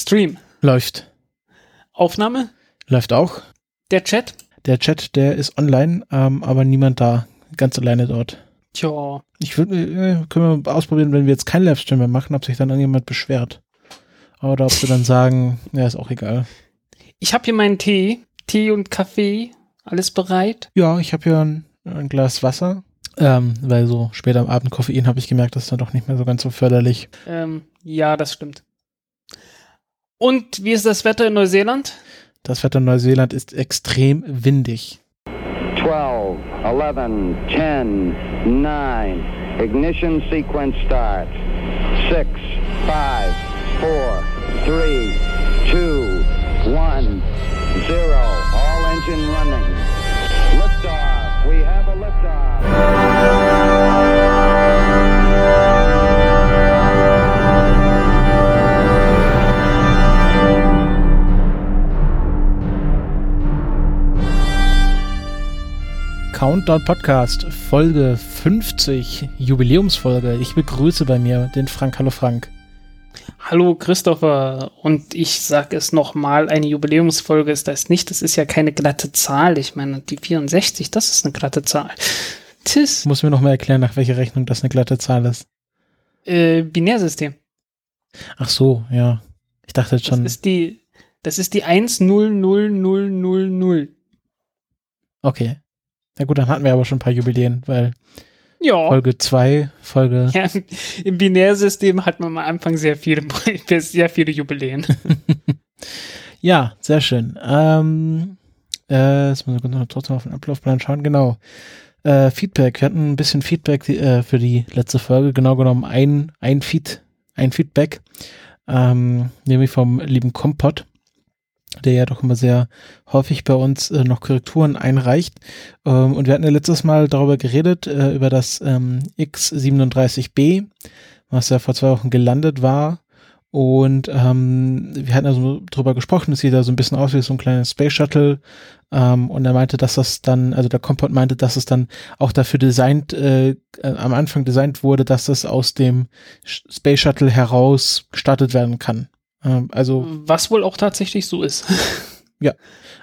Stream. Läuft. Aufnahme. Läuft auch. Der Chat. Der Chat, der ist online, ähm, aber niemand da. Ganz alleine dort. Tja. Ich würde, äh, können wir ausprobieren, wenn wir jetzt keinen Livestream mehr machen, ob sich dann irgendjemand beschwert. Oder ob sie dann sagen, ja, ist auch egal. Ich habe hier meinen Tee. Tee und Kaffee. Alles bereit? Ja, ich habe hier ein, ein Glas Wasser. Ähm, weil so später am Abend Koffein habe ich gemerkt, das ist dann doch nicht mehr so ganz so förderlich. Ähm, ja, das stimmt. Und wie ist das Wetter in Neuseeland? Das Wetter in Neuseeland ist extrem windig. 12, 11, 10, 9. Ignition sequence starts. 6, 5, 4, 3, 2, 1, 0. All engine running. Liftoff. We have a liftoff. Countdown Podcast, Folge 50, Jubiläumsfolge. Ich begrüße bei mir den Frank. Hallo Frank. Hallo Christopher. Und ich sag es nochmal, eine Jubiläumsfolge ist das nicht. Das ist ja keine glatte Zahl. Ich meine, die 64, das ist eine glatte Zahl. Tis. Muss mir noch mal erklären, nach welcher Rechnung das eine glatte Zahl ist. Äh, Binärsystem. Ach so, ja. Ich dachte jetzt schon. Das ist die, das ist die 100000. Okay. Na gut, dann hatten wir aber schon ein paar Jubiläen, weil Ja. Folge 2, Folge. ja. Im Binärsystem hat man am Anfang sehr viele, sehr viele Jubiläen. Ja, sehr schön. Ähm, äh, jetzt ich noch trotzdem auf den Ablaufplan schauen. Genau. Äh, Feedback. Wir hatten ein bisschen Feedback äh, für die letzte Folge. Genau genommen ein, ein Feed, ein Feedback. Ähm, nämlich vom lieben Kompott, der ja doch immer sehr häufig bei uns äh, noch Korrekturen einreicht. Ähm, und wir hatten ja letztes Mal darüber geredet, äh, über das ähm, X37B, was ja vor zwei Wochen gelandet war. Und ähm, wir hatten also drüber gesprochen, es sieht da so ein bisschen aus wie so ein kleines Space Shuttle. Ähm, und er meinte, dass das dann, also der Kompott meinte, dass es dann auch dafür designt, äh, am Anfang designt wurde, dass das aus dem Space Shuttle heraus gestartet werden kann. Ähm, also Was wohl auch tatsächlich so ist.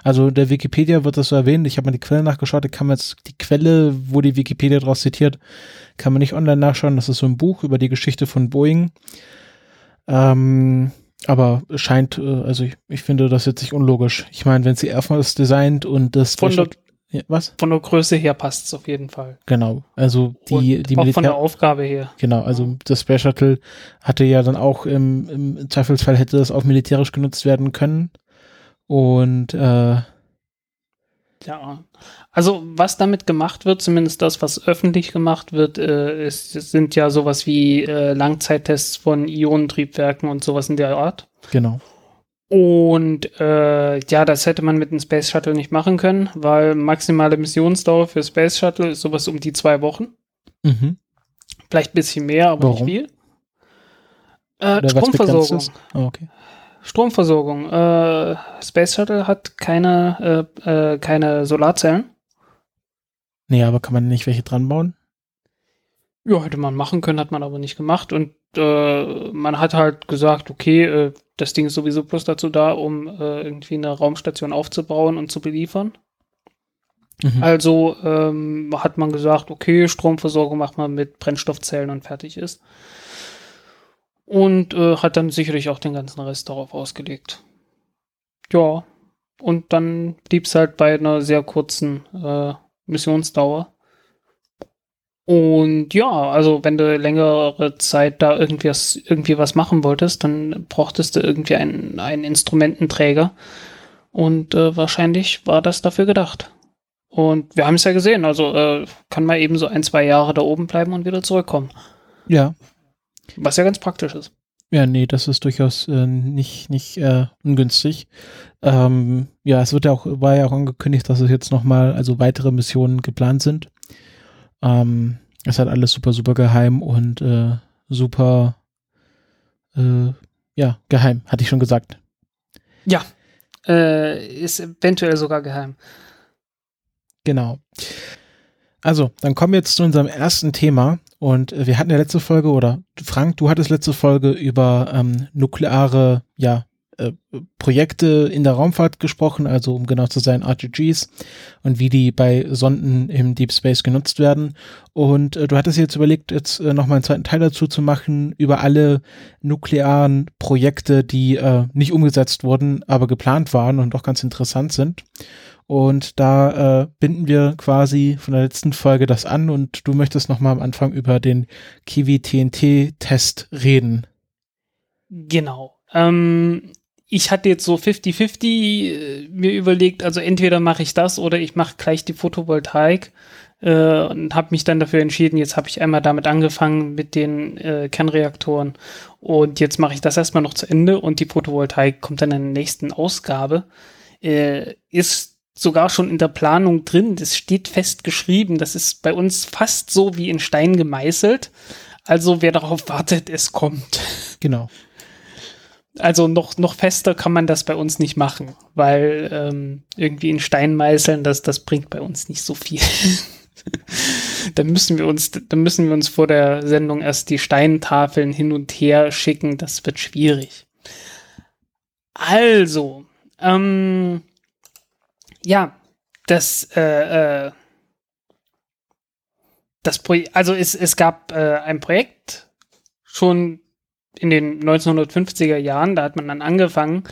also der Wikipedia wird das so erwähnt. Ich habe mal die Quelle nachgeschaut. Da kann man jetzt die Quelle, wo die Wikipedia draus zitiert, kann man nicht online nachschauen. Das ist so ein Buch über die Geschichte von Boeing. Ähm, aber es scheint, äh, also ich, ich finde das jetzt nicht unlogisch. Ich meine, wenn sie erstmals designt und das Von der, ja, was? von der Größe her passt es auf jeden Fall. Genau. Also die, Und die auch von der Militär, Aufgabe her. genau, also das Space Shuttle hatte ja dann auch im, im Zweifelsfall hätte das auch militärisch genutzt werden können. Und äh, Ja. Also was damit gemacht wird, zumindest das, was öffentlich gemacht wird, äh, ist, sind ja sowas wie äh, Langzeittests von Ionentriebwerken und sowas in der Art. genau. Und äh, ja, das hätte man mit einem Space Shuttle nicht machen können, weil maximale Missionsdauer für Space Shuttle ist sowas um die zwei Wochen. Mhm. Vielleicht ein bisschen mehr, aber Warum? nicht viel. Äh, Stromversorgung. Oh, okay. Stromversorgung. Äh, Space Shuttle hat keine, äh, äh, keine Solarzellen. Nee, aber kann man nicht welche dran bauen? Ja, hätte man machen können, hat man aber nicht gemacht. Und äh, man hat halt gesagt, okay, äh, das Ding ist sowieso bloß dazu da, um äh, irgendwie eine Raumstation aufzubauen und zu beliefern. Mhm. Also ähm, hat man gesagt, okay, Stromversorgung macht man mit Brennstoffzellen und fertig ist. Und äh, hat dann sicherlich auch den ganzen Rest darauf ausgelegt. Ja, und dann blieb es halt bei einer sehr kurzen äh, Missionsdauer. Und ja, also wenn du längere Zeit da irgendwie was, irgendwie was machen wolltest, dann brauchtest du irgendwie einen, einen Instrumententräger. Und äh, wahrscheinlich war das dafür gedacht. Und wir haben es ja gesehen, also äh, kann man eben so ein, zwei Jahre da oben bleiben und wieder zurückkommen. Ja. Was ja ganz praktisch ist. Ja, nee, das ist durchaus äh, nicht, nicht äh, ungünstig. Ähm, ja, es wird ja auch, war ja auch angekündigt, dass es jetzt nochmal, also weitere Missionen geplant sind. Ähm, ist halt alles super, super geheim und äh, super, äh, ja, geheim, hatte ich schon gesagt. Ja. Äh, ist eventuell sogar geheim. Genau. Also, dann kommen wir jetzt zu unserem ersten Thema. Und äh, wir hatten ja letzte Folge, oder Frank, du hattest letzte Folge über ähm, nukleare, ja, äh, Projekte in der Raumfahrt gesprochen, also um genau zu sein, RGGs und wie die bei Sonden im Deep Space genutzt werden. Und äh, du hattest jetzt überlegt, jetzt äh, nochmal einen zweiten Teil dazu zu machen, über alle nuklearen Projekte, die äh, nicht umgesetzt wurden, aber geplant waren und doch ganz interessant sind. Und da äh, binden wir quasi von der letzten Folge das an und du möchtest nochmal am Anfang über den Kiwi TNT-Test reden. Genau. Ähm, ich hatte jetzt so 50-50 äh, mir überlegt, also entweder mache ich das oder ich mache gleich die Photovoltaik äh, und habe mich dann dafür entschieden, jetzt habe ich einmal damit angefangen mit den äh, Kernreaktoren und jetzt mache ich das erstmal noch zu Ende und die Photovoltaik kommt dann in der nächsten Ausgabe. Äh, ist sogar schon in der Planung drin, das steht fest geschrieben, das ist bei uns fast so wie in Stein gemeißelt. Also wer darauf wartet, es kommt. Genau also noch, noch fester kann man das bei uns nicht machen, weil ähm, irgendwie in Stein meißeln, das, das bringt bei uns nicht so viel. dann müssen wir uns, dann müssen wir uns vor der Sendung erst die Steintafeln hin und her schicken. Das wird schwierig. Also, ähm, ja, das, äh, äh, das Projekt, also es, es gab äh, ein Projekt schon in den 1950er Jahren, da hat man dann angefangen,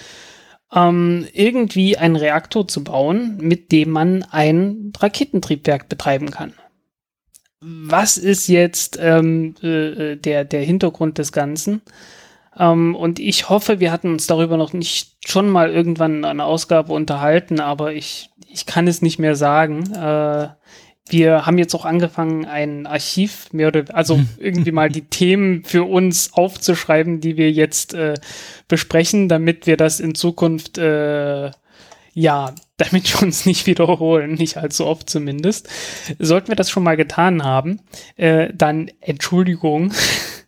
ähm, irgendwie einen Reaktor zu bauen, mit dem man ein Raketentriebwerk betreiben kann. Was ist jetzt ähm, äh, der, der Hintergrund des Ganzen? Ähm, und ich hoffe, wir hatten uns darüber noch nicht schon mal irgendwann eine Ausgabe unterhalten, aber ich, ich kann es nicht mehr sagen. Äh, wir haben jetzt auch angefangen, ein Archiv mehr oder also irgendwie mal die Themen für uns aufzuschreiben, die wir jetzt äh, besprechen, damit wir das in Zukunft äh, ja, damit wir uns nicht wiederholen, nicht allzu oft zumindest. Sollten wir das schon mal getan haben, äh, dann Entschuldigung,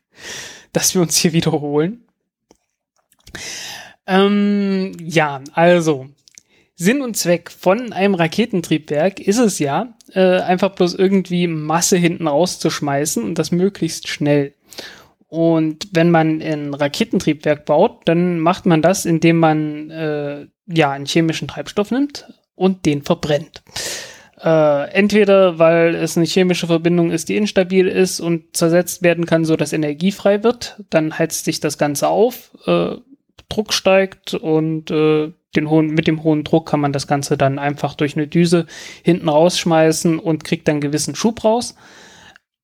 dass wir uns hier wiederholen. Ähm, ja, also Sinn und Zweck von einem Raketentriebwerk ist es ja, äh, einfach bloß irgendwie Masse hinten rauszuschmeißen und das möglichst schnell. Und wenn man ein Raketentriebwerk baut, dann macht man das, indem man äh, ja einen chemischen Treibstoff nimmt und den verbrennt. Äh, entweder weil es eine chemische Verbindung ist, die instabil ist und zersetzt werden kann, so dass Energie frei wird, dann heizt sich das Ganze auf, äh, Druck steigt und äh, den hohen, mit dem hohen Druck kann man das Ganze dann einfach durch eine Düse hinten rausschmeißen und kriegt dann gewissen Schub raus.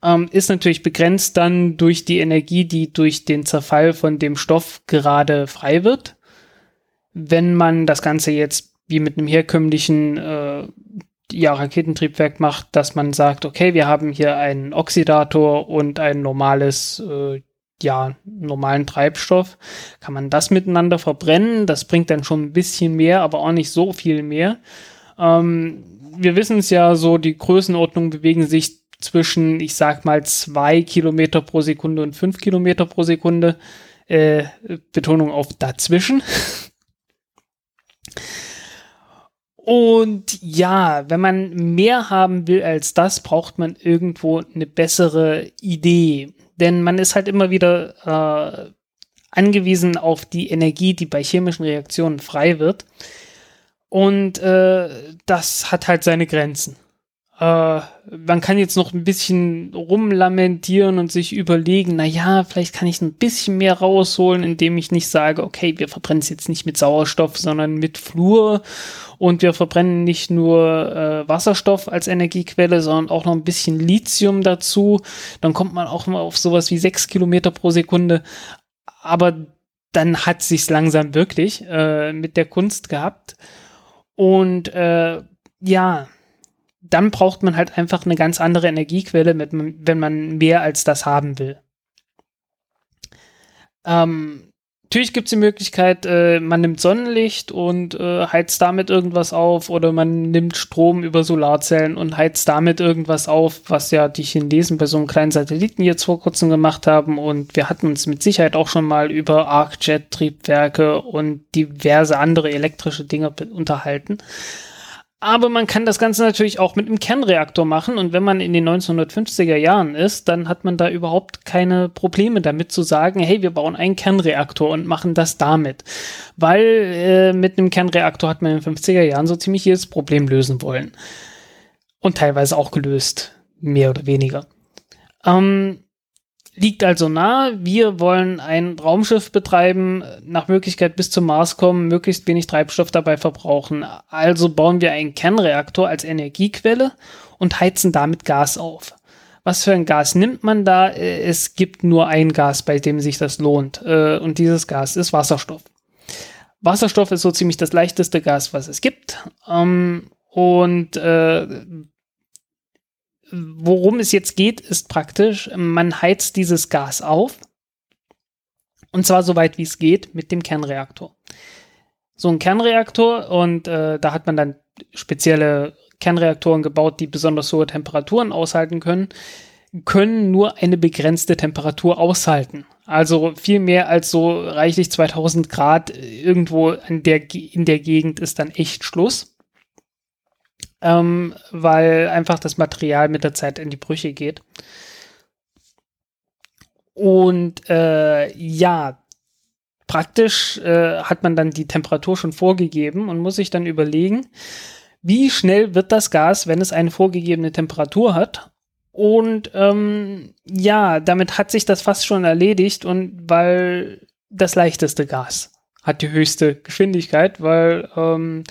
Ähm, ist natürlich begrenzt dann durch die Energie, die durch den Zerfall von dem Stoff gerade frei wird. Wenn man das Ganze jetzt wie mit einem herkömmlichen äh, ja, Raketentriebwerk macht, dass man sagt, okay, wir haben hier einen Oxidator und ein normales äh, ja, normalen Treibstoff, kann man das miteinander verbrennen. Das bringt dann schon ein bisschen mehr, aber auch nicht so viel mehr. Ähm, wir wissen es ja so, die Größenordnungen bewegen sich zwischen, ich sag mal, zwei Kilometer pro Sekunde und fünf Kilometer pro Sekunde. Äh, Betonung auf dazwischen. Und ja, wenn man mehr haben will als das, braucht man irgendwo eine bessere Idee denn man ist halt immer wieder äh, angewiesen auf die Energie, die bei chemischen Reaktionen frei wird. Und äh, das hat halt seine Grenzen. Äh, man kann jetzt noch ein bisschen rumlamentieren und sich überlegen, na ja, vielleicht kann ich ein bisschen mehr rausholen, indem ich nicht sage, okay, wir verbrennen es jetzt nicht mit Sauerstoff, sondern mit Fluor und wir verbrennen nicht nur äh, Wasserstoff als Energiequelle, sondern auch noch ein bisschen Lithium dazu. Dann kommt man auch mal auf sowas wie sechs Kilometer pro Sekunde. Aber dann hat sich's langsam wirklich äh, mit der Kunst gehabt. Und äh, ja, dann braucht man halt einfach eine ganz andere Energiequelle, mit, wenn man mehr als das haben will. Ähm, natürlich gibt es die Möglichkeit, äh, man nimmt Sonnenlicht und äh, heizt damit irgendwas auf oder man nimmt Strom über Solarzellen und heizt damit irgendwas auf, was ja die Chinesen bei so einem kleinen Satelliten jetzt vor kurzem gemacht haben und wir hatten uns mit Sicherheit auch schon mal über Arcjet-Triebwerke und diverse andere elektrische Dinge unterhalten. Aber man kann das Ganze natürlich auch mit einem Kernreaktor machen. Und wenn man in den 1950er Jahren ist, dann hat man da überhaupt keine Probleme damit zu sagen, hey, wir bauen einen Kernreaktor und machen das damit. Weil äh, mit einem Kernreaktor hat man in den 50er Jahren so ziemlich jedes Problem lösen wollen. Und teilweise auch gelöst. Mehr oder weniger. Ähm, liegt also nahe, wir wollen ein Raumschiff betreiben, nach Möglichkeit bis zum Mars kommen, möglichst wenig Treibstoff dabei verbrauchen. Also bauen wir einen Kernreaktor als Energiequelle und heizen damit Gas auf. Was für ein Gas nimmt man da? Es gibt nur ein Gas, bei dem sich das lohnt. Äh, und dieses Gas ist Wasserstoff. Wasserstoff ist so ziemlich das leichteste Gas, was es gibt. Ähm, und äh, worum es jetzt geht, ist praktisch, man heizt dieses Gas auf. Und zwar so weit wie es geht mit dem Kernreaktor. So ein Kernreaktor und äh, da hat man dann spezielle Kernreaktoren gebaut, die besonders hohe Temperaturen aushalten können, können nur eine begrenzte Temperatur aushalten. Also viel mehr als so reichlich 2000 Grad irgendwo der, in der Gegend ist dann echt Schluss ähm, weil einfach das Material mit der Zeit in die Brüche geht. Und äh, ja, praktisch äh, hat man dann die Temperatur schon vorgegeben und muss sich dann überlegen, wie schnell wird das Gas, wenn es eine vorgegebene Temperatur hat. Und ähm, ja, damit hat sich das fast schon erledigt und weil das leichteste Gas hat die höchste Geschwindigkeit, weil ähm,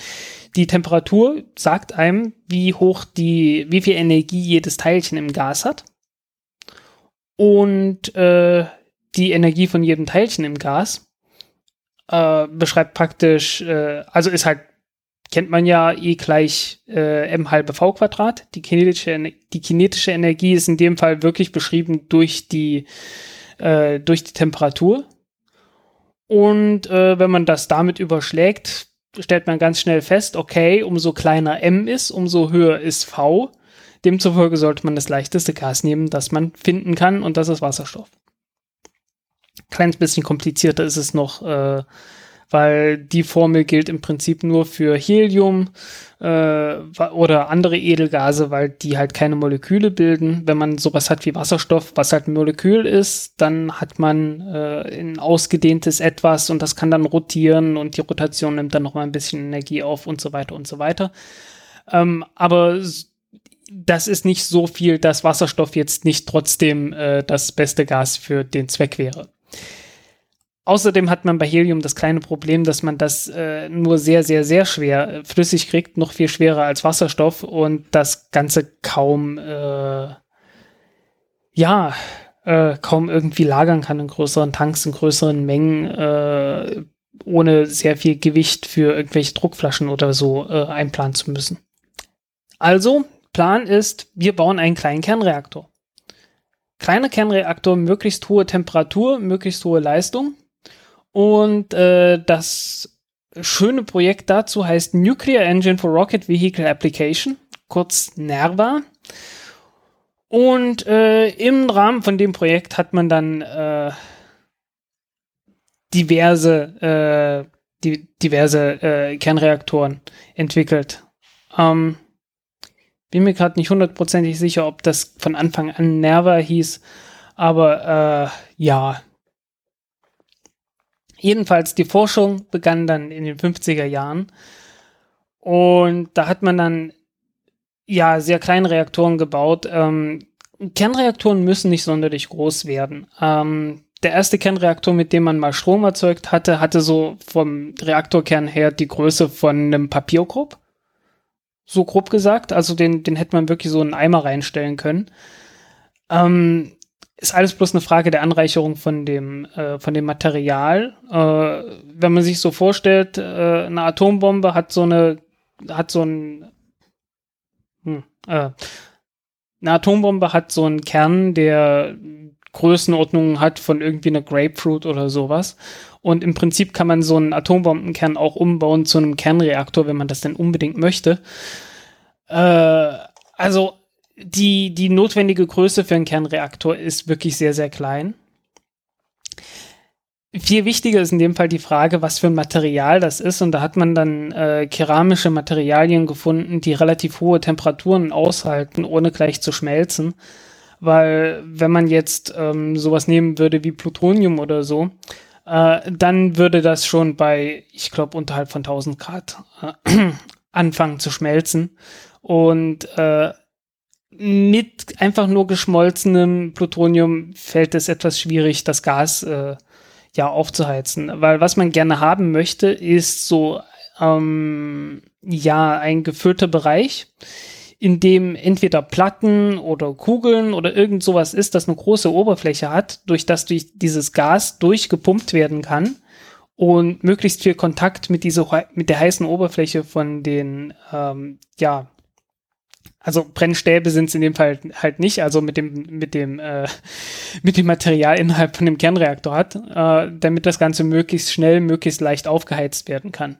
die Temperatur sagt einem, wie hoch die, wie viel Energie jedes Teilchen im Gas hat. Und äh, die Energie von jedem Teilchen im Gas äh, beschreibt praktisch, äh, also ist halt, kennt man ja E gleich äh, m halbe v Quadrat. Die kinetische, die kinetische Energie ist in dem Fall wirklich beschrieben durch die, äh, durch die Temperatur. Und äh, wenn man das damit überschlägt, stellt man ganz schnell fest, okay, umso kleiner m ist, umso höher ist v. Demzufolge sollte man das leichteste Gas nehmen, das man finden kann, und das ist Wasserstoff. Kleines bisschen komplizierter ist es noch, äh, weil die Formel gilt im Prinzip nur für Helium äh, oder andere Edelgase, weil die halt keine Moleküle bilden. Wenn man sowas hat wie Wasserstoff, was halt ein Molekül ist, dann hat man äh, ein ausgedehntes Etwas und das kann dann rotieren und die Rotation nimmt dann noch mal ein bisschen Energie auf und so weiter und so weiter. Ähm, aber das ist nicht so viel, dass Wasserstoff jetzt nicht trotzdem äh, das beste Gas für den Zweck wäre. Außerdem hat man bei Helium das kleine Problem, dass man das äh, nur sehr, sehr, sehr schwer äh, flüssig kriegt, noch viel schwerer als Wasserstoff und das Ganze kaum, äh, ja, äh, kaum irgendwie lagern kann in größeren Tanks, in größeren Mengen, äh, ohne sehr viel Gewicht für irgendwelche Druckflaschen oder so äh, einplanen zu müssen. Also, Plan ist, wir bauen einen kleinen Kernreaktor. Kleiner Kernreaktor, möglichst hohe Temperatur, möglichst hohe Leistung und äh, das schöne Projekt dazu heißt Nuclear Engine for Rocket Vehicle Application, kurz NERVA. Und äh, im Rahmen von dem Projekt hat man dann äh, diverse, äh, die, diverse äh, Kernreaktoren entwickelt. Ähm, bin mir gerade nicht hundertprozentig sicher, ob das von Anfang an Nerva hieß, aber äh, ja, Jedenfalls, die Forschung begann dann in den 50er Jahren. Und da hat man dann ja sehr kleine Reaktoren gebaut. Ähm, Kernreaktoren müssen nicht sonderlich groß werden. Ähm, der erste Kernreaktor, mit dem man mal Strom erzeugt hatte, hatte so vom Reaktorkern her die Größe von einem Papierkorb. So grob gesagt. Also den, den hätte man wirklich so in einen Eimer reinstellen können. Ähm, ist alles bloß eine Frage der Anreicherung von dem, äh, von dem Material. Äh, wenn man sich so vorstellt, äh, eine Atombombe hat so eine, hat so ein, hm, äh, eine Atombombe hat so einen Kern, der Größenordnungen hat von irgendwie einer Grapefruit oder sowas. Und im Prinzip kann man so einen Atombombenkern auch umbauen zu einem Kernreaktor, wenn man das denn unbedingt möchte. Äh, also die, die notwendige Größe für einen Kernreaktor ist wirklich sehr, sehr klein. viel wichtiger ist in dem Fall die Frage, was für ein Material das ist. Und da hat man dann äh, keramische Materialien gefunden, die relativ hohe Temperaturen aushalten, ohne gleich zu schmelzen. Weil wenn man jetzt ähm, sowas nehmen würde wie Plutonium oder so, äh, dann würde das schon bei, ich glaube, unterhalb von 1000 Grad äh, anfangen zu schmelzen. Und äh, mit einfach nur geschmolzenem Plutonium fällt es etwas schwierig, das Gas äh, ja aufzuheizen. Weil was man gerne haben möchte, ist so ähm, ja ein gefüllter Bereich, in dem entweder Platten oder Kugeln oder irgend sowas ist, das eine große Oberfläche hat, durch das durch dieses Gas durchgepumpt werden kann und möglichst viel Kontakt mit dieser mit der heißen Oberfläche von den ähm, ja also Brennstäbe sind es in dem Fall halt nicht, also mit dem mit dem äh, mit dem Material innerhalb von dem Kernreaktor hat, äh, damit das Ganze möglichst schnell, möglichst leicht aufgeheizt werden kann.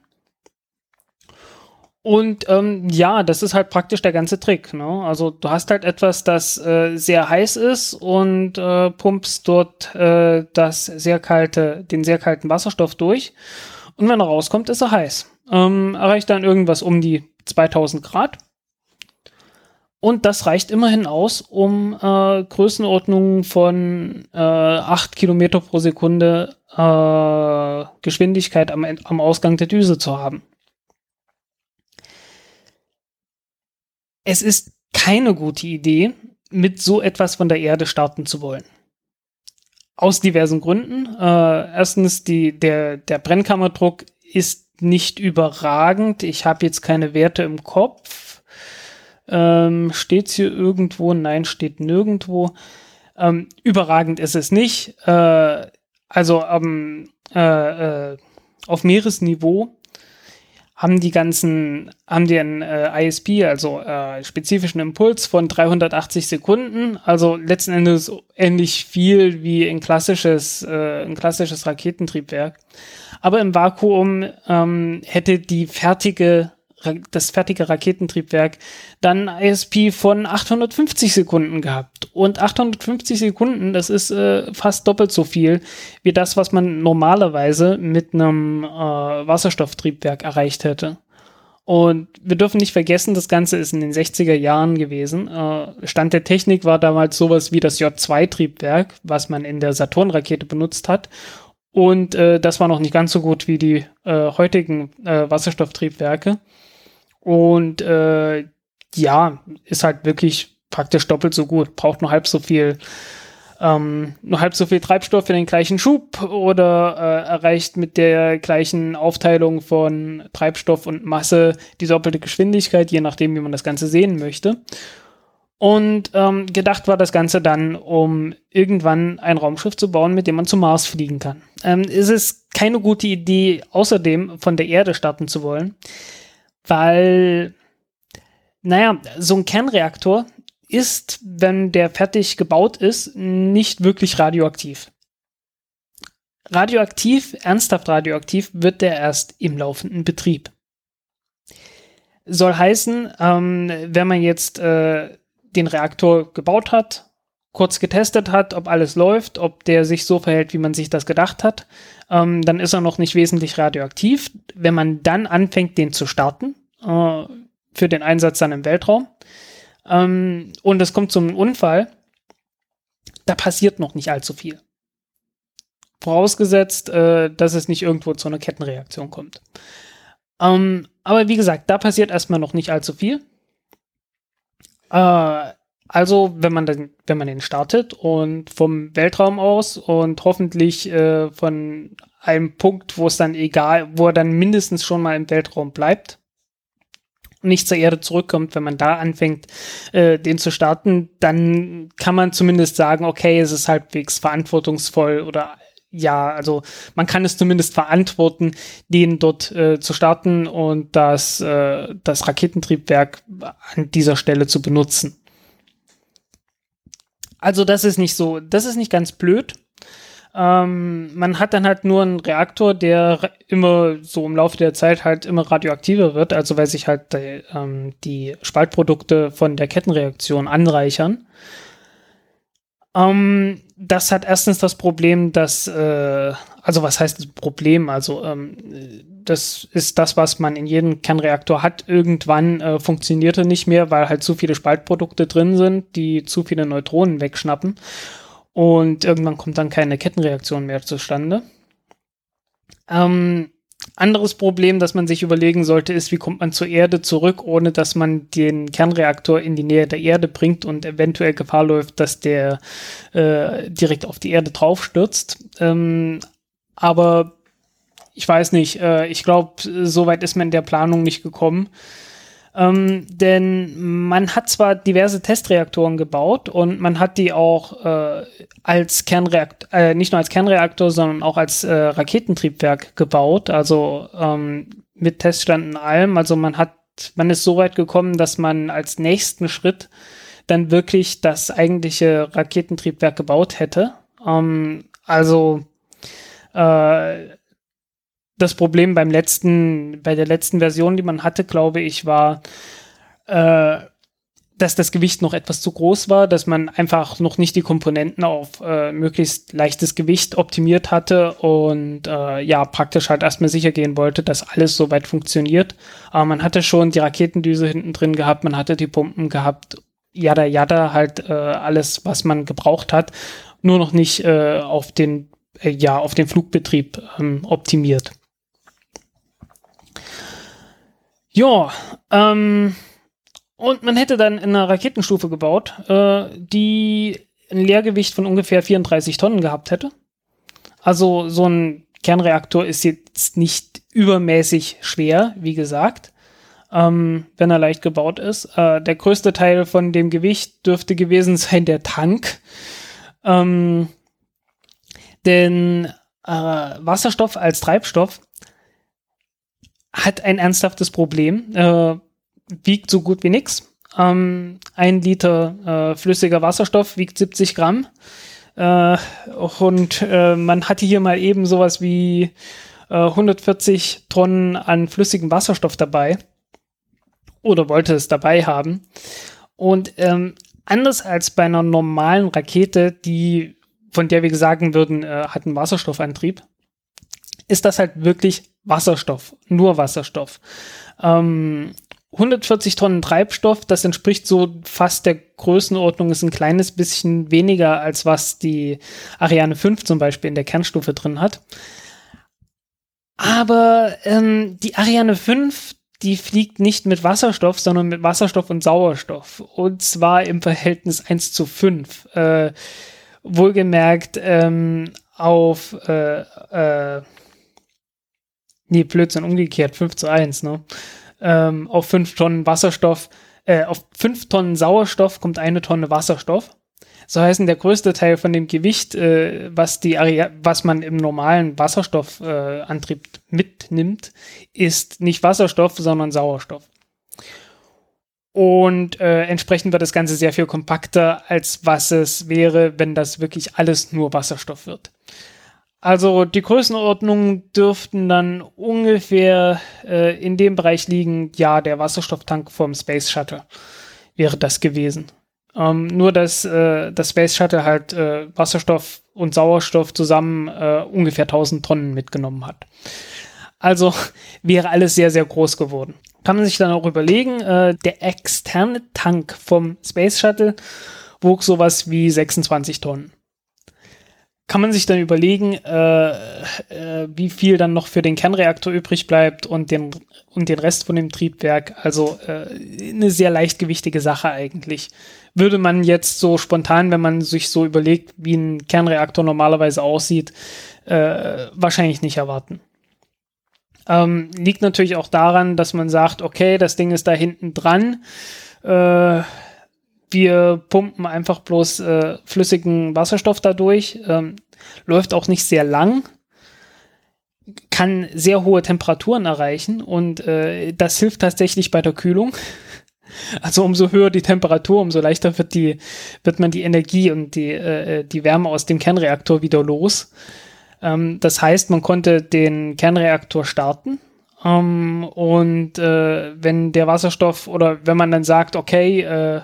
Und ähm, ja, das ist halt praktisch der ganze Trick. Ne? Also du hast halt etwas, das äh, sehr heiß ist und äh, pumpst dort äh, das sehr kalte, den sehr kalten Wasserstoff durch. Und wenn er rauskommt, ist er heiß. Ähm, erreicht dann irgendwas um die 2000 Grad. Und das reicht immerhin aus, um äh, Größenordnungen von äh, 8 Kilometer pro Sekunde äh, Geschwindigkeit am, am Ausgang der Düse zu haben. es ist keine gute Idee, mit so etwas von der Erde starten zu wollen. Aus diversen Gründen. Äh, erstens, die, der, der Brennkammerdruck ist nicht überragend. Ich habe jetzt keine Werte im Kopf. Ähm, steht hier irgendwo? Nein, steht nirgendwo. Ähm, überragend ist es nicht. Äh, also ähm, äh, äh, auf Meeresniveau haben die ganzen, haben die einen äh, ISP, also äh, spezifischen Impuls von 380 Sekunden, also letzten Endes ähnlich viel wie ein klassisches, äh, ein klassisches Raketentriebwerk. Aber im Vakuum ähm, hätte die fertige das fertige Raketentriebwerk dann ISP von 850 Sekunden gehabt. Und 850 Sekunden, das ist äh, fast doppelt so viel wie das, was man normalerweise mit einem äh, Wasserstofftriebwerk erreicht hätte. Und wir dürfen nicht vergessen, das Ganze ist in den 60er Jahren gewesen. Äh, Stand der Technik war damals sowas wie das J2-Triebwerk, was man in der Saturn-Rakete benutzt hat. Und äh, das war noch nicht ganz so gut wie die äh, heutigen Wasserstofftriebwerke. Und äh, ja, ist halt wirklich praktisch doppelt so gut. Braucht nur halb so viel, ähm, nur halb so viel Treibstoff für den gleichen Schub oder äh, erreicht mit der gleichen Aufteilung von Treibstoff und Masse die doppelte Geschwindigkeit, je nachdem, wie man das Ganze sehen möchte. Und ähm, gedacht war das Ganze dann, um irgendwann ein Raumschiff zu bauen, mit dem man zum Mars fliegen kann. Ähm, es ist keine gute Idee, außerdem von der Erde starten zu wollen weil, naja, so ein Kernreaktor ist, wenn der fertig gebaut ist, nicht wirklich radioaktiv. Radioaktiv, ernsthaft radioaktiv, wird der erst im laufenden Betrieb. Soll heißen, ähm, wenn man jetzt äh, den Reaktor gebaut hat, kurz getestet hat, ob alles läuft, ob der sich so verhält, wie man sich das gedacht hat, ähm, dann ist er noch nicht wesentlich radioaktiv. Wenn man dann anfängt, den zu starten, äh, für den Einsatz dann im Weltraum, ähm, und es kommt zum Unfall, da passiert noch nicht allzu viel. Vorausgesetzt, äh, dass es nicht irgendwo zu einer Kettenreaktion kommt. Ähm, aber wie gesagt, da passiert erstmal noch nicht allzu viel. Äh, also, wenn man, dann, wenn man den startet und vom Weltraum aus und hoffentlich äh, von einem Punkt, wo es dann egal, wo er dann mindestens schon mal im Weltraum bleibt, nicht zur Erde zurückkommt, wenn man da anfängt, äh, den zu starten, dann kann man zumindest sagen, okay, es ist halbwegs verantwortungsvoll oder ja, also man kann es zumindest verantworten, den dort äh, zu starten und das, äh, das Raketentriebwerk an dieser Stelle zu benutzen. Also das ist nicht so, das ist nicht ganz blöd. Ähm, man hat dann halt nur einen Reaktor, der immer so im Laufe der Zeit halt immer radioaktiver wird, also weil sich halt die, ähm, die Spaltprodukte von der Kettenreaktion anreichern. Ähm, das hat erstens das Problem, dass, äh, also was heißt das Problem? Also ähm, das ist das, was man in jedem Kernreaktor hat. Irgendwann äh, funktionierte nicht mehr, weil halt zu viele Spaltprodukte drin sind, die zu viele Neutronen wegschnappen. Und irgendwann kommt dann keine Kettenreaktion mehr zustande. Ähm, anderes Problem, das man sich überlegen sollte, ist, wie kommt man zur Erde zurück, ohne dass man den Kernreaktor in die Nähe der Erde bringt und eventuell Gefahr läuft, dass der äh, direkt auf die Erde draufstürzt. Ähm, aber ich weiß nicht, äh, ich glaube, so weit ist man in der Planung nicht gekommen. Ähm, denn man hat zwar diverse Testreaktoren gebaut und man hat die auch äh, als Kernreaktor, äh, nicht nur als Kernreaktor, sondern auch als äh, Raketentriebwerk gebaut, also ähm, mit Testständen allem. Also man hat, man ist so weit gekommen, dass man als nächsten Schritt dann wirklich das eigentliche Raketentriebwerk gebaut hätte. Ähm, also äh, das Problem beim letzten, bei der letzten Version, die man hatte, glaube ich, war, äh, dass das Gewicht noch etwas zu groß war, dass man einfach noch nicht die Komponenten auf äh, möglichst leichtes Gewicht optimiert hatte und äh, ja, praktisch halt erstmal sicher gehen wollte, dass alles soweit funktioniert. Aber man hatte schon die Raketendüse hinten drin gehabt, man hatte die Pumpen gehabt, jada jada, halt äh, alles, was man gebraucht hat, nur noch nicht äh, auf den, äh, ja, auf den Flugbetrieb ähm, optimiert. Ja, ähm, und man hätte dann in einer Raketenstufe gebaut, äh, die ein Leergewicht von ungefähr 34 Tonnen gehabt hätte. Also so ein Kernreaktor ist jetzt nicht übermäßig schwer, wie gesagt, ähm, wenn er leicht gebaut ist. Äh, der größte Teil von dem Gewicht dürfte gewesen sein der Tank. Ähm, denn äh, Wasserstoff als Treibstoff hat ein ernsthaftes Problem, äh, wiegt so gut wie nix. Ähm, ein Liter äh, flüssiger Wasserstoff wiegt 70 Gramm. Äh, und äh, man hatte hier mal eben sowas wie 140 äh, Tonnen an flüssigem Wasserstoff dabei. Oder wollte es dabei haben. Und ähm, anders als bei einer normalen Rakete, die, von der wir sagen würden, äh, hat einen Wasserstoffantrieb, ist das halt wirklich Wasserstoff, nur Wasserstoff. Ähm, 140 Tonnen Treibstoff, das entspricht so fast der Größenordnung, ist ein kleines bisschen weniger, als was die Ariane 5 zum Beispiel in der Kernstufe drin hat. Aber ähm, die Ariane 5, die fliegt nicht mit Wasserstoff, sondern mit Wasserstoff und Sauerstoff. Und zwar im Verhältnis 1 zu 5. Äh, wohlgemerkt ähm, auf äh, äh, nee, Blödsinn, umgekehrt, 5 zu 1, ne? Ähm, auf 5 Tonnen Wasserstoff, äh, auf 5 Tonnen Sauerstoff kommt eine Tonne Wasserstoff. So heißen der größte Teil von dem Gewicht, äh, was die Area was man im normalen Wasserstoffantrieb äh, mitnimmt, ist nicht Wasserstoff, sondern Sauerstoff. Und äh, entsprechend wird das Ganze sehr viel kompakter, als was es wäre, wenn das wirklich alles nur Wasserstoff wird. Also die Größenordnungen dürften dann ungefähr äh, in dem Bereich liegen, ja, der Wasserstofftank vom Space Shuttle wäre das gewesen. Ähm, nur, dass äh, das Space Shuttle halt äh, Wasserstoff und Sauerstoff zusammen äh, ungefähr 1000 Tonnen mitgenommen hat. Also wäre alles sehr, sehr groß geworden. Kann man sich dann auch überlegen, äh, der externe Tank vom Space Shuttle wog sowas wie 26 Tonnen kann man sich dann überlegen, äh, äh, wie viel dann noch für den Kernreaktor übrig bleibt und den, und den Rest von dem Triebwerk. Also äh, eine sehr leichtgewichtige Sache eigentlich. Würde man jetzt so spontan, wenn man sich so überlegt, wie ein Kernreaktor normalerweise aussieht, äh, wahrscheinlich nicht erwarten. Ähm, liegt natürlich auch daran, dass man sagt, okay, das Ding ist da hinten dran. Äh, wir pumpen einfach bloß äh, flüssigen Wasserstoff dadurch. Ähm, läuft auch nicht sehr lang, kann sehr hohe Temperaturen erreichen und äh, das hilft tatsächlich bei der Kühlung. Also umso höher die Temperatur, umso leichter wird die wird man die Energie und die äh, die Wärme aus dem Kernreaktor wieder los. Ähm, das heißt, man konnte den Kernreaktor starten ähm, und äh, wenn der Wasserstoff oder wenn man dann sagt, okay, äh,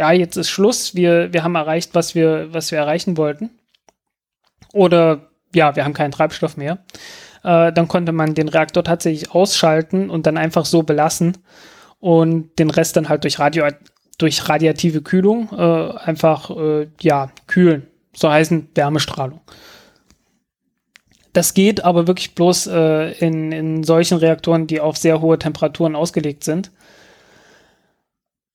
ja, jetzt ist Schluss, wir, wir haben erreicht, was wir, was wir erreichen wollten, oder ja, wir haben keinen Treibstoff mehr. Äh, dann konnte man den Reaktor tatsächlich ausschalten und dann einfach so belassen und den Rest dann halt durch, Radio, durch radiative Kühlung äh, einfach äh, ja, kühlen. So heißen Wärmestrahlung. Das geht aber wirklich bloß äh, in, in solchen Reaktoren, die auf sehr hohe Temperaturen ausgelegt sind.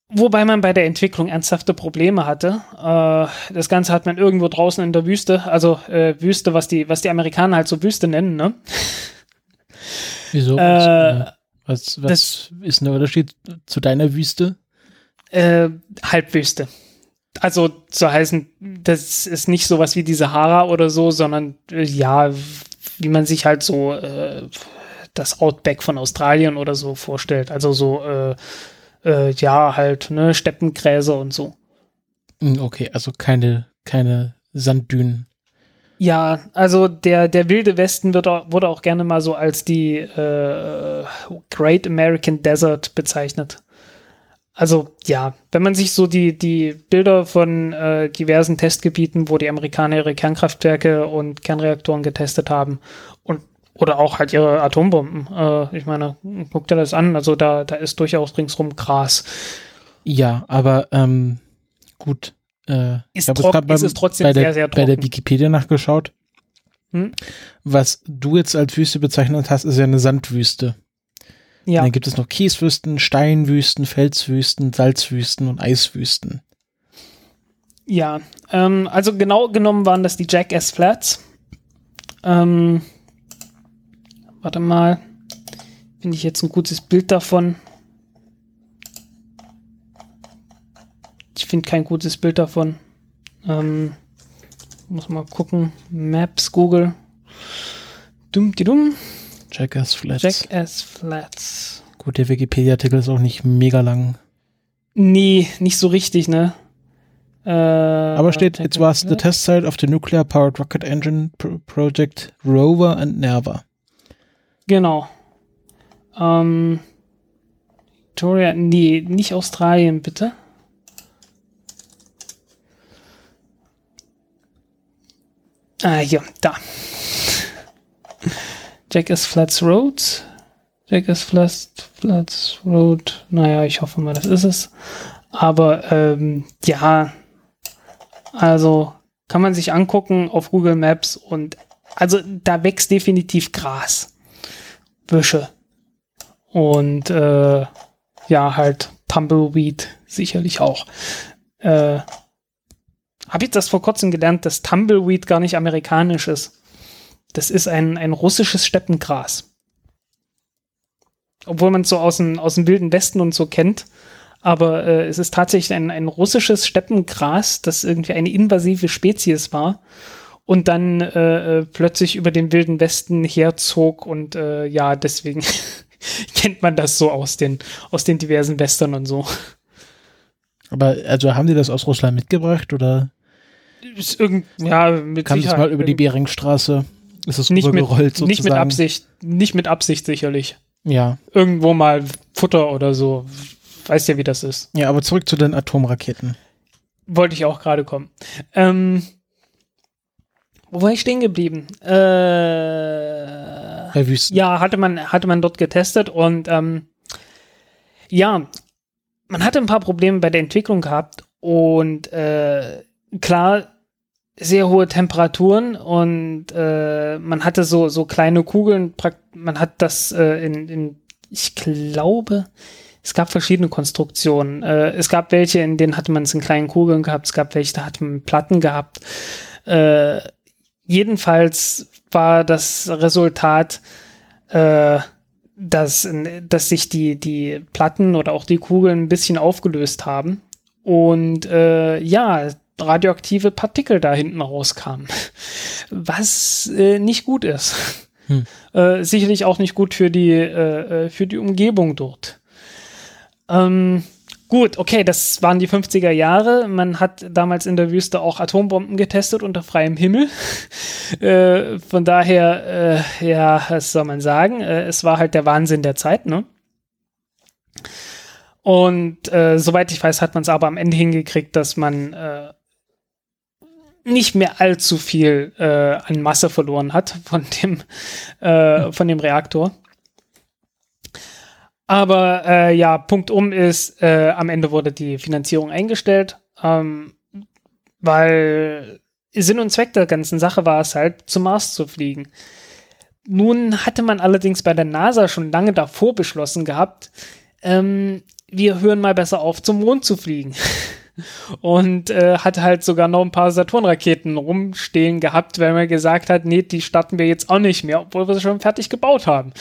Wobei man bei der Entwicklung ernsthafte Probleme hatte. Äh, das Ganze hat man irgendwo draußen in der Wüste, also äh, Wüste, was die, was die Amerikaner halt so Wüste nennen, ne? Wieso? Äh, was was ist denn der Unterschied zu deiner Wüste? Äh, Halbwüste. Also zu heißen, das ist nicht sowas wie die Sahara oder so, sondern äh, ja, wie man sich halt so äh, das Outback von Australien oder so vorstellt. Also so äh, ja, halt, ne, Steppengräser und so. Hm, okay, also keine, keine Sanddünen. Ja, also der, der wilde Westen wird auch, wurde auch gerne mal so als die äh, Great American Desert bezeichnet. Also ja, wenn man sich so die, die Bilder von äh, diversen Testgebieten, wo die Amerikaner ihre Kernkraftwerke und Kernreaktoren getestet haben und oder auch halt ihre Atombomben. Äh, ich meine, guck dir das an. Also da, da ist durchaus ringsrum Gras. Ja, aber ähm, gut. Äh, ist, glaub, trocken, beim, ist es trotzdem bei der, sehr, sehr trocken. Bei der Wikipedia nachgeschaut. Hm? Was du jetzt als Wüste bezeichnet hast, ist ja eine Sandwüste. Ja. Und dann gibt es noch Kieswüsten, Steinwüsten, Felswüsten, Salzwüsten und Eiswüsten. Ja, ähm, also genau genommen waren das die Jackass Flats. Ähm, Warte mal. Finde ich jetzt ein gutes Bild davon. Ich finde kein gutes Bild davon. Ähm, muss mal gucken. Maps, Google. Dumm, die dumm. Jackass Flats. Jackass Flats. Gut, der Wikipedia-Artikel ist auch nicht mega lang. Nee, nicht so richtig, ne? Äh, Aber steht, it was the test site of the nuclear powered rocket engine project Rover and Nerva. Genau. Ähm, Victoria, nee, nicht Australien, bitte. Ah, hier, da. Jackass Flats Road. Jackass Flats, Flats Road. Naja, ich hoffe mal, das ist es. Aber ähm, ja, also kann man sich angucken auf Google Maps und also da wächst definitiv Gras. Büsche. Und äh, ja, halt Tumbleweed sicherlich auch. Äh, Habe ich das vor kurzem gelernt, dass Tumbleweed gar nicht amerikanisch ist. Das ist ein, ein russisches Steppengras. Obwohl man es so aus dem, aus dem Wilden Westen und so kennt. Aber äh, es ist tatsächlich ein, ein russisches Steppengras, das irgendwie eine invasive Spezies war und dann äh, äh, plötzlich über den wilden Westen herzog und äh, ja, deswegen kennt man das so aus den, aus den diversen Western und so. Aber also haben die das aus Russland mitgebracht oder? Ist irgend, ja, mit Kam das mal über die Beringstraße? Ist es nicht mit, sozusagen? Nicht mit Absicht, nicht mit Absicht sicherlich. Ja. Irgendwo mal Futter oder so. Weißt ja, wie das ist. Ja, aber zurück zu den Atomraketen. Wollte ich auch gerade kommen. Ähm, wo war ich stehen geblieben? Äh, Bei Wüsten. Ja, hatte man, hatte man dort getestet und ähm, ja, man hatte ein paar Probleme bei der Entwicklung gehabt und äh, klar, sehr hohe Temperaturen und äh, man hatte so, so kleine Kugeln, man hat das äh, in, in, ich glaube, es gab verschiedene Konstruktionen. Äh, es gab welche, in denen hatte man es in kleinen Kugeln gehabt, es gab welche, da hatte man Platten gehabt. Äh, jedenfalls war das Resultat, äh, dass, dass sich die, die Platten oder auch die Kugeln ein bisschen aufgelöst haben und äh, ja, radioaktive Partikel da hinten rauskamen, was äh, nicht gut ist. Hm. Äh, sicherlich auch nicht gut für die, äh, äh für die Umgebung dort. Ähm, Gut, okay, das waren die 50er Jahre. Man hat damals in der Wüste auch Atombomben getestet unter freiem Himmel. äh, von daher, äh, ja, was soll man sagen? Äh, es war halt der Wahnsinn der Zeit, ne? Und äh, soweit ich weiß, hat man es aber am Ende hingekriegt, dass man äh, nicht mehr allzu viel äh, an Masse verloren hat von dem, von dem Reaktor. Aber äh, ja, Punkt um ist, äh, am Ende wurde die Finanzierung eingestellt, ähm, weil Sinn und Zweck der ganzen Sache war es halt, zum Mars zu fliegen. Nun hatte man allerdings bei der NASA schon lange davor beschlossen gehabt, ähm, wir hören mal besser auf, zum Mond zu fliegen. Und äh, hatte halt sogar noch ein paar Saturn-Raketen rumstehen gehabt, weil man gesagt hat, nee, die starten wir jetzt auch nicht mehr, obwohl wir sie schon fertig gebaut haben.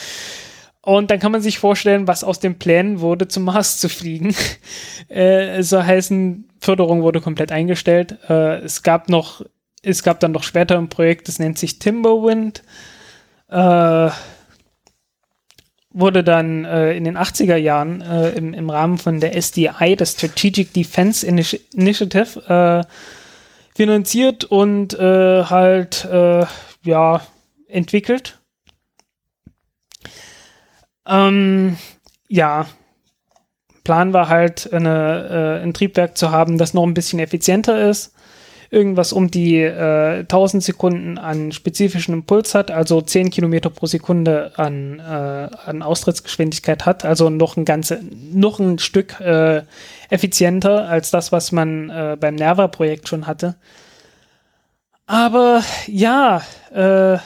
Und dann kann man sich vorstellen, was aus den Plänen wurde, zum Mars zu fliegen. äh, so heißen, Förderung wurde komplett eingestellt. Äh, es gab noch, es gab dann noch später ein Projekt, das nennt sich Timberwind. Äh, wurde dann äh, in den 80er Jahren äh, im, im Rahmen von der SDI, der Strategic Defense Initi Initiative, äh, finanziert und äh, halt äh, ja entwickelt. Ähm, ja, Plan war halt eine, äh, ein Triebwerk zu haben, das noch ein bisschen effizienter ist. Irgendwas um die äh, 1000 Sekunden an spezifischen Impuls hat, also 10 Kilometer pro Sekunde an, äh, an Austrittsgeschwindigkeit hat, also noch ein ganze, noch ein Stück äh, effizienter als das, was man äh, beim Nerva-Projekt schon hatte. Aber ja, äh,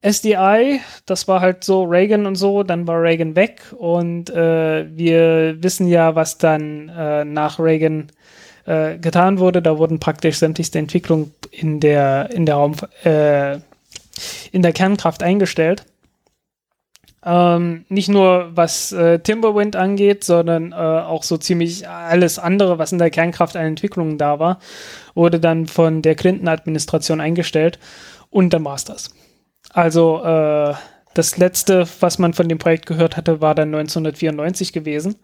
SDI, das war halt so Reagan und so, dann war Reagan weg und äh, wir wissen ja, was dann äh, nach Reagan äh, getan wurde. Da wurden praktisch sämtlichste Entwicklungen in der, in der Raum, äh, in der Kernkraft eingestellt. Ähm, nicht nur was äh, Timberwind angeht, sondern äh, auch so ziemlich alles andere, was in der Kernkraft an Entwicklungen da war, wurde dann von der Clinton-Administration eingestellt und dann war's das. Also äh, das letzte, was man von dem Projekt gehört hatte, war dann 1994 gewesen.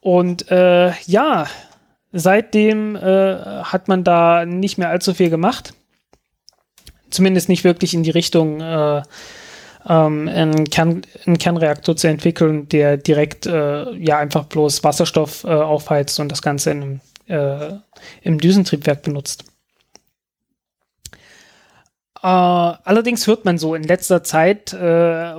Und äh, ja, Seitdem äh, hat man da nicht mehr allzu viel gemacht. Zumindest nicht wirklich in die Richtung, äh, ähm, einen, Kern, einen, Kernreaktor zu entwickeln, der direkt äh, ja einfach bloß Wasserstoff äh, aufheizt und das Ganze in äh, im Düsentriebwerk benutzt. Äh, allerdings hört man so in letzter Zeit, äh,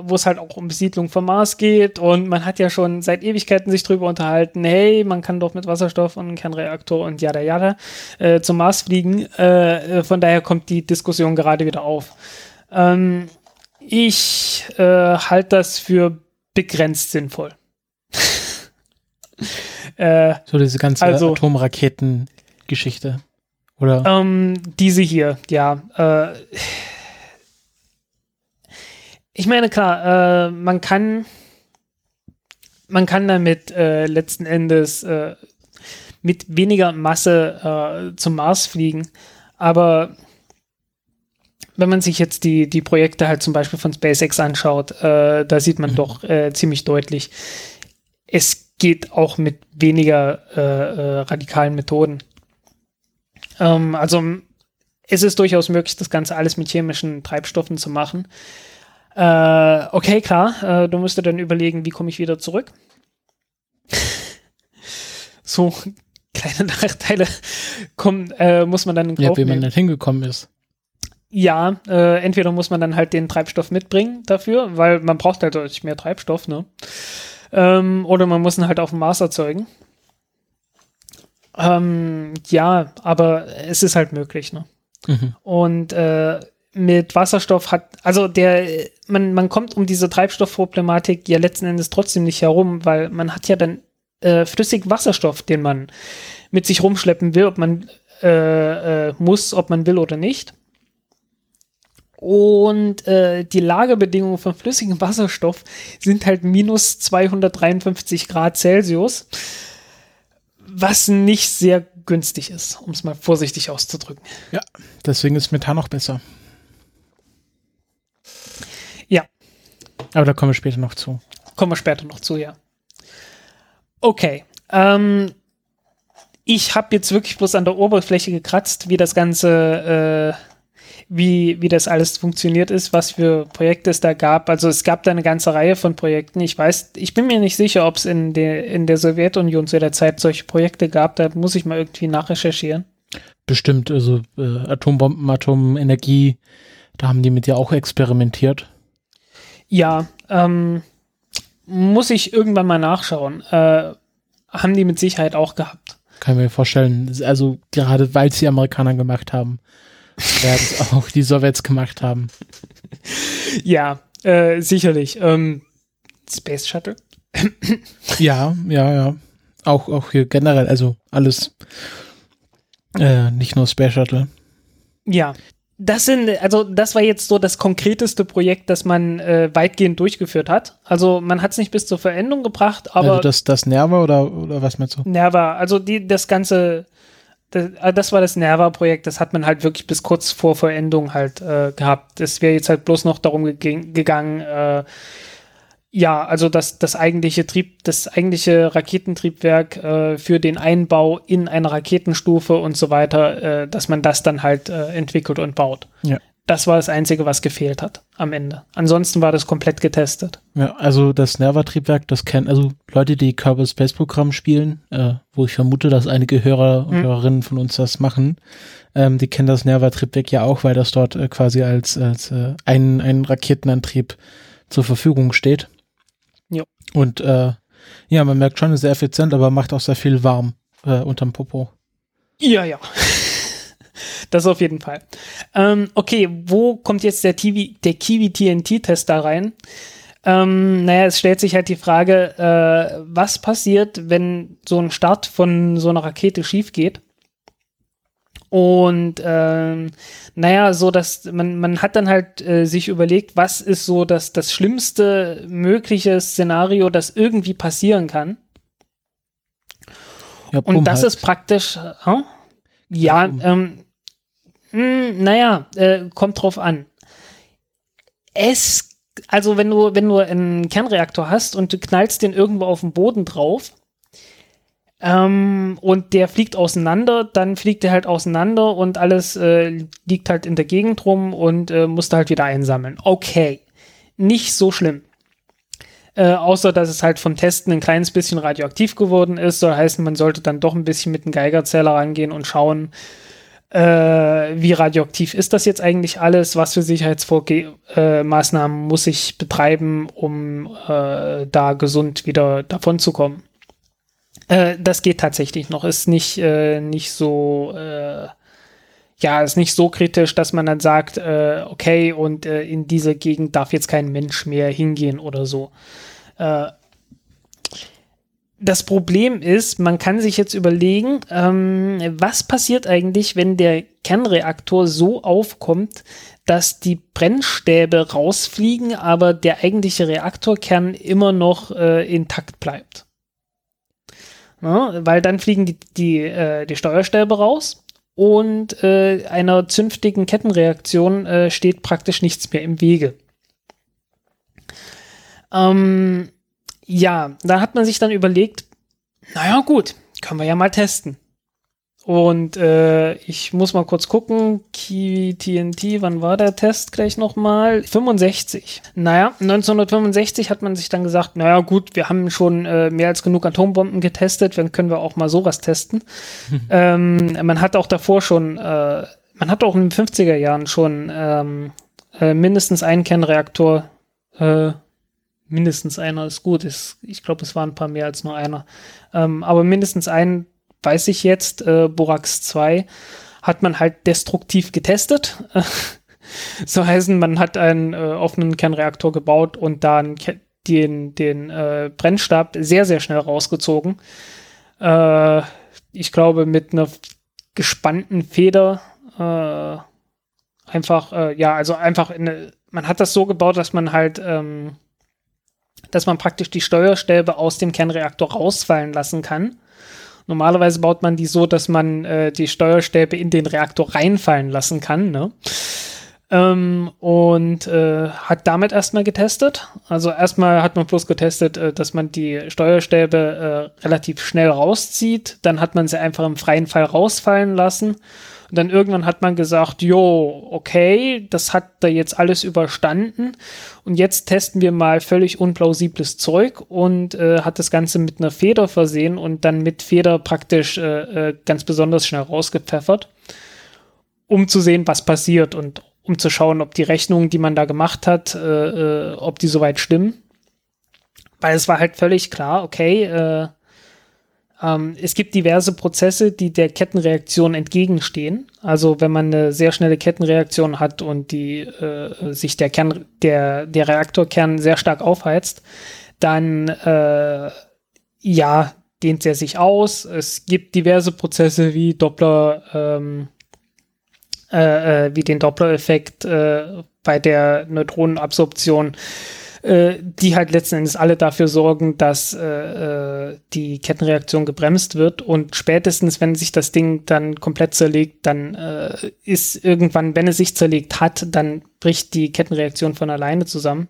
wo es halt auch um Besiedlung vom Mars geht und man hat ja schon seit Ewigkeiten sich drüber unterhalten, hey, man kann doch mit Wasserstoff und Kernreaktor und jada jada äh, zum Mars fliegen. Von daher kommt die Diskussion gerade wieder auf. Ähm, ich halte das für begrenzt sinnvoll. So diese ganze also, Atomraketen-Geschichte. Oder? Ähm, diese hier, ja. Äh, ich meine, klar, äh, man kann, man kann damit äh, letzten Endes äh, mit weniger Masse äh, zum Mars fliegen, aber wenn man sich jetzt die, die Projekte halt zum Beispiel von SpaceX anschaut, äh, da sieht man mhm. doch ziemlich deutlich, es geht auch mit weniger radikalen Methoden. Ähm, also es ist durchaus möglich, das Ganze alles mit chemischen Treibstoffen zu machen. Äh, okay, klar, äh, du musst dir dann überlegen, wie komme ich wieder zurück. so kleine Nachteile kommen, äh, muss man dann in Kauf Ja, wie man dann hingekommen ist. Ja, äh, entweder muss man dann halt den Treibstoff mitbringen dafür, weil man braucht halt deutlich mehr Treibstoff, ne? Ähm, oder man muss ihn halt auf dem Mars erzeugen. Ähm, ja, aber es ist halt möglich, ne? Mhm. Und äh, mit Wasserstoff hat, also der, man, man kommt um diese Treibstoffproblematik ja letzten Endes trotzdem nicht herum, weil man hat ja dann äh, flüssig Wasserstoff, den man mit sich rumschleppen will, ob man äh, äh, muss, ob man will oder nicht. Und äh, die Lagerbedingungen von flüssigem Wasserstoff sind halt minus 253 Grad Celsius was nicht sehr günstig ist, um es mal vorsichtig auszudrücken. Ja, deswegen ist Methan noch besser. Ja. Aber da kommen wir später noch zu. Kommen wir später noch zu, ja. Okay. Ähm, ich habe jetzt wirklich bloß an der Oberfläche gekratzt, wie das Ganze äh, wie, wie das alles funktioniert ist, was für Projekte es da gab. Also es gab da eine ganze Reihe von Projekten. Ich weiß, ich bin mir nicht sicher, ob es in der, in der Sowjetunion zu der Zeit solche Projekte gab. Da muss ich mal irgendwie nachrecherchieren. bestimmt, also äh, Atombomben, Atomenergie, da haben die mit dir auch experimentiert. Ja, ähm, muss ich irgendwann mal nachschauen. Äh, haben die mit Sicherheit auch gehabt. Kann ich mir vorstellen, also gerade weil es die Amerikaner gemacht haben, werden es auch die Sowjets gemacht haben. Ja, äh, sicherlich. Ähm, Space Shuttle? ja, ja, ja. Auch, auch hier generell, also alles. Äh, nicht nur Space Shuttle. Ja. Das sind, also das war jetzt so das konkreteste Projekt, das man äh, weitgehend durchgeführt hat. Also man hat es nicht bis zur Verendung gebracht, aber. Also das, das Nerva oder, oder was meinst du? Nerva, also die, das ganze, das, äh, das war das Nerva-Projekt, das hat man halt wirklich bis kurz vor Verendung halt äh, gehabt. Es wäre jetzt halt bloß noch darum ge gegangen, äh, ja, also das, das eigentliche Trieb, das eigentliche Raketentriebwerk äh, für den Einbau in eine Raketenstufe und so weiter, äh, dass man das dann halt äh, entwickelt und baut. Ja. Das war das Einzige, was gefehlt hat am Ende. Ansonsten war das komplett getestet. Ja, also das Nerva-Triebwerk, das kennen, also Leute, die Kerbal Space Programm spielen, äh, wo ich vermute, dass einige Hörer und hm. Hörerinnen von uns das machen, ähm, die kennen das Nerva-Triebwerk ja auch, weil das dort äh, quasi als, als äh, ein, ein Raketenantrieb zur Verfügung steht. Und äh, ja, man merkt schon, ist sehr effizient, aber macht auch sehr viel warm äh, unterm Popo. Ja, ja. das auf jeden Fall. Ähm, okay, wo kommt jetzt der, TV, der Kiwi TNT-Test da rein? Ähm, naja, es stellt sich halt die Frage, äh, was passiert, wenn so ein Start von so einer Rakete schief geht? Und ähm, naja, so dass man, man hat dann halt äh, sich überlegt, was ist so das, das schlimmste mögliche Szenario, das irgendwie passieren kann. Ja, Und das halt. ist praktisch, äh, ja, ähm, mh, hm, naja, äh, kommt drauf an. Es, also wenn du, wenn du einen Kernreaktor hast und du knallst den irgendwo auf den Boden drauf, ähm, und der fliegt auseinander, dann fliegt er halt auseinander und alles äh, liegt halt in der Gegend rum und äh, musste halt wieder einsammeln. Okay, nicht so schlimm. Äh, außer dass es halt vom Testen ein kleines bisschen radioaktiv geworden ist, soll heißen, man sollte dann doch ein bisschen mit dem Geigerzähler rangehen und schauen, äh, wie radioaktiv ist das jetzt eigentlich alles, was für Sicherheitsmaßnahmen äh, muss ich betreiben, um äh, da gesund wieder davon zu kommen. Äh, das geht tatsächlich noch. Ist nicht, äh, nicht so, äh, ja, ist nicht so kritisch, dass man dann sagt, äh, okay, und äh, in diese Gegend darf jetzt kein Mensch mehr hingehen oder so. Äh, das Problem ist, man kann sich jetzt überlegen, ähm, was passiert eigentlich, wenn der Kernreaktor so aufkommt, dass die Brennstäbe rausfliegen, aber der eigentliche Reaktorkern immer noch äh, intakt bleibt. Ne? Weil dann fliegen die, die, äh, die Steuerstäbe raus und äh, einer zünftigen Kettenreaktion äh, steht praktisch nichts mehr im Wege. Ähm, ja, da hat man sich dann überlegt, naja gut, können wir ja mal testen. Und äh, ich muss mal kurz gucken. Kiwi TNT, wann war der Test gleich nochmal? 65. Naja, 1965 hat man sich dann gesagt, naja gut, wir haben schon äh, mehr als genug Atombomben getestet, dann können wir auch mal sowas testen. ähm, man hat auch davor schon, äh, man hat auch in den 50er Jahren schon ähm, äh, mindestens einen Kernreaktor, äh, mindestens einer ist gut, ist, ich glaube, es waren ein paar mehr als nur einer, ähm, aber mindestens einen weiß ich jetzt, äh, Borax 2 hat man halt destruktiv getestet. so heißen, man hat einen äh, offenen Kernreaktor gebaut und dann den, den äh, Brennstab sehr, sehr schnell rausgezogen. Äh, ich glaube, mit einer gespannten Feder äh, einfach, äh, ja, also einfach, eine, man hat das so gebaut, dass man halt, ähm, dass man praktisch die Steuerstäbe aus dem Kernreaktor rausfallen lassen kann Normalerweise baut man die so, dass man äh, die Steuerstäbe in den Reaktor reinfallen lassen kann. Ne? Ähm, und äh, hat damit erstmal getestet. Also erstmal hat man bloß getestet, äh, dass man die Steuerstäbe äh, relativ schnell rauszieht. Dann hat man sie einfach im freien Fall rausfallen lassen. Und dann irgendwann hat man gesagt, jo, okay, das hat da jetzt alles überstanden. Und jetzt testen wir mal völlig unplausibles Zeug und äh, hat das Ganze mit einer Feder versehen und dann mit Feder praktisch äh, äh, ganz besonders schnell rausgepfeffert. um zu sehen, was passiert und um zu schauen, ob die Rechnungen, die man da gemacht hat, äh, äh, ob die soweit stimmen. Weil es war halt völlig klar, okay, ähm, es gibt diverse Prozesse, die der Kettenreaktion entgegenstehen. Also wenn man eine sehr schnelle Kettenreaktion hat und die äh, sich der Kern, der, der Reaktorkern sehr stark aufheizt, dann äh, ja, dehnt er sich aus. Es gibt diverse Prozesse wie Doppler, ähm, äh, äh wie den Doppler-Effekt äh, bei der Neutronenabsorption äh, die halt letzten Endes alle dafür sorgen, dass äh, äh, die Kettenreaktion gebremst wird und spätestens, wenn sich das Ding dann komplett zerlegt, dann äh, ist irgendwann, wenn es sich zerlegt hat, dann bricht die Kettenreaktion von alleine zusammen.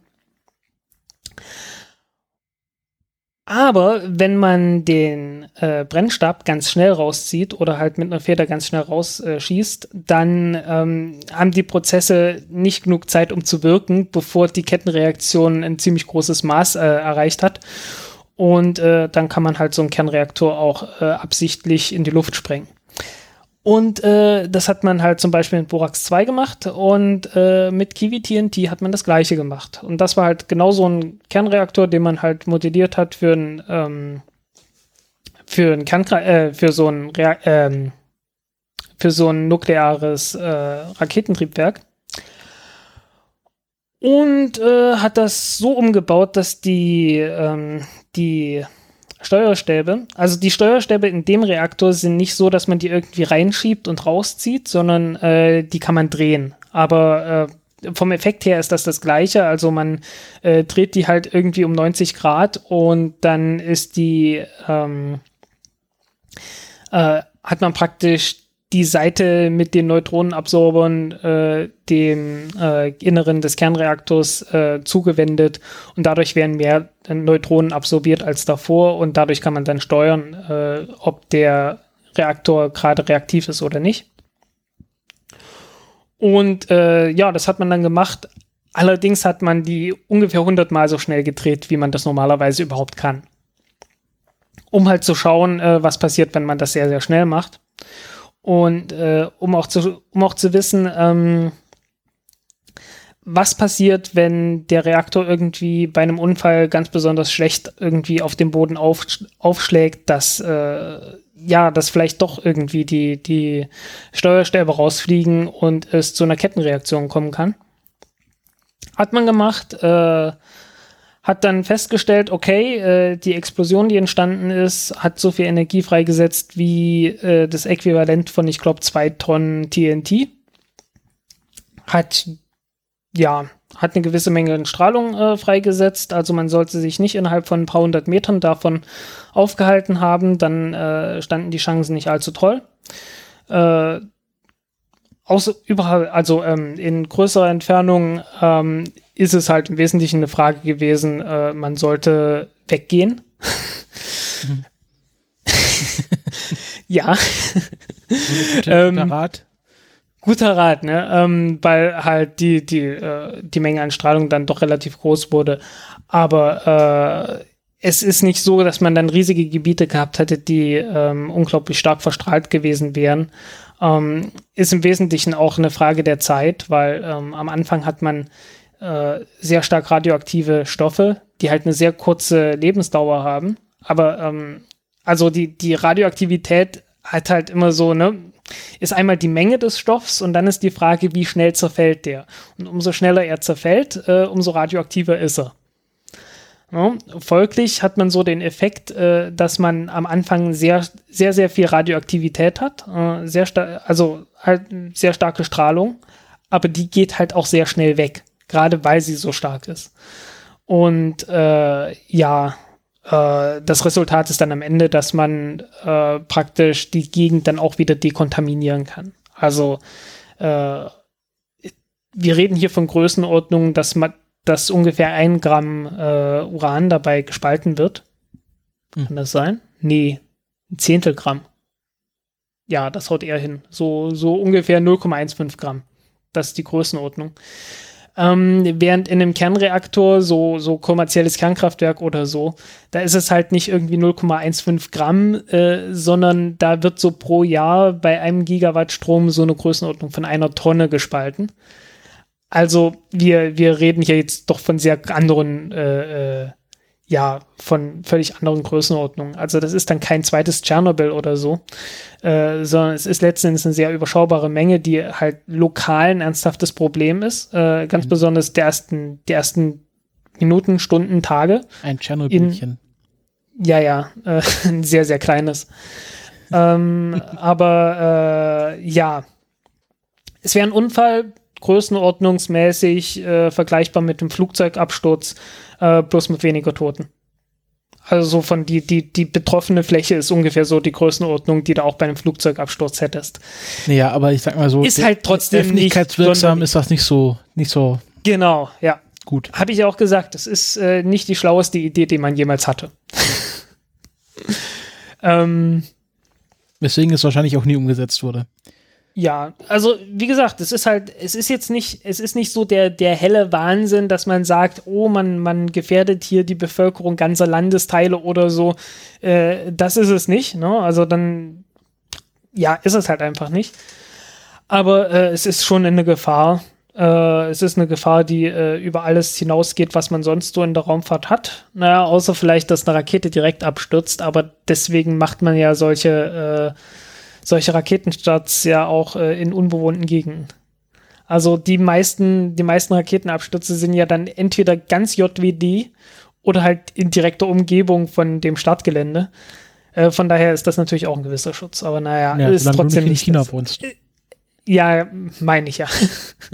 Aber wenn man den äh, Brennstab ganz schnell rauszieht oder halt mit einer Feder ganz schnell rausschießt, dann ähm, haben die Prozesse nicht genug Zeit, um zu wirken, bevor die Kettenreaktion ein ziemlich großes Maß äh, erreicht hat. Und äh, dann kann man halt so einen Kernreaktor auch äh, absichtlich in die Luft sprengen. Und äh, das hat man halt zum Beispiel mit Borax 2 gemacht und äh, mit Kiwi TNT hat man das gleiche gemacht. Und das war halt genau so ein Kernreaktor, den man halt modelliert hat für ein, ähm, für ein Kern, äh, für so ein Rea ähm, für so ein nukleares äh, Raketentriebwerk. Und äh, hat das so umgebaut, dass die, ähm, die Steuerstäbe. Also die Steuerstäbe in dem Reaktor sind nicht so, dass man die irgendwie reinschiebt und rauszieht, sondern äh, die kann man drehen. Aber äh, vom Effekt her ist das das gleiche. Also man äh, dreht die halt irgendwie um 90 Grad und dann ist die ähm, äh, hat man praktisch die Seite mit den Neutronenabsorbern äh, dem äh, Inneren des Kernreaktors äh, zugewendet und dadurch werden mehr Neutronen absorbiert als davor und dadurch kann man dann steuern, äh, ob der Reaktor gerade reaktiv ist oder nicht. Und äh, ja, das hat man dann gemacht. Allerdings hat man die ungefähr 100 Mal so schnell gedreht, wie man das normalerweise überhaupt kann. Um halt zu schauen, äh, was passiert, wenn man das sehr, sehr schnell macht. Und äh, um, auch zu, um auch zu wissen, ähm, was passiert, wenn der Reaktor irgendwie bei einem Unfall ganz besonders schlecht irgendwie auf dem Boden auf, aufschlägt, dass äh, ja, dass vielleicht doch irgendwie die, die Steuerstäbe rausfliegen und es zu einer Kettenreaktion kommen kann. Hat man gemacht, äh, hat dann festgestellt, okay, äh, die Explosion, die entstanden ist, hat so viel Energie freigesetzt wie äh, das Äquivalent von, ich glaube, zwei Tonnen TNT. Hat, ja, hat eine gewisse Menge an Strahlung äh, freigesetzt, also man sollte sich nicht innerhalb von ein paar hundert Metern davon aufgehalten haben, dann äh, standen die Chancen nicht allzu toll. Äh, außer überall, also ähm, in größerer Entfernung ähm, ist es halt im Wesentlichen eine Frage gewesen, äh, man sollte weggehen. Mhm. ja. Guter, ähm, Rat. Guter Rat, ne? Ähm, weil halt die, die, äh, die Menge an Strahlung dann doch relativ groß wurde. Aber äh, es ist nicht so, dass man dann riesige Gebiete gehabt hätte, die ähm, unglaublich stark verstrahlt gewesen wären. Ähm, ist im Wesentlichen auch eine Frage der Zeit, weil ähm, am Anfang hat man äh, sehr stark radioaktive Stoffe, die halt eine sehr kurze Lebensdauer haben. Aber ähm, also die, die Radioaktivität hat halt immer so, ne, ist einmal die Menge des Stoffs und dann ist die Frage, wie schnell zerfällt der. Und umso schneller er zerfällt, äh, umso radioaktiver ist er. Folglich hat man so den Effekt, äh, dass man am Anfang sehr, sehr, sehr viel Radioaktivität hat, äh, sehr also halt sehr starke Strahlung, aber die geht halt auch sehr schnell weg gerade weil sie so stark ist. Und äh, ja, äh, das Resultat ist dann am Ende, dass man äh, praktisch die Gegend dann auch wieder dekontaminieren kann. Also äh, wir reden hier von Größenordnungen, dass man dass ungefähr ein Gramm äh, Uran dabei gespalten wird. Hm. Kann das sein? Nee, ein Zehntel Gramm. Ja, das haut eher hin. So, so ungefähr 0,15 Gramm. Das ist die Größenordnung. Ähm, während in einem Kernreaktor, so, so kommerzielles Kernkraftwerk oder so, da ist es halt nicht irgendwie 0,15 Gramm, äh, sondern da wird so pro Jahr bei einem Gigawatt Strom so eine Größenordnung von einer Tonne gespalten. Also wir, wir reden hier jetzt doch von sehr anderen, äh, äh, ja, von völlig anderen Größenordnungen. Also das ist dann kein zweites Tschernobyl oder so, äh, sondern es ist letztendlich eine sehr überschaubare Menge, die halt lokal ein ernsthaftes Problem ist. Äh, ganz mhm. besonders die ersten, die ersten Minuten, Stunden, Tage. Ein Tschernobylchen. Ja, ja, äh, ein sehr, sehr kleines. ähm, aber äh, ja, es wäre ein Unfall, größenordnungsmäßig äh, vergleichbar mit dem Flugzeugabsturz, äh, bloß mit weniger Toten. Also so von die, die, die betroffene Fläche ist ungefähr so die Größenordnung, die du auch bei einem Flugzeugabsturz hättest. Ja, aber ich sag mal so, ist halt trotzdem öffentlichkeitswirksam ist das nicht so, nicht so. Genau, ja. Gut. Habe ich auch gesagt, das ist äh, nicht die schlaueste Idee, die man jemals hatte. ähm, Weswegen es wahrscheinlich auch nie umgesetzt wurde. Ja, also wie gesagt, es ist halt, es ist jetzt nicht, es ist nicht so der, der helle Wahnsinn, dass man sagt, oh, man, man gefährdet hier die Bevölkerung ganzer Landesteile oder so. Äh, das ist es nicht, ne? Also dann, ja, ist es halt einfach nicht. Aber äh, es ist schon eine Gefahr. Äh, es ist eine Gefahr, die äh, über alles hinausgeht, was man sonst so in der Raumfahrt hat. Naja, außer vielleicht, dass eine Rakete direkt abstürzt, aber deswegen macht man ja solche äh, solche Raketenstarts ja auch äh, in unbewohnten Gegenden. Also die meisten, die meisten Raketenabstürze sind ja dann entweder ganz JWD oder halt in direkter Umgebung von dem Startgelände. Äh, von daher ist das natürlich auch ein gewisser Schutz. Aber naja, ja, ist trotzdem nicht. In China das, wohnst. Äh, ja, meine ich ja.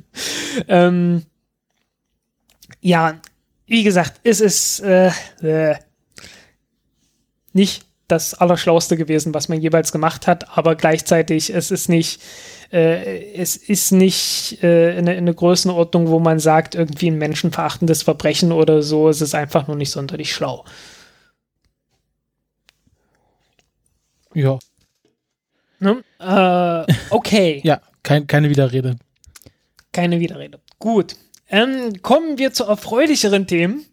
ähm, ja, wie gesagt, es ist äh, äh, nicht das Allerschlauste gewesen, was man jeweils gemacht hat, aber gleichzeitig es ist nicht, äh, es ist nicht äh, eine, eine Größenordnung, wo man sagt, irgendwie ein menschenverachtendes Verbrechen oder so, es ist einfach nur nicht sonderlich schlau. Ja. Ne? Äh, okay. ja, kein, keine Widerrede. Keine Widerrede. Gut. Ähm, kommen wir zu erfreulicheren Themen.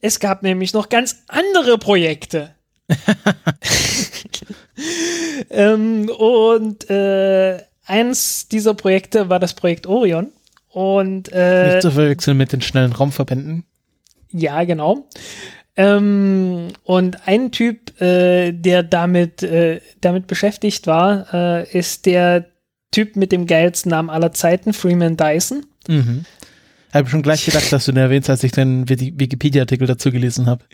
Es gab nämlich noch ganz andere Projekte. ähm, und äh, eins dieser Projekte war das Projekt Orion. Und, äh, Nicht zu verwechseln mit den schnellen Raumverbänden. Ja, genau. Ähm, und ein Typ, äh, der damit, äh, damit beschäftigt war, äh, ist der Typ mit dem geilsten Namen aller Zeiten, Freeman Dyson. Mhm. Habe schon gleich gedacht, dass du ihn erwähnst, als ich den Wikipedia-Artikel dazu gelesen habe.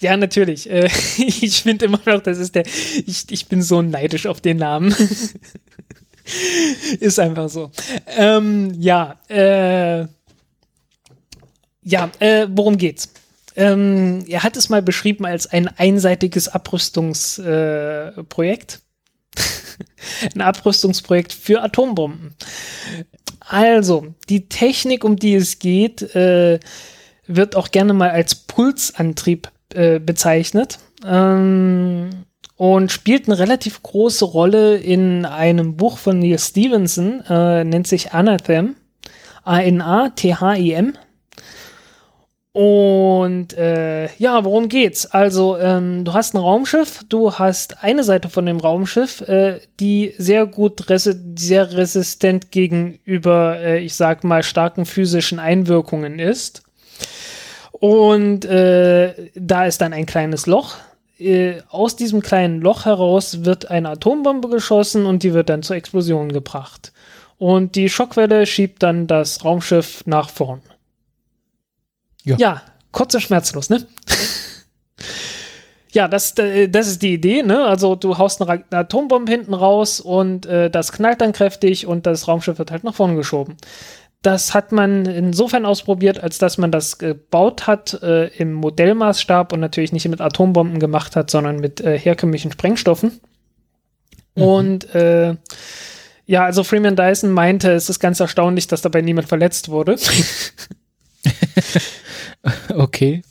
Ja, natürlich. Äh, ich finde immer noch, das ist der. Ich, ich bin so neidisch auf den Namen. ist einfach so. Ähm, ja, äh, ja, äh, worum geht's? Ähm, er hat es mal beschrieben als ein einseitiges Abrüstungsprojekt. ein Abrüstungsprojekt für Atombomben. Also, die Technik, um die es geht, äh, wird auch gerne mal als Pulsantrieb äh, bezeichnet ähm, und spielt eine relativ große Rolle in einem Buch von Neil Stevenson, äh, nennt sich Anathem, A-N-A-T-H-I-M. Und äh, ja, worum geht's? Also, ähm, du hast ein Raumschiff, du hast eine Seite von dem Raumschiff, äh, die sehr gut, resi sehr resistent gegenüber, äh, ich sag mal, starken physischen Einwirkungen ist. Und äh, da ist dann ein kleines Loch. Äh, aus diesem kleinen Loch heraus wird eine Atombombe geschossen und die wird dann zur Explosion gebracht. Und die Schockwelle schiebt dann das Raumschiff nach vorn. Ja. ja, kurz und schmerzlos, ne? ja, das, äh, das ist die Idee, ne? Also du haust eine Atombombe hinten raus und äh, das knallt dann kräftig und das Raumschiff wird halt nach vorne geschoben. Das hat man insofern ausprobiert, als dass man das gebaut hat äh, im Modellmaßstab und natürlich nicht mit Atombomben gemacht hat, sondern mit äh, herkömmlichen Sprengstoffen. Mhm. Und äh, ja, also Freeman Dyson meinte, es ist ganz erstaunlich, dass dabei niemand verletzt wurde. okay.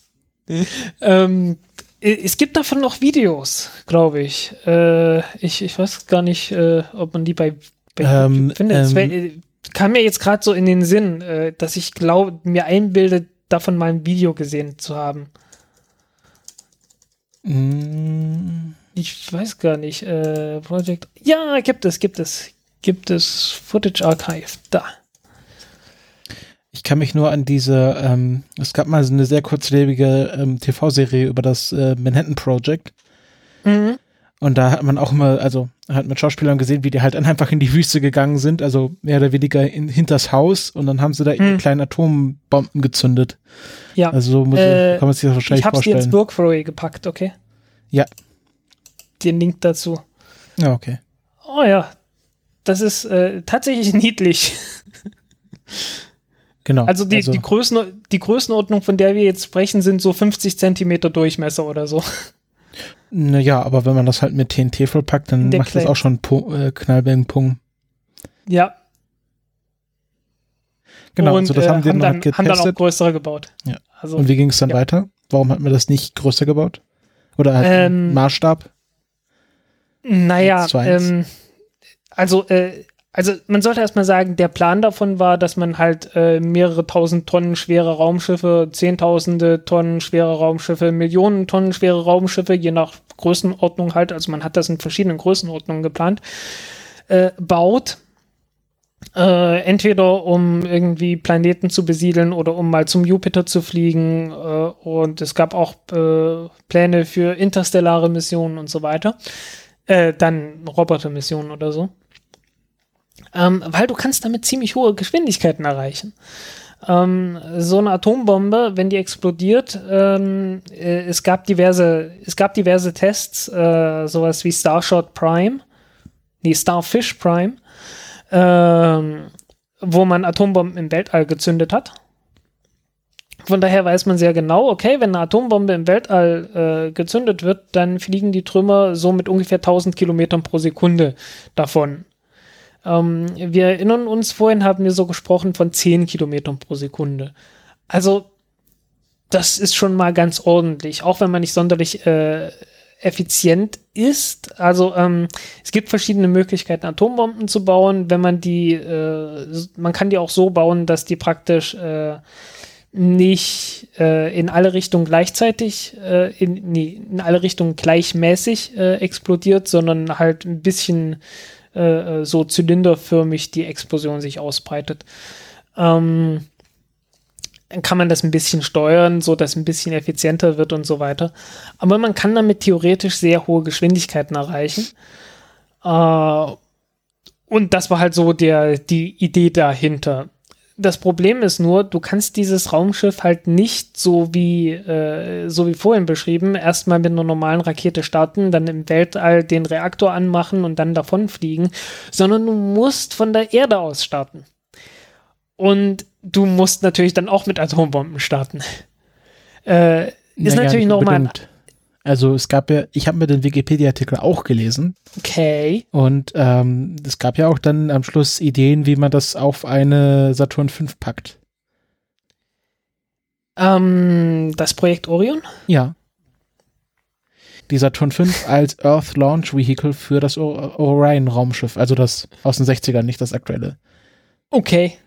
ähm, es gibt davon noch Videos, glaube ich. Äh, ich. Ich weiß gar nicht, äh, ob man die bei, bei ähm, findet. Ähm, äh, kam mir jetzt gerade so in den Sinn, äh, dass ich glaube, mir einbilde, davon mal ein Video gesehen zu haben. Mm, Ich weiß gar nicht. Äh, Project. Ja, gibt es, gibt es. Gibt es Footage Archive. Da. Ich kann mich nur an diese, ähm, es gab mal so eine sehr kurzlebige ähm, TV-Serie über das äh, Manhattan Project. Mhm. Und da hat man auch immer, also hat mit Schauspielern gesehen, wie die halt einfach in die Wüste gegangen sind, also mehr oder weniger in, hinters Haus und dann haben sie da Mhm. kleinen Atombomben gezündet. Ja. Also so muss, Äh, kann man sich das wahrscheinlich ich habe sie ins vorstellen. Burgfroy gepackt, okay? Ja. Den Link dazu. Ja, okay. Oh ja. Das ist äh, tatsächlich niedlich. Genau. Also die, die, Größen, die Größenordnung, von der wir jetzt sprechen, sind so 50 Zentimeter Durchmesser oder so. Naja, aber wenn man das halt mit TNT vollpackt, dann Der macht das Claim. auch schon Pu äh, Knallbang-Pung. Ja. Genau, und also das äh, haben haben, dann halt haben dann auch größere gebaut. Ja. Also, Und wie ging es dann Ja. weiter? Warum hat man das nicht größer gebaut? Oder halt Ähm, Maßstab? Naja, ähm, also, äh, also man sollte erstmal sagen, der Plan davon war, dass man halt äh, mehrere tausend Tonnen schwere Raumschiffe, zehntausende Tonnen schwere Raumschiffe, Millionen Tonnen schwere Raumschiffe, je nach Größenordnung halt, also man hat das in verschiedenen Größenordnungen geplant, äh, baut. Äh, entweder um irgendwie Planeten zu besiedeln oder um mal zum Jupiter zu fliegen. Äh, und es gab auch äh, Pläne für interstellare Missionen und so weiter äh, dann Robotermissionen oder so. Ähm, weil du kannst damit ziemlich hohe Geschwindigkeiten erreichen. Ähm, so eine Atombombe, wenn die explodiert, ähm, äh, es gab diverse, es gab diverse Tests, äh, sowas wie Starshot Prime, nee, Starfish Prime, ähm, wo man Atombomben im Weltall gezündet hat. Von daher weiß man sehr genau, okay, wenn eine Atombombe im Weltall äh, gezündet wird, dann fliegen die Trümmer so mit ungefähr 1000 Kilometern pro Sekunde davon. Ähm, wir erinnern uns, vorhin haben wir so gesprochen von 10 Kilometern pro Sekunde. Also, das ist schon mal ganz ordentlich, auch wenn man nicht sonderlich äh, effizient ist. Also, ähm, es gibt verschiedene Möglichkeiten, Atombomben zu bauen, wenn man die, äh, man kann die auch so bauen, dass die praktisch äh, nicht äh, in alle Richtungen gleichzeitig, äh, in, nee, in alle Richtungen gleichmäßig äh, explodiert, sondern halt ein bisschen äh, so zylinderförmig die Explosion sich ausbreitet. Ähm, dann kann man das ein bisschen steuern, so dass ein bisschen effizienter wird und so weiter. Aber man kann damit theoretisch sehr hohe Geschwindigkeiten erreichen. Äh, und das war halt so der, die Idee dahinter das Problem ist nur, du kannst dieses Raumschiff halt nicht so wie, äh, so wie vorhin beschrieben, erstmal mit einer normalen Rakete starten, dann im Weltall den Reaktor anmachen und dann davonfliegen, sondern du musst von der Erde aus starten. Und du musst natürlich dann auch mit Atombomben starten. Äh, ist gar natürlich nochmal. Also es gab ja, ich habe mir den Wikipedia-Artikel auch gelesen okay. und ähm, es gab ja auch dann am Schluss Ideen, wie man das auf eine Saturn V packt. Ähm, das Projekt Orion? Ja. Die Saturn V als Earth Launch Vehicle für das Orion-Raumschiff, also das aus den 60ern, nicht das aktuelle. Okay.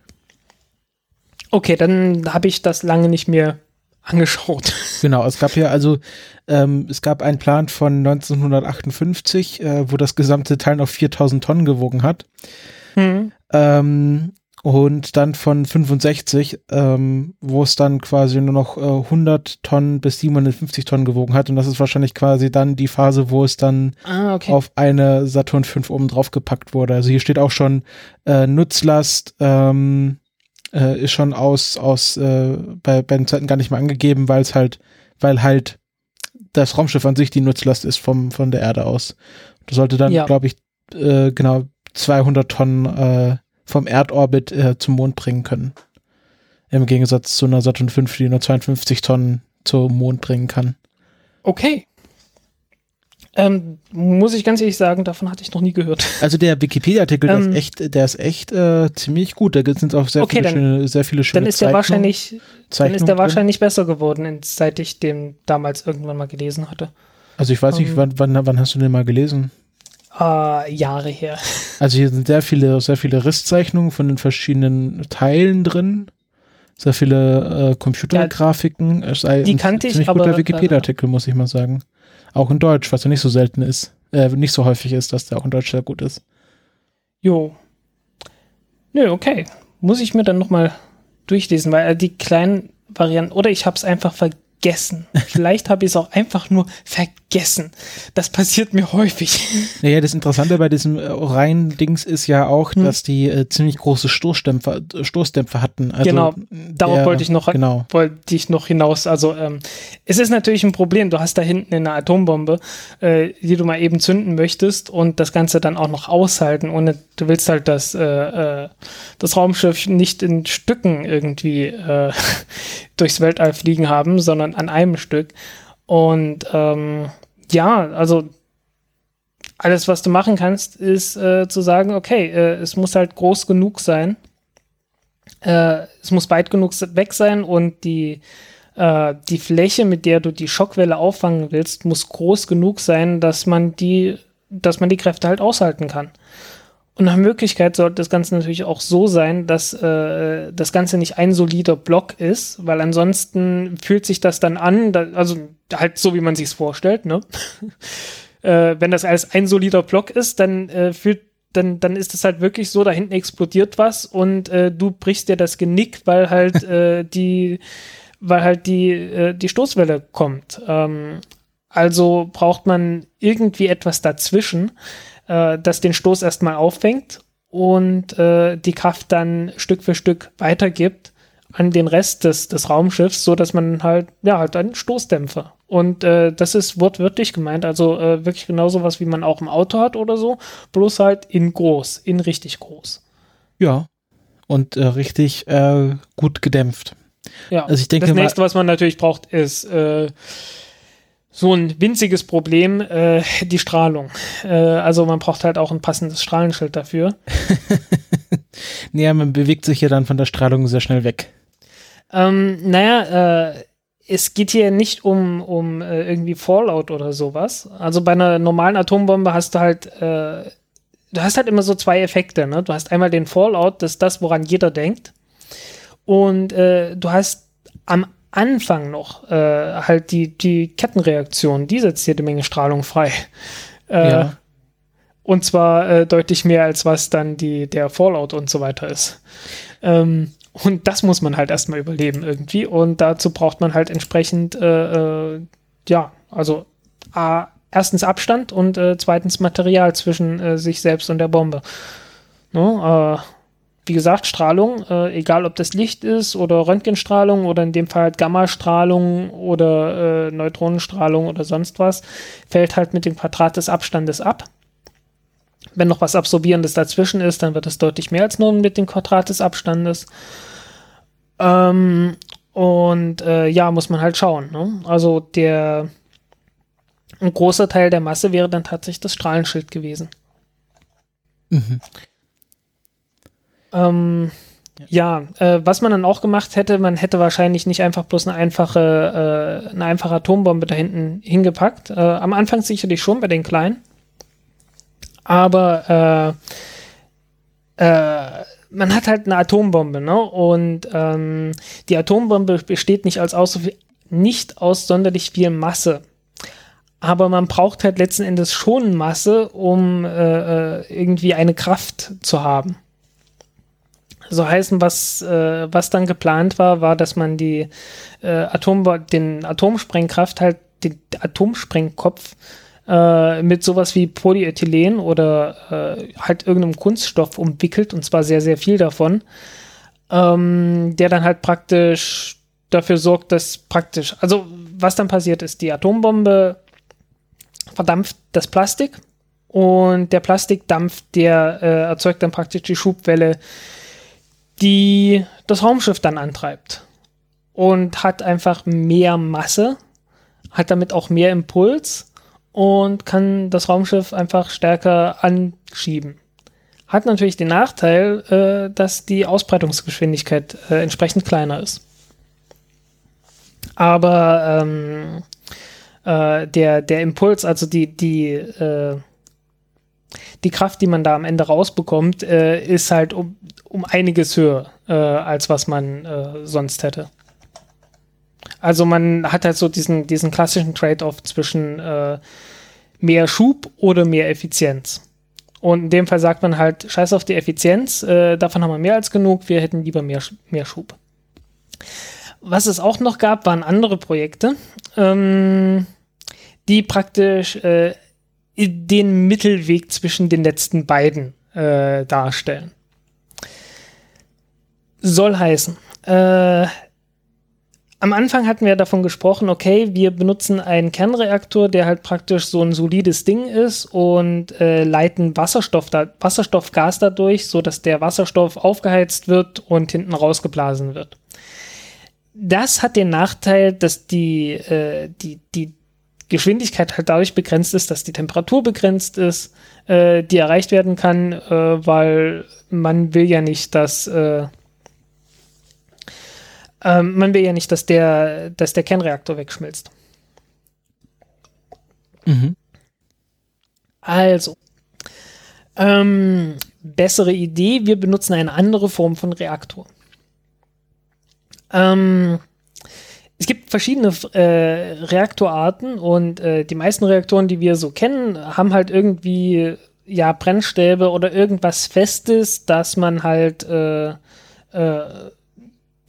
Okay, dann habe ich das lange nicht mehr angeschaut. Genau, es gab ja also, ähm, es gab einen Plan von 1958, äh, wo das gesamte Teil noch 4000 Tonnen gewogen hat. Hm. Ähm, und dann von 65, ähm, wo es dann quasi nur noch äh, 100 Tonnen bis 750 Tonnen gewogen hat. Und das ist wahrscheinlich quasi dann die Phase, wo es dann Ah, okay. auf eine Saturn V oben drauf gepackt wurde. Also hier steht auch schon äh, Nutzlast, ähm, äh, ist schon aus, aus äh, bei, bei den Zeiten gar nicht mehr angegeben, weil es halt, weil halt das Raumschiff an sich die Nutzlast ist vom, von der Erde aus. Das sollte dann, Ja. glaube ich, äh, genau 200 Tonnen äh, vom Erdorbit äh, zum Mond bringen können. Im Gegensatz zu einer Saturn V, die nur 52 Tonnen zum Mond bringen kann. Okay. Ähm, muss ich ganz ehrlich sagen, davon hatte ich noch nie gehört. Also der Wikipedia-Artikel, der Ähm, ist echt, der ist echt äh, ziemlich gut. Da sind auch sehr Okay, viele dann- schöne, sehr viele schöne Dann ist der Zeichnungen- wahrscheinlich, dann Zeichnungen ist der drin. wahrscheinlich besser geworden, seit ich den damals irgendwann mal gelesen hatte. Also ich weiß nicht, ähm, wann, wann, wann hast du den mal gelesen? Äh, Jahre her. Also hier sind sehr viele, sehr viele Risszeichnungen von den verschiedenen Teilen drin. Sehr viele äh, Computergrafiken. Sei die kannte ich, aber, guter Wikipedia-Artikel, muss ich mal sagen. Auch in Deutsch, was ja nicht so selten ist. Äh, nicht so häufig ist, dass der auch in Deutsch sehr gut ist. Jo. Nö, okay. Muss ich mir dann nochmal durchlesen, weil äh, die kleinen Varianten, oder ich habe es einfach vergessen vergessen. Vielleicht habe ich es auch einfach nur vergessen. Das passiert mir häufig. Naja, das Interessante bei diesem äh, Reihen-Dings ist ja auch, Hm. dass die äh, ziemlich große Stoßdämpfer, äh, Stoßdämpfer hatten. Also, genau, darauf der- wollte ich noch Genau. wollte ich noch hinaus. Also ähm, es ist natürlich ein Problem. Du hast da hinten eine Atombombe, äh, die du mal eben zünden möchtest und das Ganze dann auch noch aushalten. Und du willst halt das, äh, äh, das Raumschiff nicht in Stücken irgendwie äh, durchs Weltall fliegen haben, sondern an einem Stück. Und ähm, ja, also alles, was du machen kannst, ist äh, zu sagen, okay, äh, es muss halt groß genug sein. Äh, es muss weit genug weg sein und die, äh, die Fläche, mit der du die Schockwelle auffangen willst, muss groß genug sein, dass man die, dass man die Kräfte halt aushalten kann. Und nach Möglichkeit sollte das Ganze natürlich auch so sein, dass äh, das Ganze nicht ein solider Block ist, weil ansonsten fühlt sich das dann an, da, also halt so, wie man sich's vorstellt, ne? äh, wenn das alles ein solider Block ist, dann äh, fühlt dann, dann ist es halt wirklich so, da hinten explodiert was und äh, du brichst dir das Genick, weil halt äh, die, weil halt die, äh, die Stoßwelle kommt. Ähm, also braucht man irgendwie etwas dazwischen, äh, das den Stoß erstmal auffängt und äh, die Kraft dann Stück für Stück weitergibt an den Rest des, des Raumschiffs, so dass man halt, ja, halt einen Stoßdämpfer. Und äh, das ist wortwörtlich gemeint, also äh, wirklich genau sowas, wie man auch im Auto hat oder so, bloß halt in groß, in richtig groß. Ja. Und äh, richtig äh, gut gedämpft. Ja, Also ich denke das nächste, was man natürlich braucht, ist äh, so ein winziges Problem, äh, die Strahlung. Äh, also man braucht halt auch ein passendes Strahlenschild dafür. Naja, man bewegt sich ja dann von der Strahlung sehr schnell weg. Ähm, naja, äh, es geht hier nicht um, um äh, irgendwie Fallout oder sowas. Also bei einer normalen Atombombe hast du halt, äh, du hast halt immer so zwei Effekte. Ne? Du hast einmal den Fallout, das ist das, woran jeder denkt. Und äh, du hast am Anfang noch äh, halt die, die Kettenreaktion, die setzt jede Menge Strahlung frei. Äh, Ja. Und zwar äh, deutlich mehr, als was dann die, der Fallout und so weiter ist. Ähm, und das muss man halt erstmal überleben irgendwie. Und dazu braucht man halt entsprechend, äh, äh, ja, also A, erstens Abstand und äh, zweitens Material zwischen äh, sich selbst und der Bombe. Ne? Äh, wie gesagt, Strahlung, äh, egal ob das Licht ist oder Röntgenstrahlung oder in dem Fall halt Gammastrahlung oder äh, Neutronenstrahlung oder sonst was, fällt halt mit dem Quadrat des Abstandes ab. Wenn noch was Absorbierendes dazwischen ist, dann wird es deutlich mehr als nur mit dem Quadrat des Abstandes. Ähm, und äh, ja, muss man halt schauen. Ne? Also der ein großer Teil der Masse wäre dann tatsächlich das Strahlenschild gewesen. Mhm. Ähm, ja, äh, was man dann auch gemacht hätte, man hätte wahrscheinlich nicht einfach bloß eine einfache, äh, eine einfache Atombombe da hinten hingepackt. Äh, am Anfang sicherlich schon bei den kleinen. Aber äh, äh, man hat halt eine Atombombe, ne? Und ähm, die Atombombe besteht nicht als aus, nicht aus sonderlich viel Masse. Aber man braucht halt letzten Endes schon Masse, um äh, äh, irgendwie eine Kraft zu haben. So heißen, was, äh, was dann geplant war, war, dass man die äh, Atombo den Atomsprengkraft halt, den Atomsprengkopf äh, mit sowas wie Polyethylen oder äh, halt irgendeinem Kunststoff umwickelt und zwar sehr, sehr viel davon, ähm, der dann halt praktisch dafür sorgt, dass praktisch, also was dann passiert ist, die Atombombe verdampft das Plastik und der Plastikdampf, der äh, erzeugt dann praktisch die Schubwelle, die das Raumschiff dann antreibt und hat einfach mehr Masse, hat damit auch mehr Impuls und kann das Raumschiff einfach stärker anschieben. Hat natürlich den Nachteil, äh, dass die Ausbreitungsgeschwindigkeit äh, entsprechend kleiner ist. Aber ähm, äh, der, der Impuls, also die, die, äh, die Kraft, die man da am Ende rausbekommt, äh, ist halt um, um einiges höher, äh, als was man äh, sonst hätte. Also man hat halt so diesen, diesen klassischen Trade-off zwischen äh, mehr Schub oder mehr Effizienz. Und in dem Fall sagt man halt, scheiß auf die Effizienz, äh, davon haben wir mehr als genug, wir hätten lieber mehr, mehr Schub. Was es auch noch gab, waren andere Projekte, ähm, die praktisch äh, den Mittelweg zwischen den letzten beiden äh, darstellen. Soll heißen, äh, am Anfang hatten wir davon gesprochen, okay, wir benutzen einen Kernreaktor, der halt praktisch so ein solides Ding ist und äh, leiten Wasserstoff da, Wasserstoffgas dadurch, so dass der Wasserstoff aufgeheizt wird und hinten rausgeblasen wird. Das hat den Nachteil, dass die, äh, die, die Geschwindigkeit halt dadurch begrenzt ist, dass die Temperatur begrenzt ist, äh, die erreicht werden kann, äh, weil man will ja nicht, dass äh, ähm, man will ja nicht, dass der, dass der Kernreaktor wegschmilzt. Mhm. Also, ähm, bessere Idee, wir benutzen eine andere Form von Reaktor. Ähm, es gibt verschiedene äh, Reaktorarten und äh, die meisten Reaktoren, die wir so kennen, haben halt irgendwie ja Brennstäbe oder irgendwas Festes, dass man halt äh, äh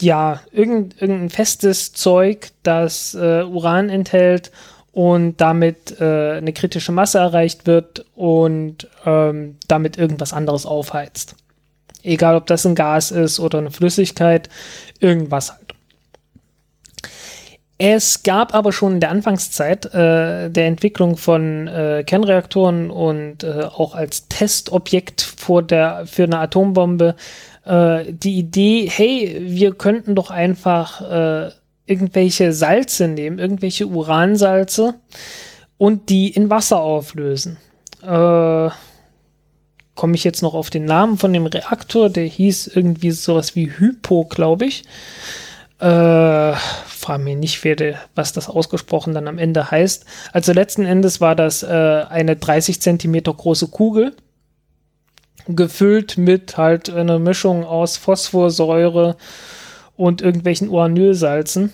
ja, irgend, irgendein festes Zeug, das äh, Uran enthält und damit äh, eine kritische Masse erreicht wird und ähm, damit irgendwas anderes aufheizt. Egal, ob das ein Gas ist oder eine Flüssigkeit, irgendwas halt. Es gab aber schon in der Anfangszeit äh, der Entwicklung von äh, Kernreaktoren und äh, auch als Testobjekt vor der, für eine Atombombe äh, die Idee, hey, wir könnten doch einfach äh, irgendwelche Salze nehmen, irgendwelche Uransalze und die in Wasser auflösen. Äh, Komme ich jetzt noch auf den Namen von dem Reaktor, der hieß irgendwie sowas wie Hypo, glaube ich. Äh, frag mir nicht, wer de, was das ausgesprochen dann am Ende heißt. Also letzten Endes war das äh, eine 30 Zentimeter große Kugel, gefüllt mit halt einer Mischung aus Phosphorsäure und irgendwelchen Uranylsalzen,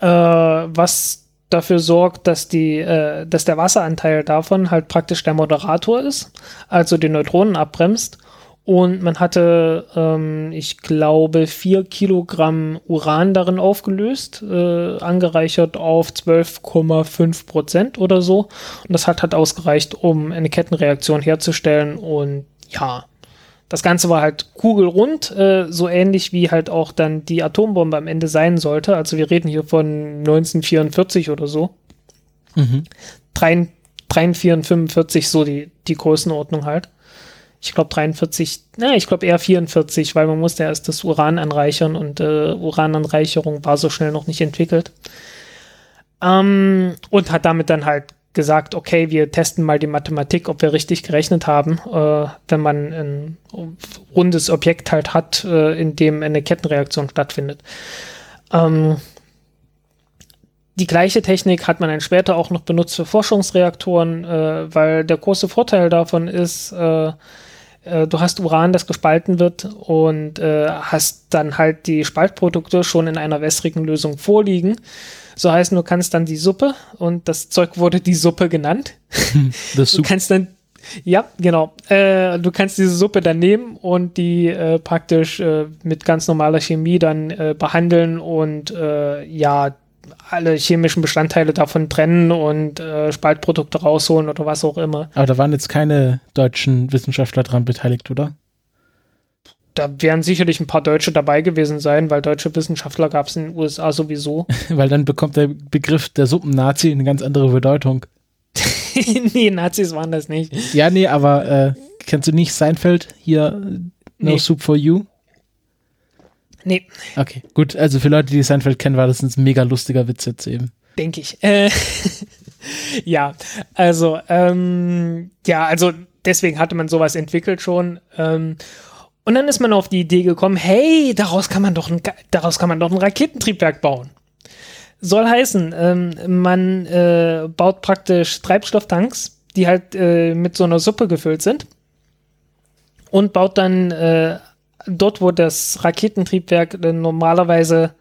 äh, was dafür sorgt, dass die, äh, dass der Wasseranteil davon halt praktisch der Moderator ist, also die Neutronen abbremst und man hatte, ähm, ich glaube, vier Kilogramm Uran darin aufgelöst, äh, angereichert auf 12,5 Prozent oder so. Und das hat halt ausgereicht, um eine Kettenreaktion herzustellen. Und ja, das Ganze war halt kugelrund, äh, so ähnlich wie halt auch dann die Atombombe am Ende sein sollte. Also wir reden hier von 1944 oder so. Mhm. 43, 45, so die, die Größenordnung halt ich glaube 43, na, ich glaube eher 44, weil man musste erst das Uran anreichern und äh, Urananreicherung war so schnell noch nicht entwickelt. Ähm, und hat damit dann halt gesagt, okay, wir testen mal die Mathematik, ob wir richtig gerechnet haben, äh, wenn man ein rundes Objekt halt hat, äh, in dem eine Kettenreaktion stattfindet. Ähm, die gleiche Technik hat man dann später auch noch benutzt für Forschungsreaktoren, äh, weil der große Vorteil davon ist, äh, äh, du hast Uran, das gespalten wird und äh, hast dann halt die Spaltprodukte schon in einer wässrigen Lösung vorliegen. So heißt, du kannst dann die Suppe und das Zeug wurde die Suppe genannt. Das du kannst dann ja, genau. Äh, du kannst diese Suppe dann nehmen und die äh, praktisch äh, mit ganz normaler Chemie dann äh, behandeln und äh, ja, alle chemischen Bestandteile davon trennen und äh, Spaltprodukte rausholen oder was auch immer. Aber da waren jetzt keine deutschen Wissenschaftler dran beteiligt, oder? Da werden sicherlich ein paar Deutsche dabei gewesen sein, weil deutsche Wissenschaftler gab es in den USA sowieso. weil dann bekommt der Begriff der Suppennazi eine ganz andere Bedeutung. nee, Nazis waren das nicht. Ja, nee, aber äh, kennst du nicht Seinfeld hier No nee. Soup for You? Nee. Okay, gut. Also für Leute, die Seinfeld kennen, war das ein mega lustiger Witz jetzt eben. Denke ich. Äh, ja, also, ähm, ja, also deswegen hatte man sowas entwickelt schon. Ähm, und dann ist man auf die Idee gekommen, hey, daraus kann man doch ein, daraus kann man doch ein Raketentriebwerk bauen. Soll heißen, ähm, man äh, baut praktisch Treibstofftanks die halt äh, mit so einer Suppe gefüllt sind und baut dann äh, dort, wo das Raketentriebwerk normalerweise,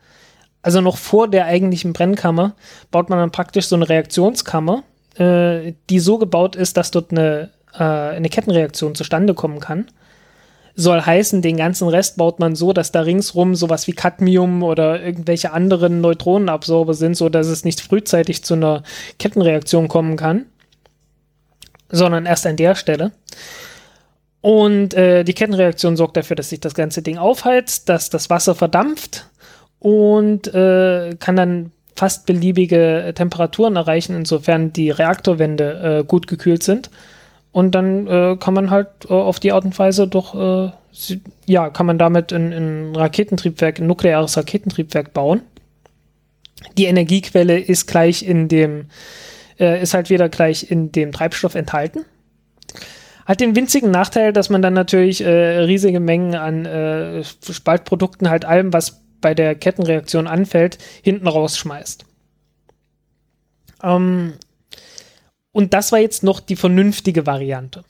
also noch vor der eigentlichen Brennkammer, baut man dann praktisch so eine Reaktionskammer, äh, die so gebaut ist, dass dort eine, äh, eine Kettenreaktion zustande kommen kann. Soll heißen, den ganzen Rest baut man so, dass da ringsrum sowas wie Cadmium oder irgendwelche anderen Neutronenabsorber sind, so dass es nicht frühzeitig zu einer Kettenreaktion kommen kann, sondern erst an der Stelle. Und äh, die Kettenreaktion sorgt dafür, dass sich das ganze Ding aufheizt, dass das Wasser verdampft und äh, kann dann fast beliebige Temperaturen erreichen, insofern die Reaktorwände äh, gut gekühlt sind. Und dann äh, kann man halt äh, auf die Art und Weise doch, äh, ja, kann man damit ein, ein Raketentriebwerk, ein nukleares Raketentriebwerk bauen. Die Energiequelle ist gleich in dem, äh, ist halt wieder gleich in dem Treibstoff enthalten. Hat den winzigen Nachteil, dass man dann natürlich äh, riesige Mengen an äh, Spaltprodukten, halt allem, was bei der Kettenreaktion anfällt, hinten rausschmeißt. Ähm, und das war jetzt noch die vernünftige Variante.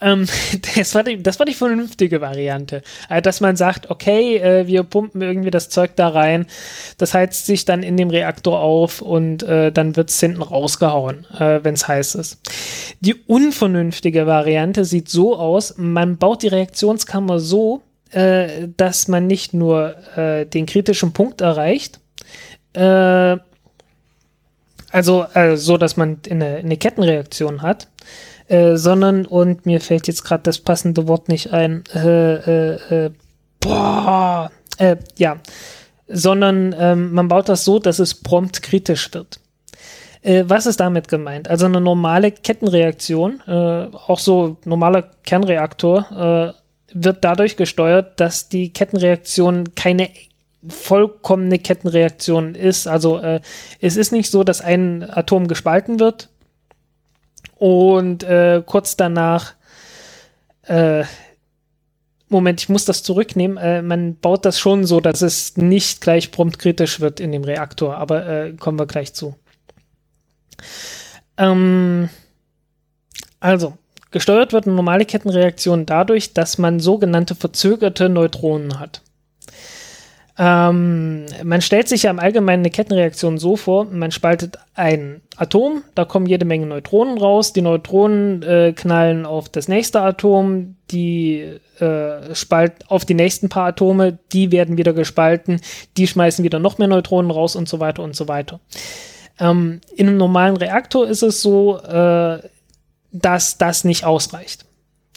Ähm, das, war die, das war die vernünftige Variante. Also, dass man sagt, okay, äh, wir pumpen irgendwie das Zeug da rein, das heizt sich dann in dem Reaktor auf und äh, dann wird es hinten rausgehauen, äh, wenn es heiß ist. Die unvernünftige Variante sieht so aus, man baut die Reaktionskammer so, äh, dass man nicht nur äh, den kritischen Punkt erreicht, äh, also so, dass man eine, eine Kettenreaktion hat, äh, sondern, und mir fällt jetzt gerade das passende Wort nicht ein, äh, äh, äh boah, äh, ja, sondern ähm, man baut das so, dass es prompt kritisch wird. Äh, was ist damit gemeint? Also eine normale Kettenreaktion, auch so normaler Kernreaktor, wird dadurch gesteuert, dass die Kettenreaktion keine vollkommene Kettenreaktion ist. Also äh, es ist nicht so, dass ein Atom gespalten wird und äh, kurz danach, äh, Moment, ich muss das zurücknehmen. Äh, man baut das schon so, dass es nicht gleich prompt kritisch wird in dem Reaktor, aber äh, kommen wir gleich zu. Ähm, also, gesteuert wird eine normale Kettenreaktion dadurch, dass man sogenannte verzögerte Neutronen hat. Ähm, man stellt sich ja im Allgemeinen eine Kettenreaktion so vor, man spaltet ein Atom, da kommen jede Menge Neutronen raus, die Neutronen äh, knallen auf das nächste Atom, die äh, spalt auf die nächsten paar Atome, die werden wieder gespalten, die schmeißen wieder noch mehr Neutronen raus und so weiter und so weiter. Ähm, in einem normalen Reaktor ist es so, äh, dass das nicht ausreicht.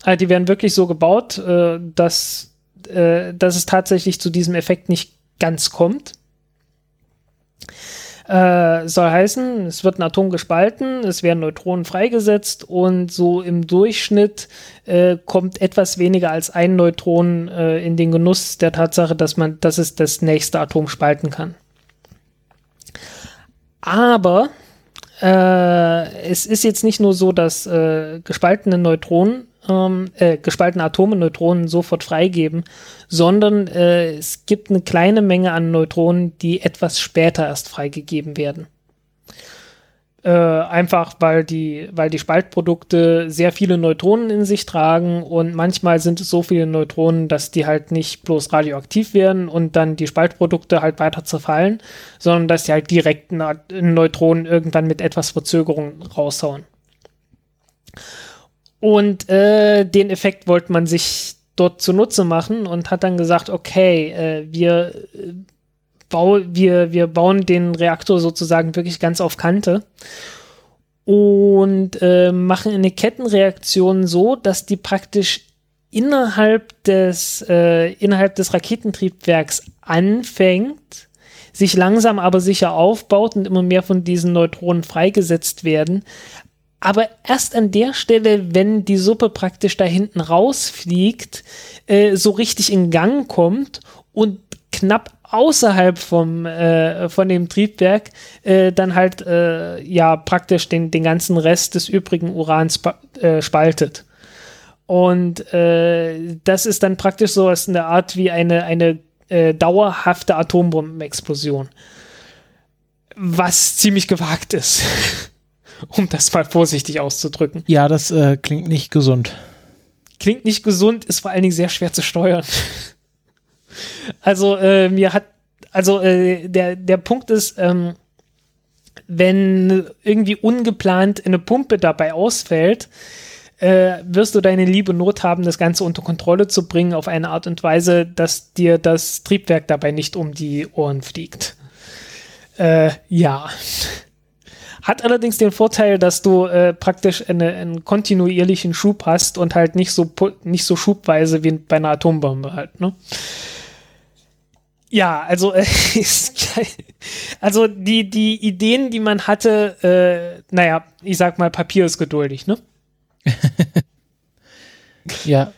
Also die werden wirklich so gebaut, äh, dass äh, dass es tatsächlich zu diesem Effekt nicht ganz kommt. Äh, soll heißen, es wird ein Atom gespalten, es werden Neutronen freigesetzt und so im Durchschnitt äh, kommt etwas weniger als ein Neutron äh, in den Genuss der Tatsache, dass man, dass es das nächste Atom spalten kann. Aber äh, es ist jetzt nicht nur so, dass äh, gespaltene Neutronen ähm, äh, gespaltene Atome Neutronen sofort freigeben, sondern äh, es gibt eine kleine Menge an Neutronen, die etwas später erst freigegeben werden. Äh, einfach weil die, weil die Spaltprodukte sehr viele Neutronen in sich tragen und manchmal sind es so viele Neutronen, dass die halt nicht bloß radioaktiv werden und dann die Spaltprodukte halt weiter zerfallen, sondern dass die halt direkt Neutronen irgendwann mit etwas Verzögerung raushauen. Und äh, den Effekt wollte man sich dort zunutze machen und hat dann gesagt, okay, äh, wir, äh, bau, wir, wir bauen den Reaktor sozusagen wirklich ganz auf Kante und äh, machen eine Kettenreaktion so, dass die praktisch innerhalb des, äh, innerhalb des Raketentriebwerks anfängt, sich langsam aber sicher aufbaut und immer mehr von diesen Neutronen freigesetzt werden, aber erst an der Stelle, wenn die Suppe praktisch da hinten rausfliegt, äh, so richtig in Gang kommt und knapp außerhalb vom äh, von dem Triebwerk äh, dann halt äh, ja praktisch den den ganzen Rest des übrigen Urans äh, spaltet. Und äh, das ist dann praktisch so als eine Art wie eine eine dauerhafte Atombombenexplosion. Was ziemlich gewagt ist um das mal vorsichtig auszudrücken. Ja, das äh, klingt nicht gesund. Klingt nicht gesund, ist vor allen Dingen sehr schwer zu steuern. also äh, mir hat, also äh, der, der Punkt ist, ähm, wenn irgendwie ungeplant eine Pumpe dabei ausfällt, äh, wirst du deine liebe Not haben, das Ganze unter Kontrolle zu bringen auf eine Art und Weise, dass dir das Triebwerk dabei nicht um die Ohren fliegt. Äh, ja. Hat allerdings den Vorteil, dass du äh, praktisch eine, einen kontinuierlichen Schub hast und halt nicht so, nicht so schubweise wie bei einer Atombombe halt, ne? Ja, also, äh, also die, die Ideen, die man hatte, äh, naja, ich sag mal, Papier ist geduldig, ne? ja.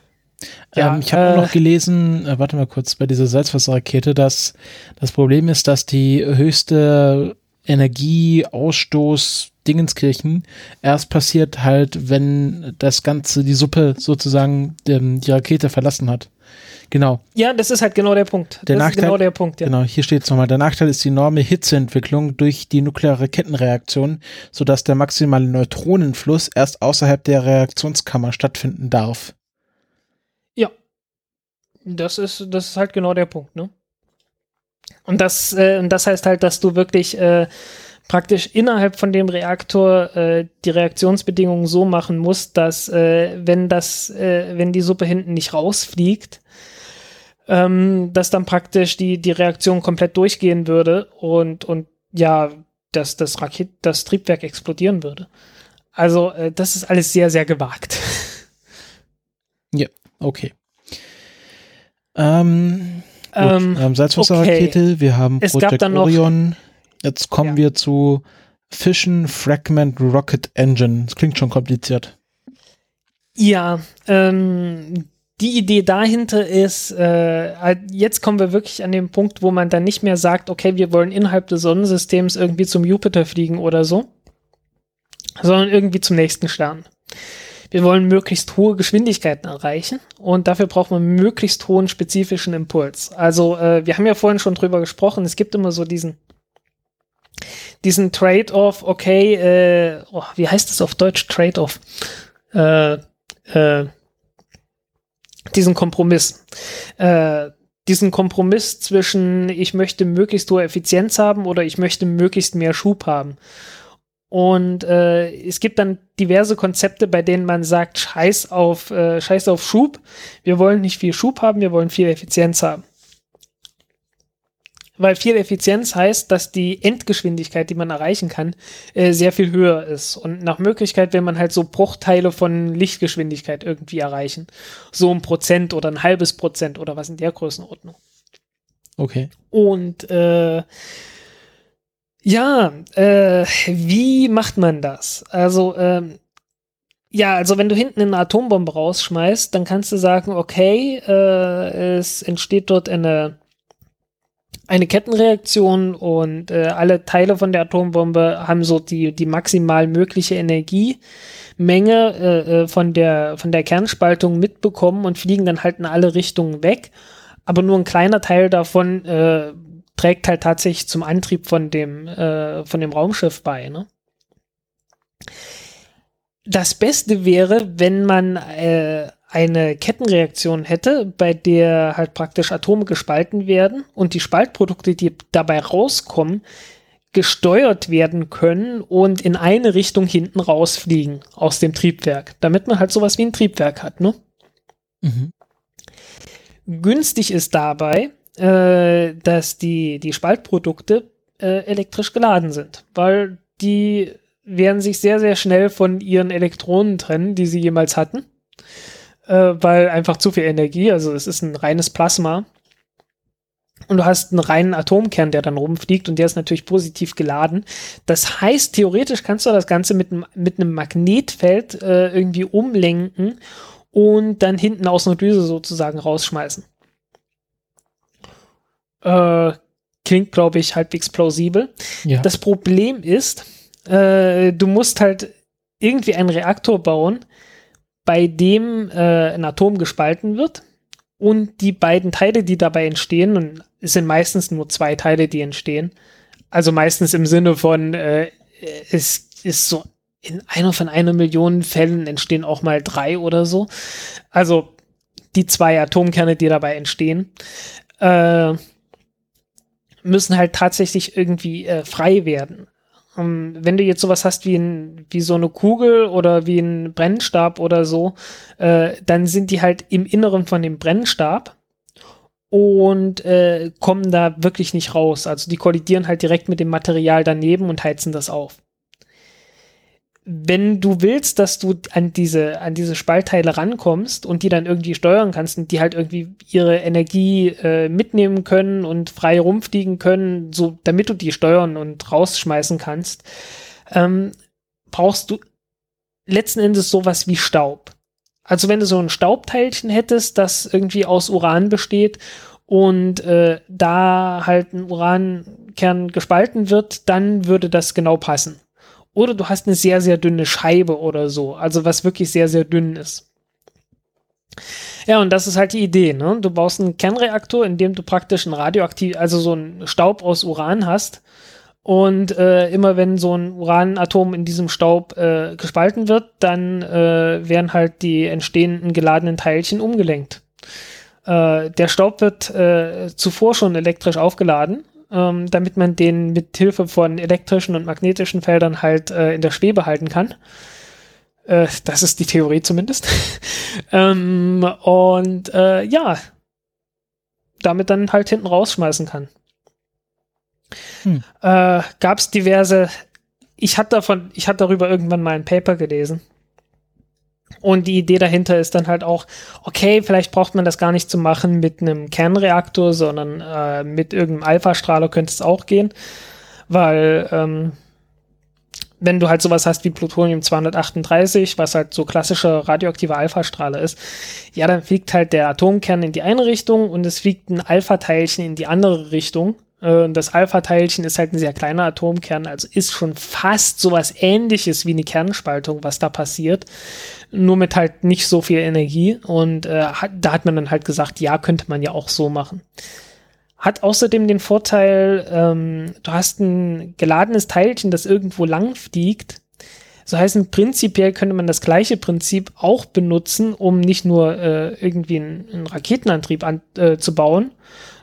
ja ähm, ich habe äh, noch gelesen, äh, warte mal kurz, bei dieser Salzwasserrakete, dass das Problem ist, dass die höchste Energieausstoß Dingenskirchen erst passiert halt, wenn das Ganze, die Suppe sozusagen ähm, die Rakete verlassen hat. Genau. Ja, das ist halt genau der Punkt. Der das Nachteil, genau der Punkt, ja. Genau, hier steht es nochmal. Der Nachteil ist die enorme Hitzeentwicklung durch die nukleare Kettenreaktion, sodass der maximale Neutronenfluss erst außerhalb der Reaktionskammer stattfinden darf. Ja. Das ist, das ist halt genau der Punkt, ne? Und das, äh, das heißt halt, dass du wirklich äh, praktisch innerhalb von dem Reaktor äh, die Reaktionsbedingungen so machen musst, dass äh, wenn das, äh, wenn die Suppe hinten nicht rausfliegt, ähm, dass dann praktisch die, die Reaktion komplett durchgehen würde und, und ja, dass das Raket, das Triebwerk explodieren würde. Also, äh, das ist alles sehr, sehr gewagt. Ja, okay. Ähm, ähm, wir haben Salzwasserrakete, okay. wir haben Project Orion. Jetzt kommen ja. wir zu Fission Fragment Rocket Engine. Das klingt schon kompliziert. Ja, ähm, die Idee dahinter ist, äh, jetzt kommen wir wirklich an den Punkt, wo man dann nicht mehr sagt, okay, wir wollen innerhalb des Sonnensystems irgendwie zum Jupiter fliegen oder so, sondern irgendwie zum nächsten Stern. Wir wollen möglichst hohe Geschwindigkeiten erreichen und dafür braucht man möglichst hohen spezifischen Impuls. Also äh, wir haben ja vorhin schon drüber gesprochen, es gibt immer so diesen diesen Trade-off, okay, äh, oh, wie heißt es auf Deutsch Trade-off? Äh, äh, diesen Kompromiss. Äh, diesen Kompromiss zwischen, ich möchte möglichst hohe Effizienz haben oder ich möchte möglichst mehr Schub haben. Und äh, es gibt dann diverse Konzepte, bei denen man sagt, scheiß auf, äh, scheiß auf Schub. Wir wollen nicht viel Schub haben, wir wollen viel Effizienz haben. Weil viel Effizienz heißt, dass die Endgeschwindigkeit, die man erreichen kann, äh, sehr viel höher ist. Und nach Möglichkeit will man halt so Bruchteile von Lichtgeschwindigkeit irgendwie erreichen. So ein Prozent oder ein halbes Prozent oder was in der Größenordnung. Okay. Und äh, ja, äh, wie macht man das? Also, ähm, ja, also wenn du hinten eine Atombombe rausschmeißt, dann kannst du sagen, okay, äh, es entsteht dort eine eine Kettenreaktion und äh, alle Teile von der Atombombe haben so die, die maximal mögliche Energiemenge äh, äh, von, der, von der Kernspaltung mitbekommen und fliegen dann halt in alle Richtungen weg. Aber nur ein kleiner Teil davon äh, trägt halt tatsächlich zum Antrieb von dem, äh, von dem Raumschiff bei. Ne? Das Beste wäre, wenn man äh, eine Kettenreaktion hätte, bei der halt praktisch Atome gespalten werden und die Spaltprodukte, die dabei rauskommen, gesteuert werden können und in eine Richtung hinten rausfliegen aus dem Triebwerk, damit man halt sowas wie ein Triebwerk hat, ne? Mhm. Günstig ist dabei, äh, dass die, die Spaltprodukte äh, elektrisch geladen sind, weil die werden sich sehr, sehr schnell von ihren Elektronen trennen, die sie jemals hatten äh, weil einfach zu viel Energie, also es ist ein reines Plasma. Und du hast einen reinen Atomkern, der dann rumfliegt und der ist natürlich positiv geladen. Das heißt, theoretisch kannst du das Ganze mit, mit einem Magnetfeld äh, irgendwie umlenken und dann hinten aus einer Düse sozusagen rausschmeißen. Äh, klingt, glaube ich, halbwegs plausibel. Ja. Das Problem ist, äh, du musst halt irgendwie einen Reaktor bauen, bei dem äh, ein Atom gespalten wird und die beiden Teile, die dabei entstehen, und es sind meistens nur zwei Teile, die entstehen, also meistens im Sinne von, äh, es ist so in einer von einer Million Fällen entstehen auch mal drei oder so. Also die zwei Atomkerne, die dabei entstehen, äh, müssen halt tatsächlich irgendwie äh, frei werden. Um, ähm, wenn du jetzt sowas hast wie, ein, wie so eine Kugel oder wie ein Brennstab oder so, äh, dann sind die halt im Inneren von dem Brennstab und äh, kommen da wirklich nicht raus. Also die kollidieren halt direkt mit dem Material daneben und heizen das auf wenn du willst, dass du an diese, an diese Spaltteile rankommst und die dann irgendwie steuern kannst und die halt irgendwie ihre Energie äh, mitnehmen können und frei rumfliegen können, so damit du die steuern und rausschmeißen kannst, ähm, brauchst du letzten Endes sowas wie Staub. Also wenn du so ein Staubteilchen hättest, das irgendwie aus Uran besteht und äh, da halt ein Urankern gespalten wird, dann würde das genau passen. Oder du hast eine sehr, sehr dünne Scheibe oder so. Also was wirklich sehr, sehr dünn ist. Ja, und das ist halt die Idee, ne? Du baust einen Kernreaktor, in dem du praktisch ein radioaktiv, also so ein Staub aus Uran hast. Und äh, immer wenn so ein Uranatom in diesem Staub äh, gespalten wird, dann äh, werden halt die entstehenden geladenen Teilchen umgelenkt. Äh, der Staub wird äh, zuvor schon elektrisch aufgeladen ähm, damit man den mit Hilfe von elektrischen und magnetischen Feldern halt äh, in der Schwebe halten kann. Äh, das ist die Theorie zumindest. ähm, und äh, ja, damit dann halt hinten rausschmeißen kann. Hm. Äh, Gab es diverse. Ich hatte davon, ich hatte darüber irgendwann mal ein Paper gelesen. Und die Idee dahinter ist dann halt auch, okay, vielleicht braucht man das gar nicht zu machen mit einem Kernreaktor, sondern äh, mit irgendeinem Alpha-Strahler könnte es auch gehen, weil ähm, wenn du halt sowas hast wie Plutonium 238, was halt so klassischer radioaktiver Alpha-Strahler ist, ja, dann fliegt halt der Atomkern in die eine Richtung und es fliegt ein Alpha-Teilchen in die andere Richtung. Äh, das Alpha-Teilchen ist halt ein sehr kleiner Atomkern, also ist schon fast sowas ähnliches wie eine Kernspaltung, was da passiert nur mit halt nicht so viel Energie. Und äh, hat, da hat man dann halt gesagt, ja, könnte man ja auch so machen. Hat außerdem den Vorteil, ähm, du hast ein geladenes Teilchen, das irgendwo lang fliegt. So heißt, prinzipiell könnte man das gleiche Prinzip auch benutzen, um nicht nur äh, irgendwie einen, einen Raketenantrieb an, äh, zu bauen,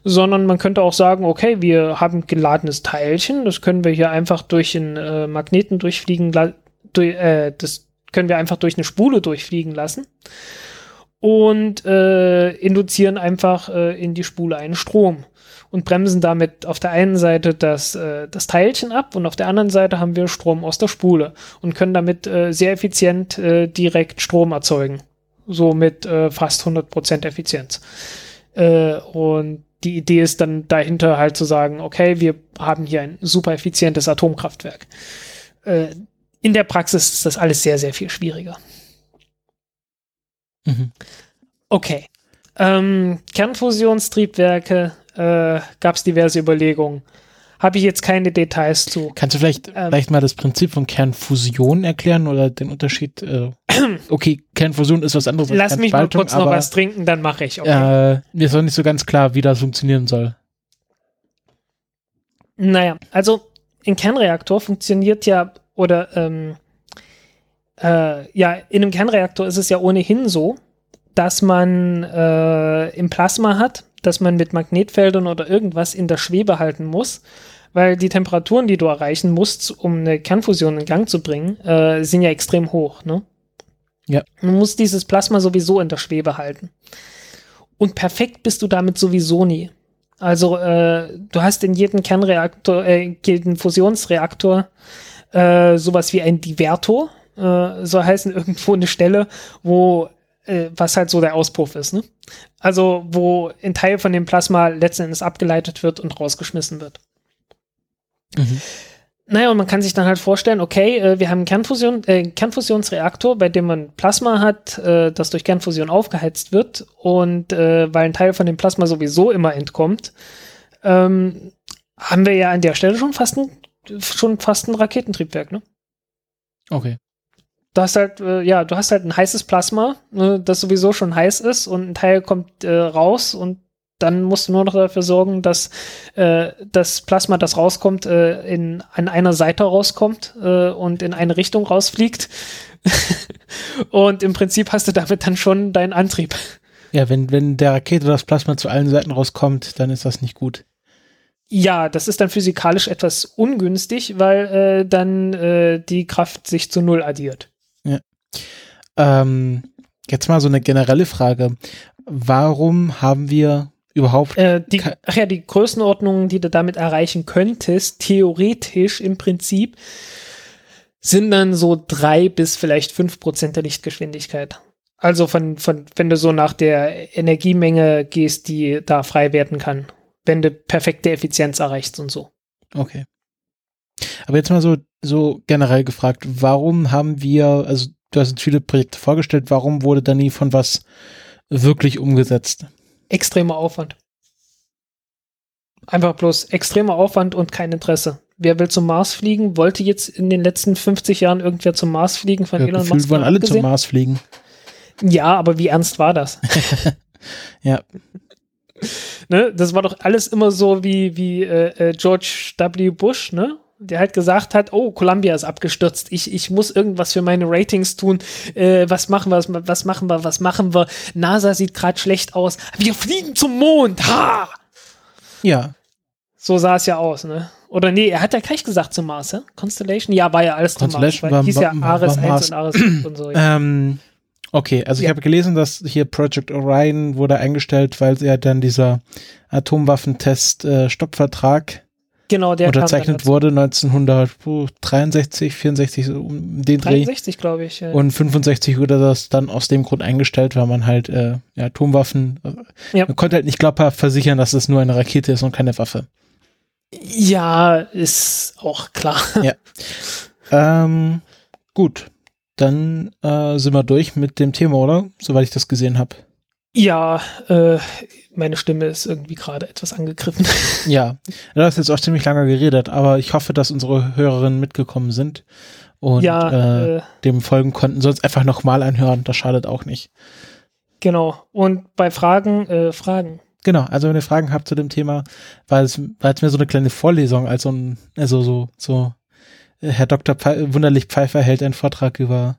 sondern man könnte auch sagen, okay, wir haben geladenes Teilchen, das können wir hier einfach durch einen äh, Magneten durchfliegen, durch, äh, das können wir einfach durch eine Spule durchfliegen lassen und äh, induzieren einfach äh, in die Spule einen Strom und bremsen damit auf der einen Seite das, äh, das Teilchen ab und auf der anderen Seite haben wir Strom aus der Spule und können damit äh, sehr effizient äh, direkt Strom erzeugen. So mit äh, fast 100% Effizienz. Äh, und die Idee ist dann dahinter halt zu sagen, okay, wir haben hier ein super effizientes Atomkraftwerk. Äh, in der Praxis ist das alles sehr, sehr viel schwieriger. Mhm. Okay. Ähm, Kernfusionstriebwerke äh, gab es diverse Überlegungen. Habe ich jetzt keine Details zu. Kannst du vielleicht, ähm, vielleicht mal das Prinzip von Kernfusion erklären oder den Unterschied? Äh, okay, Kernfusion ist was anderes. Lass mich mal kurz noch was trinken, dann mache ich. Okay. Äh, mir ist noch nicht so ganz klar, wie das funktionieren soll. Naja, also ein Kernreaktor funktioniert ja oder ähm, äh, ja, in einem Kernreaktor ist es ja ohnehin so, dass man äh, im Plasma hat, dass man mit Magnetfeldern oder irgendwas in der Schwebe halten muss, weil die Temperaturen, die du erreichen musst, um eine Kernfusion in Gang zu bringen, äh, sind ja extrem hoch. Ne? Ja. Man muss dieses Plasma sowieso in der Schwebe halten. Und perfekt bist du damit sowieso nie. Also äh, du hast in jedem Kernreaktor, äh, jeden Fusionsreaktor äh, sowas wie ein Divertor, äh, soll heißen irgendwo eine Stelle, wo äh, was halt so der Auspuff ist, ne? Also wo ein Teil von dem Plasma letzten Endes abgeleitet wird und rausgeschmissen wird. Mhm. Naja, und man kann sich dann halt vorstellen, okay, äh, wir haben einen Kernfusion, äh, Kernfusionsreaktor, bei dem man Plasma hat, äh, das durch Kernfusion aufgeheizt wird und äh, weil ein Teil von dem Plasma sowieso immer entkommt, ähm, haben wir ja an der Stelle schon fast ein schon fast ein Raketentriebwerk, ne? Okay. Du hast halt, äh, ja, du hast halt ein heißes Plasma, ne, das sowieso schon heiß ist und ein Teil kommt äh, raus und dann musst du nur noch dafür sorgen, dass äh, das Plasma, das rauskommt, äh, in, an einer Seite rauskommt äh, und in eine Richtung rausfliegt. und im Prinzip hast du damit dann schon deinen Antrieb. Ja, wenn, wenn der Rakete das Plasma zu allen Seiten rauskommt, dann ist das nicht gut. Ja, das ist dann physikalisch etwas ungünstig, weil äh, dann äh, die Kraft sich zu null addiert. Ähm, jetzt mal so eine generelle Frage. Warum haben wir überhaupt. Äh, die, ach ja, die Größenordnungen, die du damit erreichen könntest, theoretisch im Prinzip, sind dann so drei bis vielleicht fünf Prozent der Lichtgeschwindigkeit. Also von, von, wenn du so nach der Energiemenge gehst, die da frei werden kann, wenn du perfekte Effizienz erreichst und so. Okay. Aber jetzt mal so, so generell gefragt, warum haben wir, also du hast jetzt viele Projekte vorgestellt, warum wurde da nie von was wirklich umgesetzt? Extremer Aufwand. Einfach bloß extremer Aufwand und kein Interesse. Wer will zum Mars fliegen? Wollte jetzt in den letzten 50 Jahren irgendwer zum Mars fliegen von ja, Elon Musk? wollen alle zum Mars fliegen. Ja, aber wie ernst war das? ja. Ne, das war doch alles immer so wie, wie äh, äh George W. Bush, ne? Der halt gesagt hat, oh, Columbia ist abgestürzt, ich, ich muss irgendwas für meine Ratings tun, äh, was machen wir, was, was machen wir, was machen wir, NASA sieht gerade schlecht aus, wir fliegen zum Mond, ha! Ja. So sah es ja aus, ne? Oder nee, er hat ja gleich gesagt zum Mars, ja? Constellation? Ja, war ja alles zum Mars, weil war, hieß ja Ares 1 und Ares 5 und so. Ja. Ähm, okay, also ja. ich habe gelesen, dass hier Project Orion wurde eingestellt, weil er dann dieser Atomwaffentest-Stoppvertrag äh, Genau, der unterzeichnet wurde 1963, 64 so um den 63, glaube ich. Ja. Und 65 wurde das dann aus dem Grund eingestellt, weil man halt äh, ja, Atomwaffen, äh, ja. man konnte halt nicht glaubhaft versichern, dass es nur eine Rakete ist und keine Waffe. Ja, ist auch klar. Ja. ähm, gut, dann äh, sind wir durch mit dem Thema, oder? Soweit ich das gesehen habe. Ja, äh, meine Stimme ist irgendwie gerade etwas angegriffen. Ja, du hast jetzt auch ziemlich lange geredet, aber ich hoffe, dass unsere Hörerinnen mitgekommen sind und ja, äh, äh, dem folgen konnten. Sonst einfach nochmal anhören, das schadet auch nicht. Genau. Und bei Fragen, äh, Fragen. Genau, also wenn ihr Fragen habt zu dem Thema, weil es, weil es mir so eine kleine Vorlesung, also ein, also so, so, äh, Herr Dr. Pfe Wunderlich Pfeiffer hält einen Vortrag über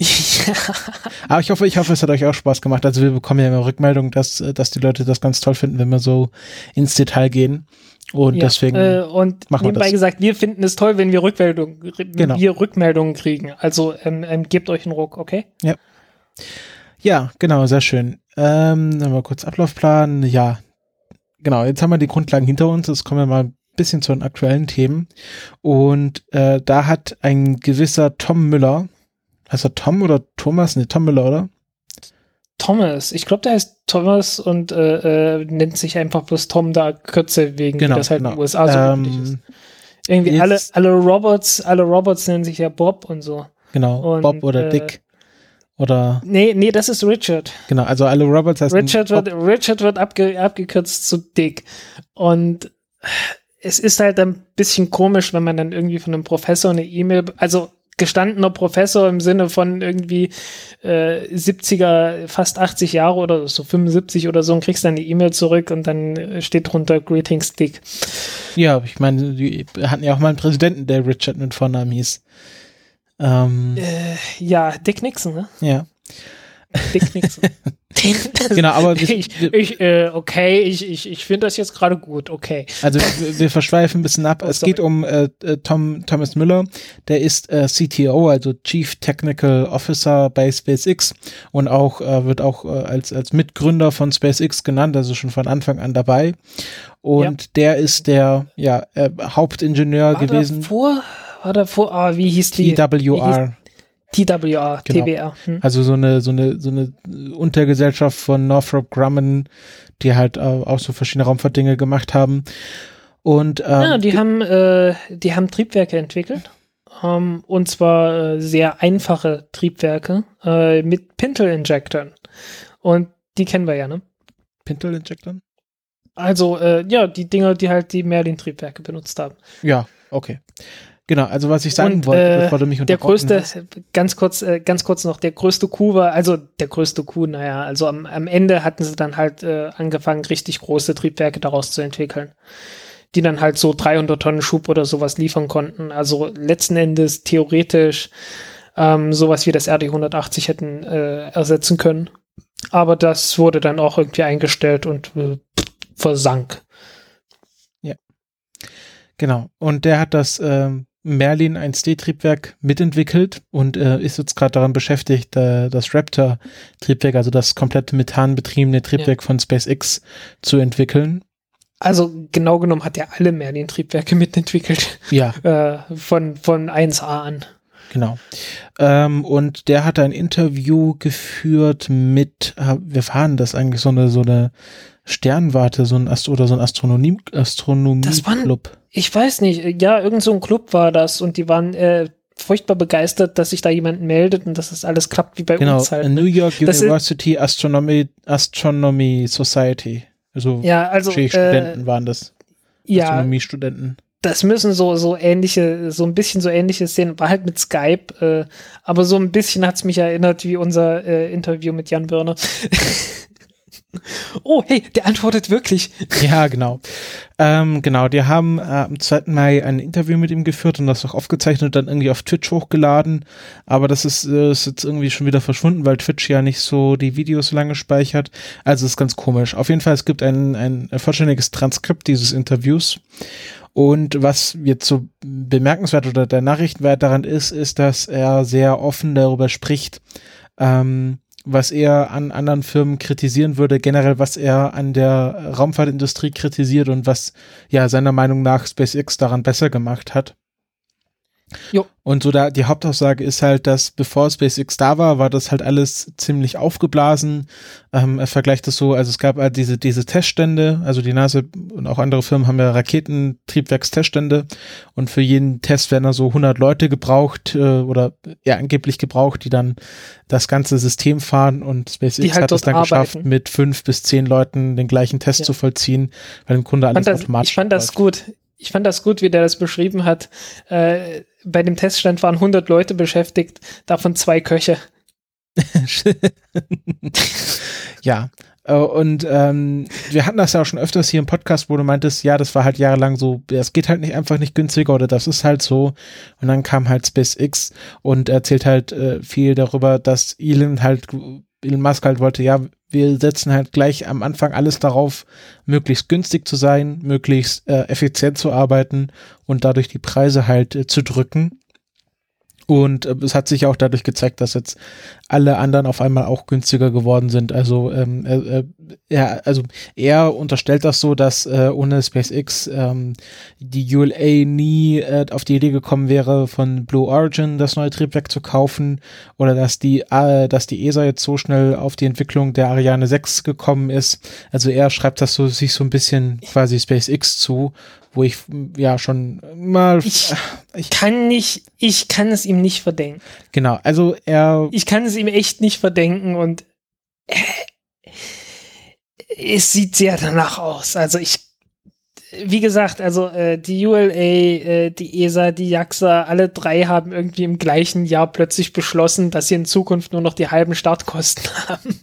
ja. Aber ich hoffe, ich hoffe, es hat euch auch Spaß gemacht. Also wir bekommen ja immer Rückmeldung, dass, dass die Leute das ganz toll finden, wenn wir so ins Detail gehen. Und ja, deswegen äh, und machen nebenbei wir das. gesagt, wir finden es toll, wenn wir Rückmeldungen, genau. wir Rückmeldungen kriegen. Also ähm, ähm, gebt euch einen Ruck, okay? Ja. Ja, genau, sehr schön. Ähm, dann mal kurz Ablaufplan. Ja, genau. Jetzt haben wir die Grundlagen hinter uns. Jetzt kommen wir mal ein bisschen zu den aktuellen Themen. Und äh, da hat ein gewisser Tom Müller Heißt er Tom oder Thomas? Ne, Tom Müller, oder? Thomas. Ich glaube, der heißt Thomas und äh, äh, nennt sich einfach bloß Tom da Kürze wegen, genau, das halt genau. in den USA so ähm, ist. Irgendwie alle, alle Robots, alle Robots nennen sich ja Bob und so. Genau, und, Bob oder äh, Dick. Oder. Nee, nee, das ist Richard. Genau, also alle Robots heißen Richard wird, Richard wird abge, abgekürzt zu Dick. Und es ist halt ein bisschen komisch, wenn man dann irgendwie von einem Professor eine E-Mail, also gestandener Professor im Sinne von irgendwie äh, 70er, fast 80 Jahre oder so 75 oder so und kriegst dann die E-Mail zurück und dann steht drunter Greetings Dick. Ja, ich meine, die hatten ja auch mal einen Präsidenten, der Richard mit Vornamen hieß. Ähm, äh, ja, Dick Nixon, ne? Ja. Dick genau, aber wir, ich, ich äh, okay, ich, ich, ich finde das jetzt gerade gut, okay. Also wir, wir verschweifen ein bisschen ab. Oh, es geht um äh, äh, Tom Thomas Müller, der ist äh, CTO, also Chief Technical Officer bei SpaceX und auch äh, wird auch äh, als als Mitgründer von SpaceX genannt, also schon von Anfang an dabei. Und ja. der ist der ja äh, Hauptingenieur war gewesen. Davor, war davor, ah, wie hieß die? TWR. TWR, genau. TWR. Hm. Also so eine, so eine, so eine Untergesellschaft von Northrop Grumman, die halt äh, auch so verschiedene Raumfahrtdinge gemacht haben. Und ähm, ja, die haben, äh, die haben Triebwerke entwickelt. Ähm, und zwar äh, sehr einfache Triebwerke äh, mit Pintle-Injektoren. Und die kennen wir ja, ne? Pintle-Injektoren? Also, äh, ja, die Dinger, die halt die Merlin-Triebwerke benutzt haben. Ja, okay. Genau, also was ich sagen Und, wollte, äh, bevor du mich Der größte, hast. ganz kurz, äh, ganz kurz noch, der größte Coup war, also der größte Coup, naja, also am, am Ende hatten sie dann halt äh, angefangen, richtig große Triebwerke daraus zu entwickeln, die dann halt so 300 Tonnen Schub oder sowas liefern konnten. Also letzten Endes theoretisch ähm, sowas wie das RD 180 hätten äh, ersetzen können. Aber das wurde dann auch irgendwie eingestellt und äh, versank. Genau. Und der hat das ähm, Merlin 1D-Triebwerk mitentwickelt und äh, ist jetzt gerade daran beschäftigt, äh, das Raptor-Triebwerk, also das komplette methanbetriebene Triebwerk von SpaceX zu entwickeln. Also genau genommen hat er alle Merlin-Triebwerke mitentwickelt. Ja, äh, von, von 1A an. genau. Ähm, und der hat ein Interview geführt mit, äh, wir fahren das eigentlich so eine so eine Sternwarte, so ein Ast oder so ein Astronomie Astronomie Das waren- Club. Ich weiß nicht, ja, irgend so ein Club war das und die waren äh, furchtbar begeistert, dass sich da jemand meldet und dass das alles klappt wie bei Genau, uns halt. New York Das University Astronomy Astronomy Society. Also Ja, also äh, Studenten waren das. ja, Astronomiestudenten. das müssen so so ähnliche, so ein bisschen so ähnliche Szenen, war halt mit Skype, äh, aber so ein bisschen hat's mich erinnert wie unser äh, Interview mit Jan Börner. oh, hey, der antwortet wirklich. Ja, genau. Ähm, genau, die haben äh, am 2. Mai ein Interview mit ihm geführt und das auch aufgezeichnet und dann irgendwie auf Twitch hochgeladen. Aber das ist, äh, ist jetzt irgendwie schon wieder verschwunden, weil Twitch ja nicht so die Videos so lange speichert. Also ist ganz komisch. Auf jeden Fall, es gibt ein, ein vollständiges Transkript dieses Interviews. Und was jetzt so bemerkenswert oder der Nachrichtenwert daran ist, ist, dass er sehr offen darüber spricht, ähm, was er an anderen Firmen kritisieren würde, generell was er an der Raumfahrtindustrie kritisiert und was ja seiner Meinung nach SpaceX daran besser gemacht hat. Jo. Und so da die Hauptaussage ist halt, dass bevor SpaceX da war, war das halt alles ziemlich aufgeblasen. Ähm, er vergleicht das so, also es gab halt diese diese Teststände, also die NASA und auch andere Firmen haben ja Raketentriebwerksteststände und für jeden Test werden da so 100 Leute gebraucht äh, oder ja angeblich gebraucht, die dann das ganze System fahren und SpaceX halt hat es dann geschafft, arbeiten. mit fünf bis zehn Leuten den gleichen Test Ja. zu vollziehen, weil im Grunde alles fand, das, automatisch ich fand das läuft. gut. Ich fand das gut, wie der das beschrieben hat. Äh, bei dem Teststand waren 100 Leute beschäftigt, davon zwei Köche. ja. Äh, Und ähm, wir hatten das ja auch schon öfters hier im Podcast, wo du meintest, ja, das war halt jahrelang so, es geht halt nicht einfach nicht günstiger oder das ist halt so. Und dann kam halt SpaceX und erzählt halt äh, viel darüber, dass Elon halt, Elon Musk halt wollte, ja, wir setzen halt gleich am Anfang alles darauf, möglichst günstig zu sein, möglichst äh, effizient zu arbeiten und dadurch die Preise halt äh, zu drücken. Und äh, es hat sich auch dadurch gezeigt, dass jetzt alle anderen auf einmal auch günstiger geworden sind. Also ähm, äh, äh, ja, also er unterstellt das so, dass äh, ohne SpaceX ähm, die ULA nie äh, auf die Idee gekommen wäre, von Blue Origin das neue Triebwerk zu kaufen oder dass die äh, dass die ESA jetzt so schnell auf die Entwicklung der Ariane 6 gekommen ist. Also er schreibt das so sich so ein bisschen quasi SpaceX zu, wo ich ja schon mal Ich- Kann nicht, ich kann es ihm nicht verdenken. genau, also er Ich kann es ihm echt nicht verdenken und äh, es sieht sehr danach aus. Also ich, wie gesagt, also äh, die ULA, äh, die ESA, die JAXA, alle drei haben irgendwie im gleichen Jahr plötzlich beschlossen, dass sie in Zukunft nur noch die halben Startkosten haben.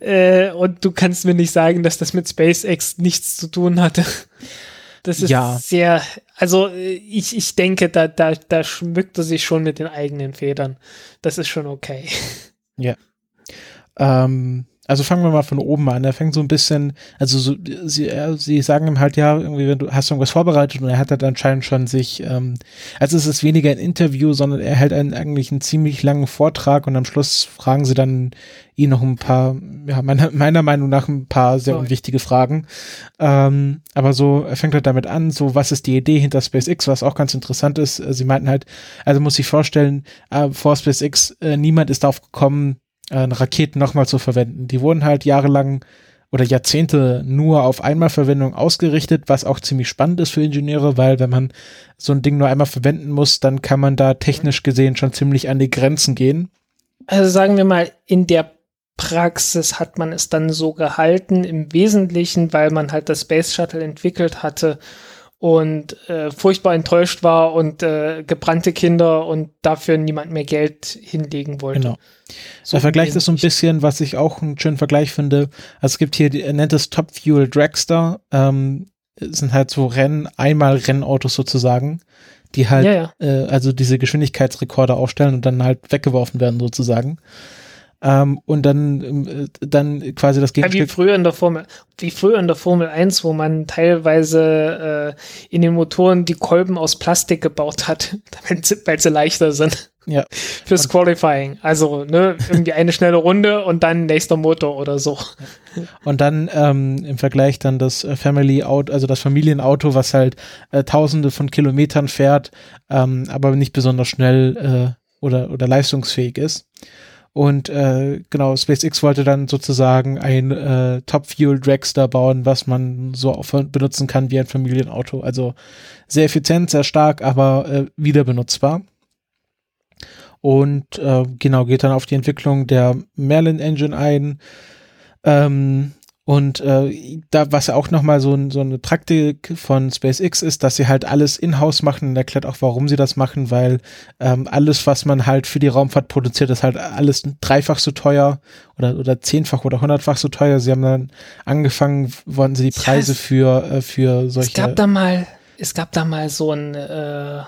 äh, und du kannst mir nicht sagen, dass das mit SpaceX nichts zu tun hatte. Das ist Ja. sehr, also äh, ich, ich denke, da, da, da schmückt er sich schon mit den eigenen Federn. Das ist schon okay. Ähm, also fangen wir mal von oben an. Er fängt so ein bisschen, also so, sie, er, sie sagen ihm halt, ja, irgendwie, wenn du hast du irgendwas vorbereitet und er hat halt anscheinend schon sich, ähm, also es ist weniger ein Interview, sondern er hält einen, eigentlich einen ziemlich langen Vortrag und am Schluss fragen sie dann ihn noch ein paar, ja, meiner, meiner Meinung nach ein paar sehr So. unwichtige Fragen. Ähm, aber so, er fängt halt damit an, so, was ist die Idee hinter SpaceX, was auch ganz interessant ist. Äh, Sie meinten halt, also muss ich vorstellen, äh, vor SpaceX, äh, niemand ist darauf gekommen, äh, Raketen nochmal zu verwenden. Die wurden halt jahrelang oder Jahrzehnte nur auf Einmalverwendung ausgerichtet, was auch ziemlich spannend ist für Ingenieure, weil wenn man so ein Ding nur einmal verwenden muss, dann kann man da technisch gesehen schon ziemlich an die Grenzen gehen. Also sagen wir mal, in der Praxis hat man es dann so gehalten, im Wesentlichen, weil man halt das Space Shuttle entwickelt hatte, und äh, furchtbar enttäuscht war und äh, gebrannte Kinder und dafür niemand mehr Geld hinlegen wollte. Genau. So er vergleicht es so ein bisschen, was ich auch einen schönen Vergleich finde. Also es gibt hier, er nennt es Top Fuel Dragster. Ähm, sind halt so Rennen, einmal Rennautos sozusagen, die halt, ja, ja. Äh, also diese Geschwindigkeitsrekorde aufstellen und dann halt weggeworfen werden sozusagen. Ähm, und dann, äh, dann quasi das Gegenstück. Ja, wie früher in der Formel, wie früher in der Formel 1, wo man teilweise äh, in den Motoren die Kolben aus Plastik gebaut hat, weil sie leichter sind. Ja. Fürs Qualifying. Also, ne, irgendwie eine schnelle Runde und dann nächster Motor oder so. Und dann ähm, im Vergleich dann das äh, Family Auto, also das Familienauto, was halt äh, tausende von Kilometern fährt, ähm, aber nicht besonders schnell äh, oder, oder leistungsfähig ist. Und äh, genau, SpaceX wollte dann sozusagen ein äh, Top Fuel Dragster bauen, was man so auch benutzen kann wie ein Familienauto. Also sehr effizient, sehr stark, aber äh, wieder benutzbar. Und äh, genau, geht dann auf die Entwicklung der Merlin Engine ein. Ähm, und äh, da, was ja auch nochmal so, so eine Praktik von SpaceX ist, dass sie halt alles in-house machen und erklärt auch, warum sie das machen, weil ähm, alles, was man halt für die Raumfahrt produziert, ist halt alles dreifach so teuer oder, oder zehnfach oder hundertfach so teuer. Sie haben dann angefangen, wollten sie die Preise für, äh, für solche. Es gab da mal, es gab da mal so ein, äh,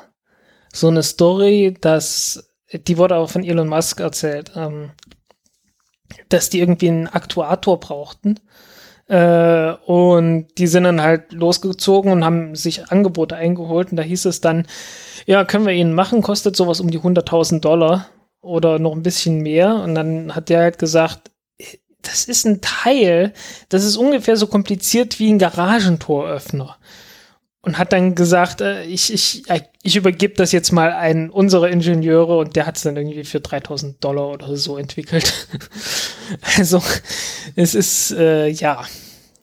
so eine Story, dass, die wurde auch von Elon Musk erzählt, ähm, dass die irgendwie einen Aktuator brauchten. Äh, und die sind dann halt losgezogen und haben sich Angebote eingeholt. Und da hieß es dann, ja, können wir ihnen machen, kostet sowas um die 100.000 Dollar oder noch ein bisschen mehr. Und dann hat der halt gesagt, das ist ein Teil, das ist ungefähr so kompliziert wie ein Garagentoröffner und hat dann gesagt, äh, ich, ich, äh, ich übergebe das jetzt mal an unsere Ingenieure und der hat es dann irgendwie für 3000 Dollar oder so entwickelt. also es ist, äh, ja,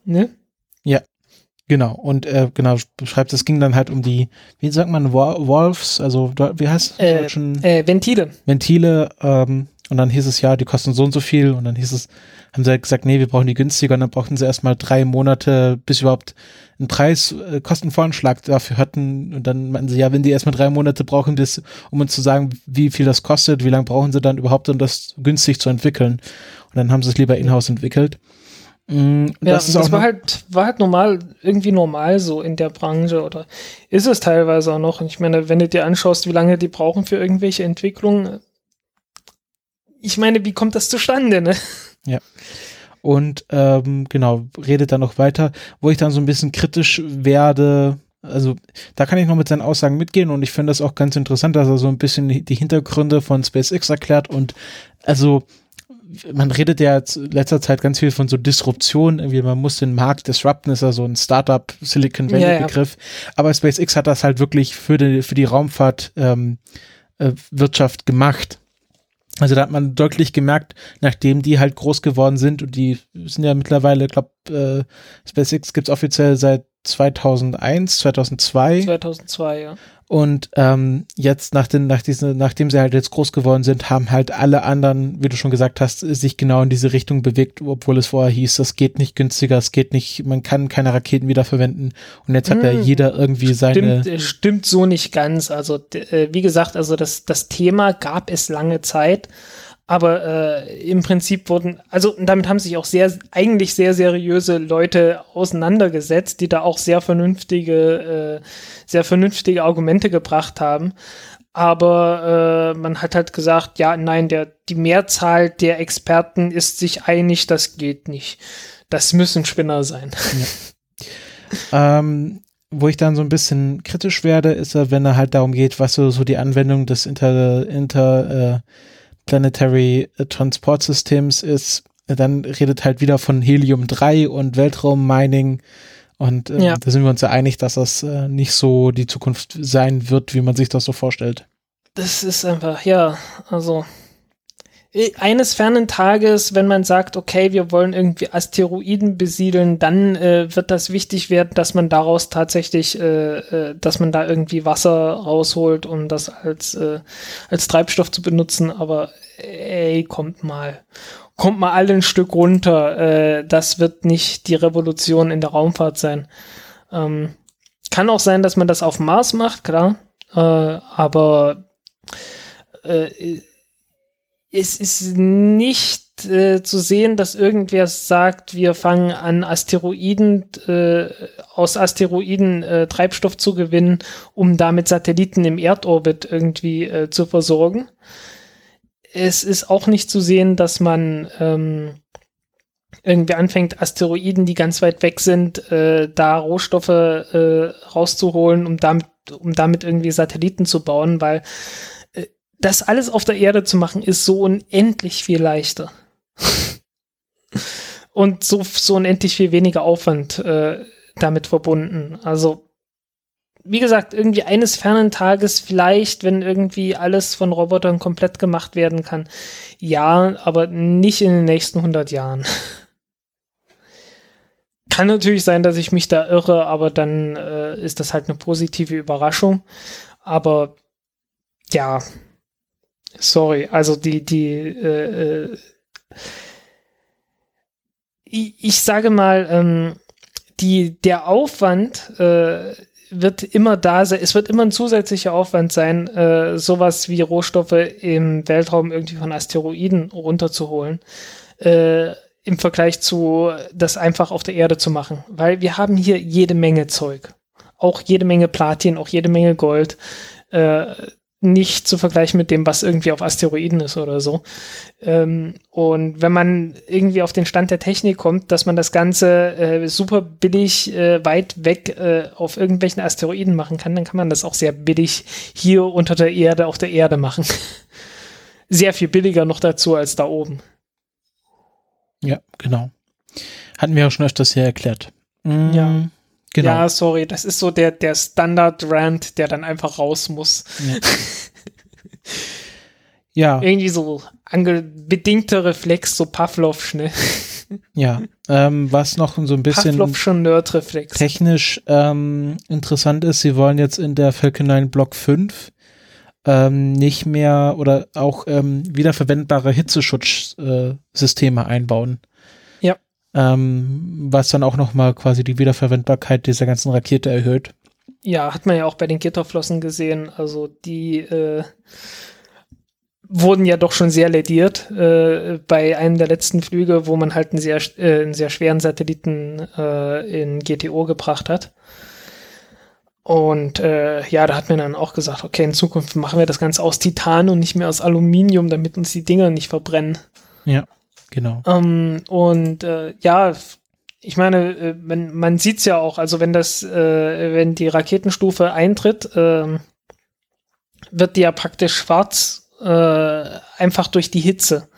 ne? Ja, genau. Und äh, genau, beschreibt, es ging dann halt um die, wie sagt man, Wolves, also wie heißt äh, äh, Ventile. Ventile, ähm, und dann hieß es ja, die kosten so und so viel und dann hieß es, haben sie halt gesagt, nee, wir brauchen die günstiger und dann brauchten sie erstmal drei Monate, bis überhaupt einen Preis, äh, Kostenvoranschlag dafür hatten und dann meinten sie, ja, wenn die erstmal drei Monate brauchen, bis, um uns zu sagen, wie viel das kostet, wie lange brauchen sie dann überhaupt, um das günstig zu entwickeln und dann haben sie es lieber in-house entwickelt. Mm, ja, das, das war halt, war halt normal, irgendwie normal so in der Branche oder ist es teilweise auch noch. Und ich meine, wenn du dir anschaust, wie lange die brauchen für irgendwelche Entwicklungen, ich meine, wie kommt das zustande, ne? Ja. Und ähm, genau, redet dann noch weiter, wo ich dann so ein bisschen kritisch werde. Also da kann ich noch mit seinen Aussagen mitgehen und ich finde das auch ganz interessant, dass er so ein bisschen die Hintergründe von SpaceX erklärt und also man redet ja jetzt letzter Zeit ganz viel von so Disruption, irgendwie man muss den Markt disrupten, ist ja so ein Startup Silicon Valley ja, ja. Begriff, aber SpaceX hat das halt wirklich für die für die Raumfahrt ähm, äh, Wirtschaft gemacht also da hat man deutlich gemerkt, nachdem die halt groß geworden sind und die sind ja mittlerweile, ich glaube, äh, SpaceX gibt's offiziell seit 2001, 2002. 2002, ja. Und ähm, jetzt nach den, nach diesen, nachdem sie halt jetzt groß geworden sind, haben halt alle anderen, wie du schon gesagt hast, sich genau in diese Richtung bewegt, obwohl es vorher hieß, das geht nicht günstiger, es geht nicht, man kann keine Raketen wiederverwenden. Und jetzt hat ja hm. jeder irgendwie seine. Stimmt, äh, stimmt so nicht ganz. Also äh, wie gesagt, also das, das Thema gab es lange Zeit. Aber äh, im Prinzip wurden, also damit haben sich auch sehr, eigentlich sehr seriöse Leute auseinandergesetzt, die da auch sehr vernünftige, äh, sehr vernünftige Argumente gebracht haben. Aber äh, man hat halt gesagt, ja, nein, der, die Mehrzahl der Experten ist sich einig, das geht nicht. Das müssen Spinner sein. Ja. ähm, wo ich dann so ein bisschen kritisch werde, ist, wenn er halt darum geht, was so, so die Anwendung des Inter, Inter äh, Planetary Transport Systems ist, dann redet halt wieder von Helium 3 und Weltraummining. Und äh, ja. da sind wir uns ja einig, dass das äh, nicht so die Zukunft sein wird, wie man sich das so vorstellt. Das ist einfach, ja, also eines fernen Tages, wenn man sagt, okay, wir wollen irgendwie Asteroiden besiedeln, dann äh, wird das wichtig werden, dass man daraus tatsächlich, äh, äh, dass man da irgendwie Wasser rausholt, um das als, äh, als Treibstoff zu benutzen. Aber ey, kommt mal. Kommt mal alle ein Stück runter. Äh, das wird nicht die Revolution in der Raumfahrt sein. Ähm, kann auch sein, dass man das auf Mars macht, klar. Äh, aber äh, es ist nicht äh, zu sehen, dass irgendwer sagt, wir fangen an, Asteroiden, äh, aus Asteroiden äh, Treibstoff zu gewinnen, um damit Satelliten im Erdorbit irgendwie äh, zu versorgen. Es ist auch nicht zu sehen, dass man ähm, irgendwie anfängt, Asteroiden, die ganz weit weg sind, äh, da Rohstoffe äh, rauszuholen, um damit, um damit irgendwie Satelliten zu bauen, weil das alles auf der Erde zu machen, ist so unendlich viel leichter. Und so, so unendlich viel weniger Aufwand äh, damit verbunden. Also, wie gesagt, irgendwie eines fernen Tages vielleicht, wenn irgendwie alles von Robotern komplett gemacht werden kann. Ja, aber nicht in den nächsten 100 Jahren. Kann natürlich sein, dass ich mich da irre, aber dann äh, ist das halt eine positive Überraschung. Aber ja, sorry, also die, die, äh, äh, ich, sage mal, ähm, die, der Aufwand äh, wird immer da sein, es wird immer ein zusätzlicher Aufwand sein, äh, sowas wie Rohstoffe im Weltraum irgendwie von Asteroiden runterzuholen. Äh, im Vergleich zu das einfach auf der Erde zu machen. Weil wir haben hier jede Menge Zeug. Auch jede Menge Platin, auch jede Menge Gold. Äh, nicht zu vergleichen mit dem, was irgendwie auf Asteroiden ist oder so. Ähm, und wenn man irgendwie auf den Stand der Technik kommt, dass man das Ganze äh, super billig äh, weit weg äh, auf irgendwelchen Asteroiden machen kann, dann kann man das auch sehr billig hier unter der Erde auf der Erde machen. sehr viel billiger noch dazu als da oben. Ja, genau. Hatten wir auch schon öfters hier erklärt. Mhm, ja. Genau. Ja, sorry, das ist so der, der Standard-Rant, der dann einfach raus muss. Ja. ja. Irgendwie so bedingter Reflex, so Pavlovsch, ne? Ja, ähm, was noch so ein bisschen technisch ähm, interessant ist, sie wollen jetzt in der Falcon 9 Block 5 ähm, nicht mehr oder auch ähm, wiederverwendbare Hitzeschutzsysteme äh, einbauen. Ähm, was dann auch nochmal quasi die Wiederverwendbarkeit dieser ganzen Rakete erhöht. Ja, hat man ja auch bei den Gitterflossen gesehen. Also die äh, wurden ja doch schon sehr lediert äh, bei einem der letzten Flüge, wo man halt einen sehr, äh, einen sehr schweren Satelliten äh, in GTO gebracht hat. Und äh, ja, da hat man dann auch gesagt, okay, in Zukunft machen wir das Ganze aus Titan und nicht mehr aus Aluminium, damit uns die Dinger nicht verbrennen. Ja, genau. Ähm, und äh, ja, ich meine, äh, man, man sieht es ja auch, also wenn das, äh, wenn die Raketenstufe eintritt, äh, wird die ja praktisch schwarz, äh, einfach durch die Hitze.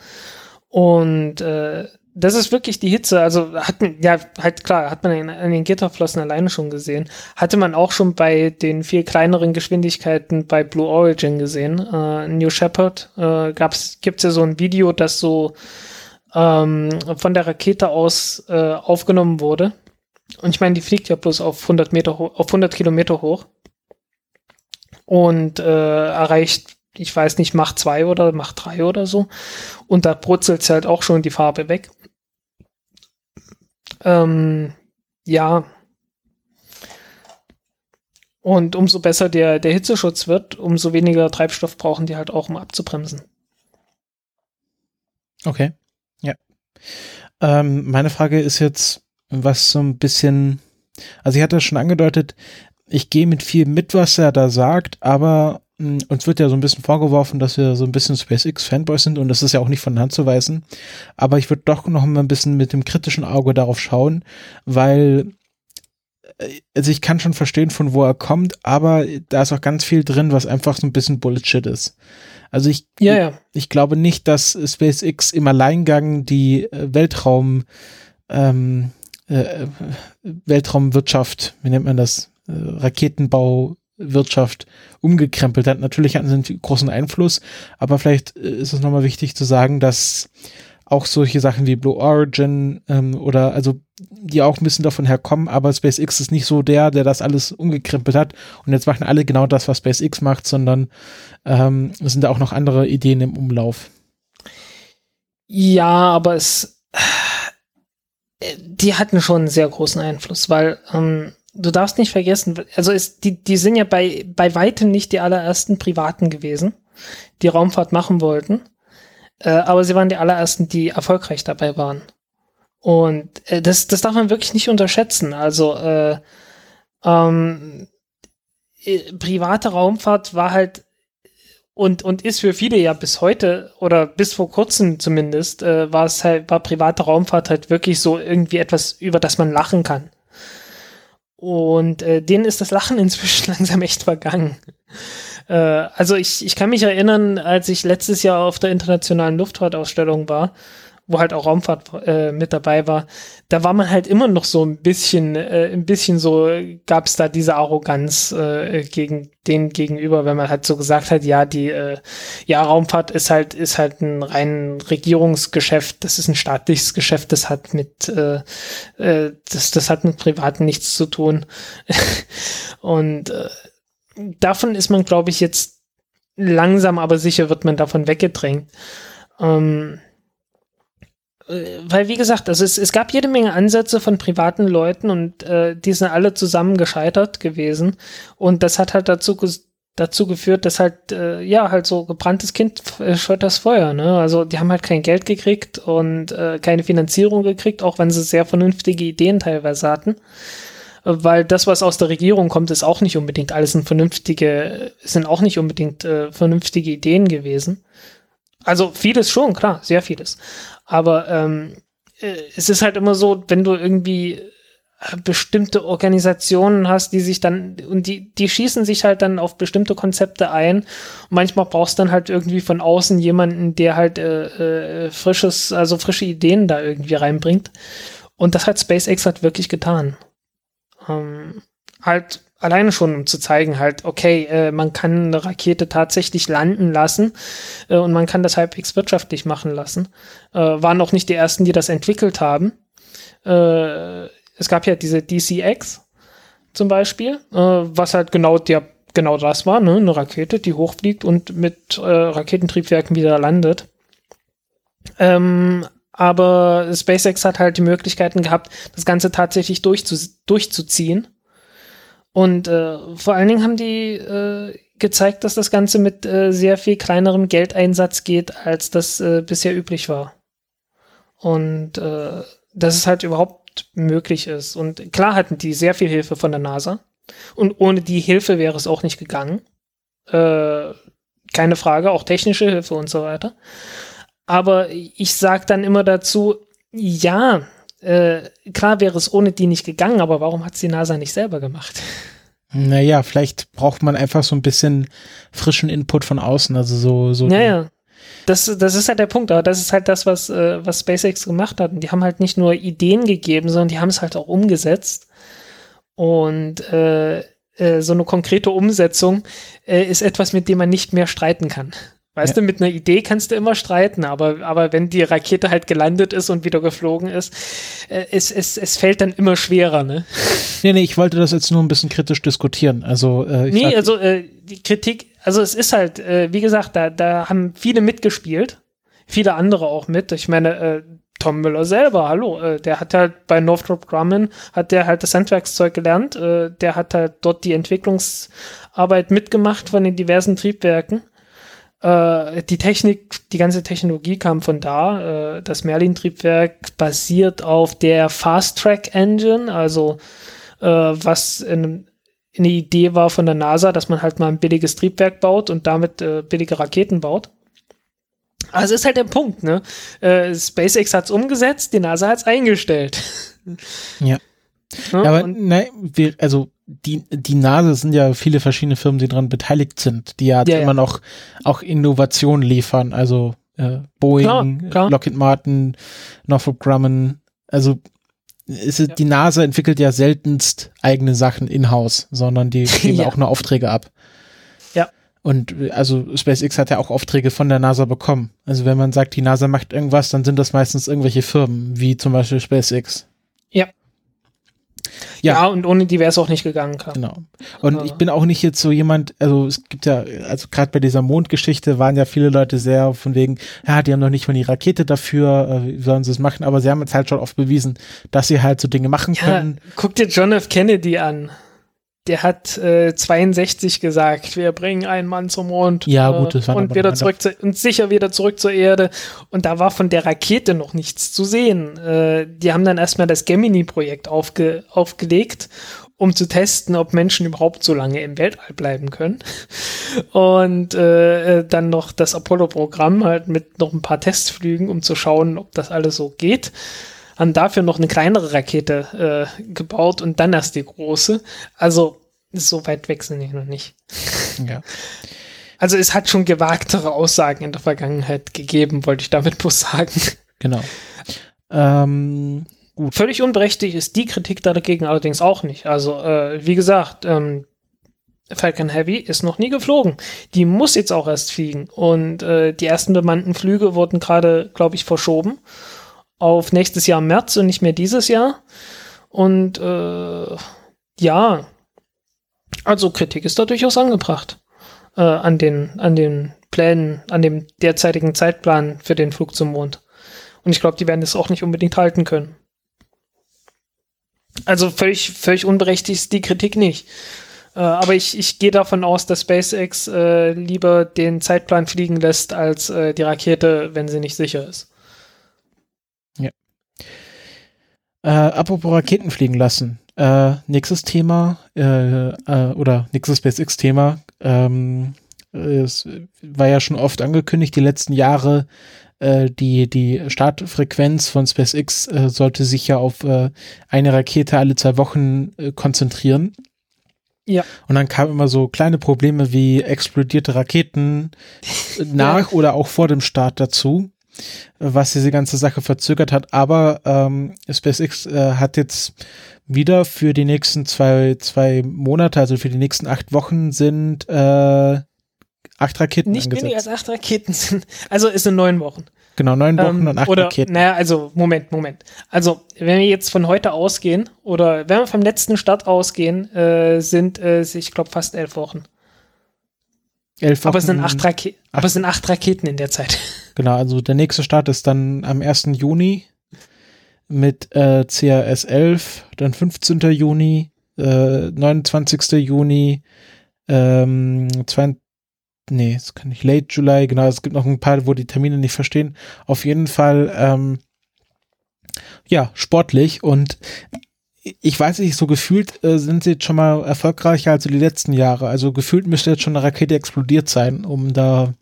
Und äh, das ist wirklich die Hitze. Also hat man, ja, halt klar, hat man an den Gitterflossen alleine schon gesehen. Hatte man auch schon bei den viel kleineren Geschwindigkeiten bei Blue Origin gesehen. Äh, New Shepard äh, gab's, gibt's ja so ein Video, das so ähm, von der Rakete aus äh, aufgenommen wurde. Und ich meine, die fliegt ja bloß auf 100 Meter hoch, auf 100 Kilometer hoch und äh, erreicht ich weiß nicht, Macht 2 oder Macht 3 oder so. Und da brutzelt halt auch schon die Farbe weg. Ähm, ja. Und umso besser der, der Hitzeschutz wird, umso weniger Treibstoff brauchen die halt auch, um abzubremsen. Okay. Ähm, meine Frage ist jetzt, was so ein bisschen, also ich hatte schon angedeutet, ich gehe mit viel mit, was er da sagt, aber hm, uns wird ja so ein bisschen vorgeworfen, dass wir so ein bisschen SpaceX-Fanboys sind und das ist ja auch nicht von der Hand zu weisen. Aber ich würde doch noch mal ein bisschen mit dem kritischen Auge darauf schauen, weil äh, also ich kann schon verstehen, von wo er kommt, aber da ist auch ganz viel drin, was einfach so ein bisschen Bullshit ist. Also ich, ja, ja. ich glaube nicht, dass SpaceX im Alleingang die äh, Weltraum, ähm, äh, Weltraumwirtschaft, wie nennt man das, äh, Raketenbau Wirtschaft umgekrempelt hat. Natürlich hatten sie einen großen Einfluss, aber vielleicht äh, ist es nochmal wichtig zu sagen, dass auch solche Sachen wie Blue Origin ähm, oder also die auch ein bisschen davon herkommen, aber SpaceX ist nicht so der, der das alles umgekrempelt hat und jetzt machen alle genau das, was SpaceX macht, sondern ähm, es sind da auch noch andere Ideen im Umlauf. Ja, aber es äh, die hatten schon einen sehr großen Einfluss, weil ähm, du darfst nicht vergessen, also ist, die, die sind ja bei, bei weitem nicht die allerersten Privaten gewesen, die Raumfahrt machen wollten. Äh, aber sie waren die allerersten, die erfolgreich dabei waren. Und äh, das, das darf man wirklich nicht unterschätzen. Also äh, ähm, äh, private Raumfahrt war halt und, und ist für viele ja bis heute oder bis vor kurzem zumindest, äh, war es halt, war private Raumfahrt halt wirklich so irgendwie etwas, über das man lachen kann. Und äh, denen ist das Lachen inzwischen langsam echt vergangen. Äh, also ich, ich kann mich erinnern, als ich letztes Jahr auf der internationalen Luftfahrtausstellung war, wo halt auch Raumfahrt äh, mit dabei war, da war man halt immer noch so ein bisschen, äh, ein bisschen so, gab es da diese Arroganz äh, gegen den gegenüber, wenn man halt so gesagt hat, ja, die, äh, ja, Raumfahrt ist halt, ist halt ein rein Regierungsgeschäft, das ist ein staatliches Geschäft, das hat mit, äh, äh, das, das hat mit Privaten nichts zu tun. Und äh, davon ist man, glaube ich, jetzt langsam, aber sicher wird man davon weggedrängt. Ähm, äh, weil wie gesagt, also es, es gab jede Menge Ansätze von privaten Leuten und äh, die sind alle zusammen gescheitert gewesen und das hat halt dazu dazu geführt, dass halt äh, ja halt so gebranntes Kind äh, scheut das Feuer, ne? Also die haben halt kein Geld gekriegt und äh, keine Finanzierung gekriegt, auch wenn sie sehr vernünftige Ideen teilweise hatten, weil das, was aus der Regierung kommt, ist auch nicht unbedingt alles ein vernünftige, sind auch nicht unbedingt äh, vernünftige Ideen gewesen. Also vieles schon, klar, sehr vieles. Aber ähm, äh, es ist halt immer so, wenn du irgendwie äh, bestimmte Organisationen hast, die sich dann, und die, die schießen sich halt dann auf bestimmte Konzepte ein. Und manchmal brauchst du dann halt irgendwie von außen jemanden, der halt äh, äh, frisches, also frische Ideen da irgendwie reinbringt. Und das hat SpaceX halt wirklich getan. Ähm, halt alleine schon, um zu zeigen, halt, okay, äh, man kann eine Rakete tatsächlich landen lassen äh, und man kann das halbwegs wirtschaftlich machen lassen. Äh, waren auch nicht die ersten, die das entwickelt haben. Äh, es gab ja diese DCX zum Beispiel, äh, was halt genau der genau das war, ne? eine Rakete, die hochfliegt und mit äh, Raketentriebwerken wieder landet. Ähm, aber SpaceX hat halt die Möglichkeiten gehabt, das Ganze tatsächlich durchzu durchzuziehen und äh, vor allen Dingen haben die äh, gezeigt, dass das Ganze mit äh, sehr viel kleinerem Geldeinsatz geht, als das äh, bisher üblich war. Und äh, dass es halt überhaupt möglich ist. Und klar hatten die sehr viel Hilfe von der NASA. Und ohne die Hilfe wäre es auch nicht gegangen. Äh, keine Frage, auch technische Hilfe und so weiter. Aber ich sage dann immer dazu, ja, äh, klar wäre es ohne die nicht gegangen, aber warum hat es die NASA nicht selber gemacht? Naja, vielleicht braucht man einfach so ein bisschen frischen Input von außen, also so, so. Naja. Das, das ist halt der Punkt, aber das ist halt das, was, äh, was SpaceX gemacht hat. Und die haben halt nicht nur Ideen gegeben, sondern die haben es halt auch umgesetzt. Und äh, äh, so eine konkrete Umsetzung äh, ist etwas, mit dem man nicht mehr streiten kann. Weißt ja. du, mit einer Idee kannst du immer streiten, aber, aber wenn die Rakete halt gelandet ist und wieder geflogen ist, äh, es, es, es fällt dann immer schwerer, ne? Nee, nee, ich wollte das jetzt nur ein bisschen kritisch diskutieren. Also, äh, nee, sag, also äh, die Kritik, also es ist halt, äh, wie gesagt, da, da haben viele mitgespielt, viele andere auch mit. Ich meine, äh, Tom Müller selber, hallo, äh, der hat halt bei Northrop Grumman, hat der halt das Handwerkszeug gelernt, äh, der hat halt dort die Entwicklungsarbeit mitgemacht von den diversen Triebwerken äh, die Technik, die ganze Technologie kam von da. Äh, das Merlin-Triebwerk basiert auf der Fast Track Engine, also äh, was in, eine Idee war von der NASA, dass man halt mal ein billiges Triebwerk baut und damit äh, billige Raketen baut. Also ist halt der Punkt, ne? Äh, SpaceX hat's umgesetzt, die NASA hat's eingestellt. Ja. ja aber nein, wir, also die, die NASA sind ja viele verschiedene Firmen, die daran beteiligt sind, die ja, ja immer ja. noch auch Innovationen liefern. Also äh, Boeing, klar, klar. Lockheed Martin, Northrop Grumman. Also ist ja. die NASA entwickelt ja seltenst eigene Sachen in-house, sondern die geben auch nur Aufträge ab. Ja. Und also SpaceX hat ja auch Aufträge von der NASA bekommen. Also wenn man sagt, die NASA macht irgendwas, dann sind das meistens irgendwelche Firmen, wie zum Beispiel SpaceX. Ja. Ja, und ohne die wäre es auch nicht gegangen. Klar. Genau. Und Ja. ich bin auch nicht jetzt so jemand, also es gibt ja, also gerade bei dieser Mondgeschichte waren ja viele Leute sehr von wegen, ja, die haben noch nicht mal die Rakete dafür, äh, wie sollen sie es machen, aber sie haben jetzt halt schon oft bewiesen, dass sie halt so Dinge machen Ja, können. guck dir John F. Kennedy an. Der hat äh, 62 gesagt, wir bringen einen Mann zum Mond Ja, gut, das war und wieder zurück zu, und sicher wieder zurück zur Erde. Und da war von der Rakete noch nichts zu sehen. Äh, die haben dann erstmal das Gemini-Projekt aufge, aufgelegt, um zu testen, ob Menschen überhaupt so lange im Weltall bleiben können. Und äh, äh, dann noch das Apollo-Programm halt mit noch ein paar Testflügen, um zu schauen, ob das alles so geht haben dafür noch eine kleinere Rakete äh, gebaut und dann erst die große. Also so weit weg sind die noch nicht. Ja. Also es hat schon gewagtere Aussagen in der Vergangenheit gegeben, wollte ich damit bloß sagen. Genau. Ähm, Völlig unberechtigt ist die Kritik da dagegen allerdings auch nicht. Also äh, wie gesagt, ähm, Falcon Heavy ist noch nie geflogen. Die muss jetzt auch erst fliegen. Und äh, die ersten bemannten Flüge wurden gerade, glaube ich, verschoben auf nächstes Jahr März und nicht mehr dieses Jahr. Und äh, ja, also Kritik ist da durchaus angebracht äh, an, den, an den Plänen, an dem derzeitigen Zeitplan für den Flug zum Mond. Und ich glaube, die werden es auch nicht unbedingt halten können. Also völlig, völlig unberechtigt ist die Kritik nicht. Äh, aber ich, ich gehe davon aus, dass SpaceX äh, lieber den Zeitplan fliegen lässt, als äh, die Rakete, wenn sie nicht sicher ist. Äh, apropos Raketen fliegen lassen. Äh, nächstes Thema äh, äh, oder nächstes SpaceX-Thema. Ähm, es war ja schon oft angekündigt, die letzten Jahre, äh, die, die Startfrequenz von SpaceX äh, sollte sich ja auf äh, eine Rakete alle zwei Wochen äh, konzentrieren. Ja. Und dann kamen immer so kleine Probleme wie explodierte Raketen nach oder auch vor dem Start dazu was diese ganze Sache verzögert hat. Aber ähm, SpaceX äh, hat jetzt wieder für die nächsten zwei, zwei Monate, also für die nächsten acht Wochen sind äh, acht Raketen Nicht angesetzt. weniger als acht Raketen sind. Also es sind neun Wochen. genau, neun Wochen Ähm, und acht oder, Raketen. naja, also Moment, Moment. Also wenn wir jetzt von heute ausgehen oder wenn wir vom letzten Start ausgehen, äh, sind es, ich glaube, fast elf Wochen. Elf Wochen. Aber es sind acht, Rake aber acht- es sind acht Raketen in der Zeit. Genau, also der nächste Start ist dann am 1. Juni mit äh, CRS 11, dann 15. Juni, äh, 29. Juni, ähm, zwei, nee, das kann ich, Late July, genau, es gibt noch ein paar, wo die Termine nicht verstehen. Auf jeden Fall, ähm, ja, sportlich und ich weiß nicht, so gefühlt äh, sind sie jetzt schon mal erfolgreicher als die letzten Jahre. Also gefühlt müsste jetzt schon eine Rakete explodiert sein, um da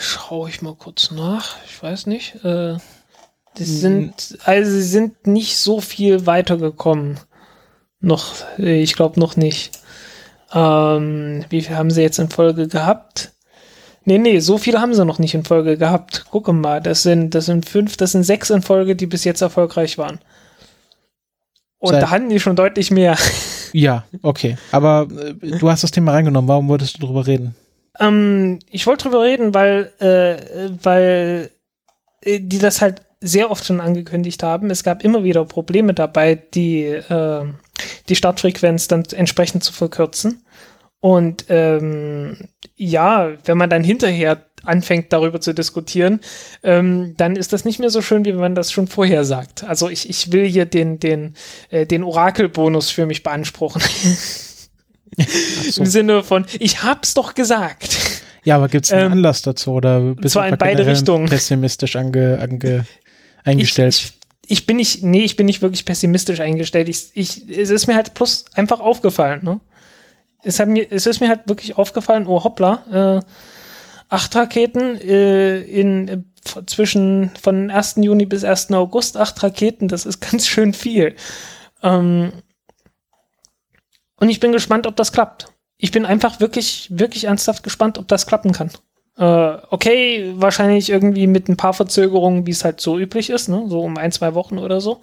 Schaue ich mal kurz nach. Ich weiß nicht. Äh, die sind, also sie sind nicht so viel weitergekommen. Noch, äh, ich glaube noch nicht. Ähm, wie viel haben sie jetzt in Folge gehabt? Nee, nee, so viele haben sie noch nicht in Folge gehabt. Gucke mal, das sind, das sind fünf, das sind sechs in Folge, die bis jetzt erfolgreich waren. Und Seit- da hatten die schon deutlich mehr. Ja, okay. Aber äh, du hast das Thema reingenommen. Warum wolltest du drüber reden? Ähm, ich wollte drüber reden, weil, äh, weil äh, die das halt sehr oft schon angekündigt haben. Es gab immer wieder Probleme dabei, die, äh, die Startfrequenz dann entsprechend zu verkürzen. Und ähm, ja, wenn man dann hinterher anfängt, darüber zu diskutieren, ähm, dann ist das nicht mehr so schön, wie man das schon vorher sagt. Also ich, ich will hier den, den, äh, den Orakelbonus für mich beanspruchen. so. Im Sinne von, ich hab's doch gesagt. Ja, aber gibt es einen Ähm, Anlass dazu oder bist zwar du in beide Richtungen. pessimistisch ange, ange, eingestellt? Ich, ich, ich bin nicht, nee, ich bin nicht wirklich pessimistisch eingestellt. Ich, ich, es ist mir halt bloß einfach aufgefallen, ne? Es, hat mir, es ist mir halt wirklich aufgefallen, oh hoppla, äh, acht Raketen äh, in, äh, zwischen von 1. Juni bis 1. August, acht Raketen, das ist ganz schön viel. Ähm, und ich bin gespannt, ob das klappt. Ich bin einfach wirklich, wirklich ernsthaft gespannt, ob das klappen kann. Äh, okay, wahrscheinlich irgendwie mit ein paar Verzögerungen, wie es halt so üblich ist, ne? so um ein, zwei Wochen oder so.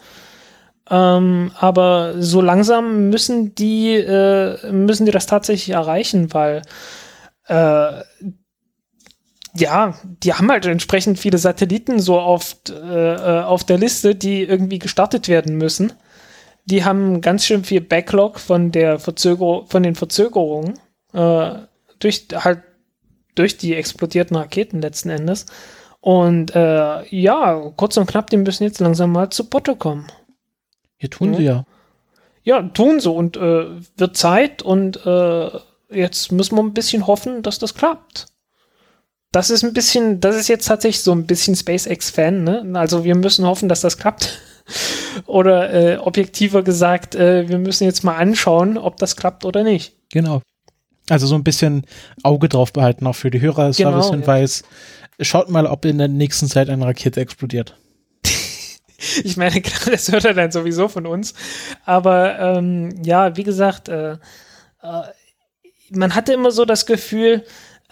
Ähm, aber so langsam müssen die, äh, müssen die das tatsächlich erreichen, weil äh, ja, die haben halt entsprechend viele Satelliten so auf, äh, äh, auf der Liste, die irgendwie gestartet werden müssen. Die haben ganz schön viel Backlog von der Verzögerung, von den Verzögerungen, äh, durch halt durch die explodierten Raketen letzten Endes. Und äh, ja, kurz und knapp, die müssen jetzt langsam mal zu Potte kommen. Hier tun sie ja. Ja, tun so und äh, wird Zeit und äh, jetzt müssen wir ein bisschen hoffen, dass das klappt. Das ist ein bisschen, das ist jetzt tatsächlich so ein bisschen SpaceX-Fan, ne? Also wir müssen hoffen, dass das klappt. Oder äh, objektiver gesagt, äh, wir müssen jetzt mal anschauen, ob das klappt oder nicht. Genau. Also so ein bisschen Auge drauf behalten, auch für die Hörer. Genau, Service-Hinweis. Schaut mal, ob in der nächsten Zeit eine Rakete explodiert. ich meine, klar, das hört er dann sowieso von uns. Aber ähm, ja, wie gesagt, äh, äh, man hatte immer so das Gefühl,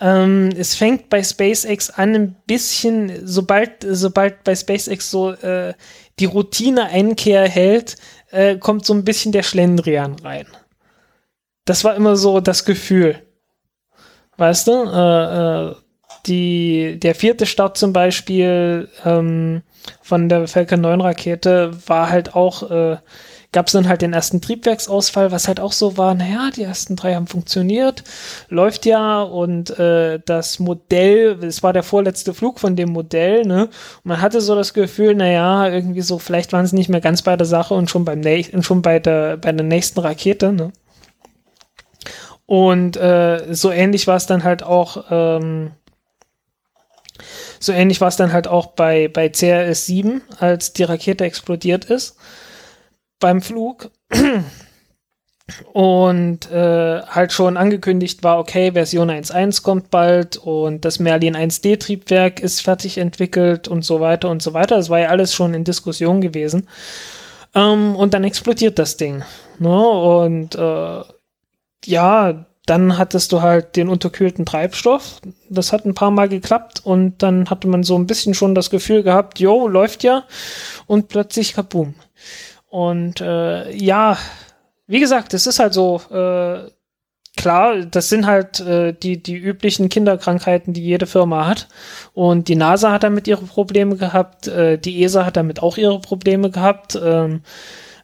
ähm, es fängt bei SpaceX an, ein bisschen, sobald, sobald bei SpaceX so äh, die Routine-Einkehr hält, äh, kommt so ein bisschen der Schlendrian rein. Das war immer so das Gefühl. Weißt du? Äh, äh, die, der vierte Start zum Beispiel ähm, von der Falcon 9 Rakete war halt auch, äh, gab es dann halt den ersten Triebwerksausfall, was halt auch so war, naja, die ersten drei haben funktioniert, läuft ja und äh, das Modell, es war der vorletzte Flug von dem Modell, ne? Und man hatte so das Gefühl, naja, irgendwie so, vielleicht waren sie nicht mehr ganz bei der Sache und schon beim nächsten, schon bei der, bei der nächsten Rakete, ne? Und äh, so ähnlich war es dann halt auch, ähm, so ähnlich war es dann halt auch bei, bei CRS 7, als die Rakete explodiert ist beim Flug. Und äh, halt schon angekündigt war, okay, Version 1.1 kommt bald und das Merlin 1D Triebwerk ist fertig entwickelt und so weiter und so weiter. Das war ja alles schon in Diskussion gewesen. Ähm, und dann explodiert das Ding. Ne? Und äh, ja, dann hattest du halt den unterkühlten Treibstoff. Das hat ein paar Mal geklappt und dann hatte man so ein bisschen schon das Gefühl gehabt, jo, läuft ja. Und plötzlich kaboom. Und äh, ja, wie gesagt, es ist halt so, äh, klar, das sind halt äh, die, die üblichen Kinderkrankheiten, die jede Firma hat. Und die NASA hat damit ihre Probleme gehabt, äh, die ESA hat damit auch ihre Probleme gehabt. Ähm,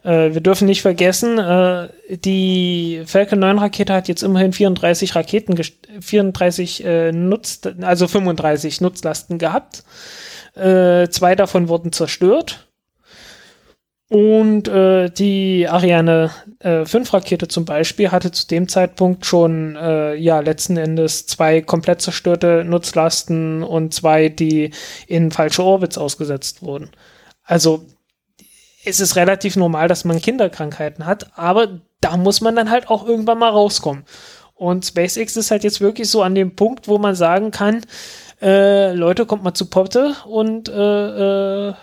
äh, wir dürfen nicht vergessen, äh, die Falcon 9 Rakete hat jetzt immerhin 34 Raketen, 34 äh, Nutz, also 35 Nutzlasten gehabt. Äh, zwei davon wurden zerstört. Und äh, die Ariane äh, 5 Rakete zum Beispiel hatte zu dem Zeitpunkt schon äh, ja letzten Endes zwei komplett zerstörte Nutzlasten und zwei, die in falsche Orbits ausgesetzt wurden. Also es ist relativ normal, dass man Kinderkrankheiten hat, aber da muss man dann halt auch irgendwann mal rauskommen. Und SpaceX ist halt jetzt wirklich so an dem Punkt, wo man sagen kann, äh, Leute, kommt mal zu Potte und äh, äh,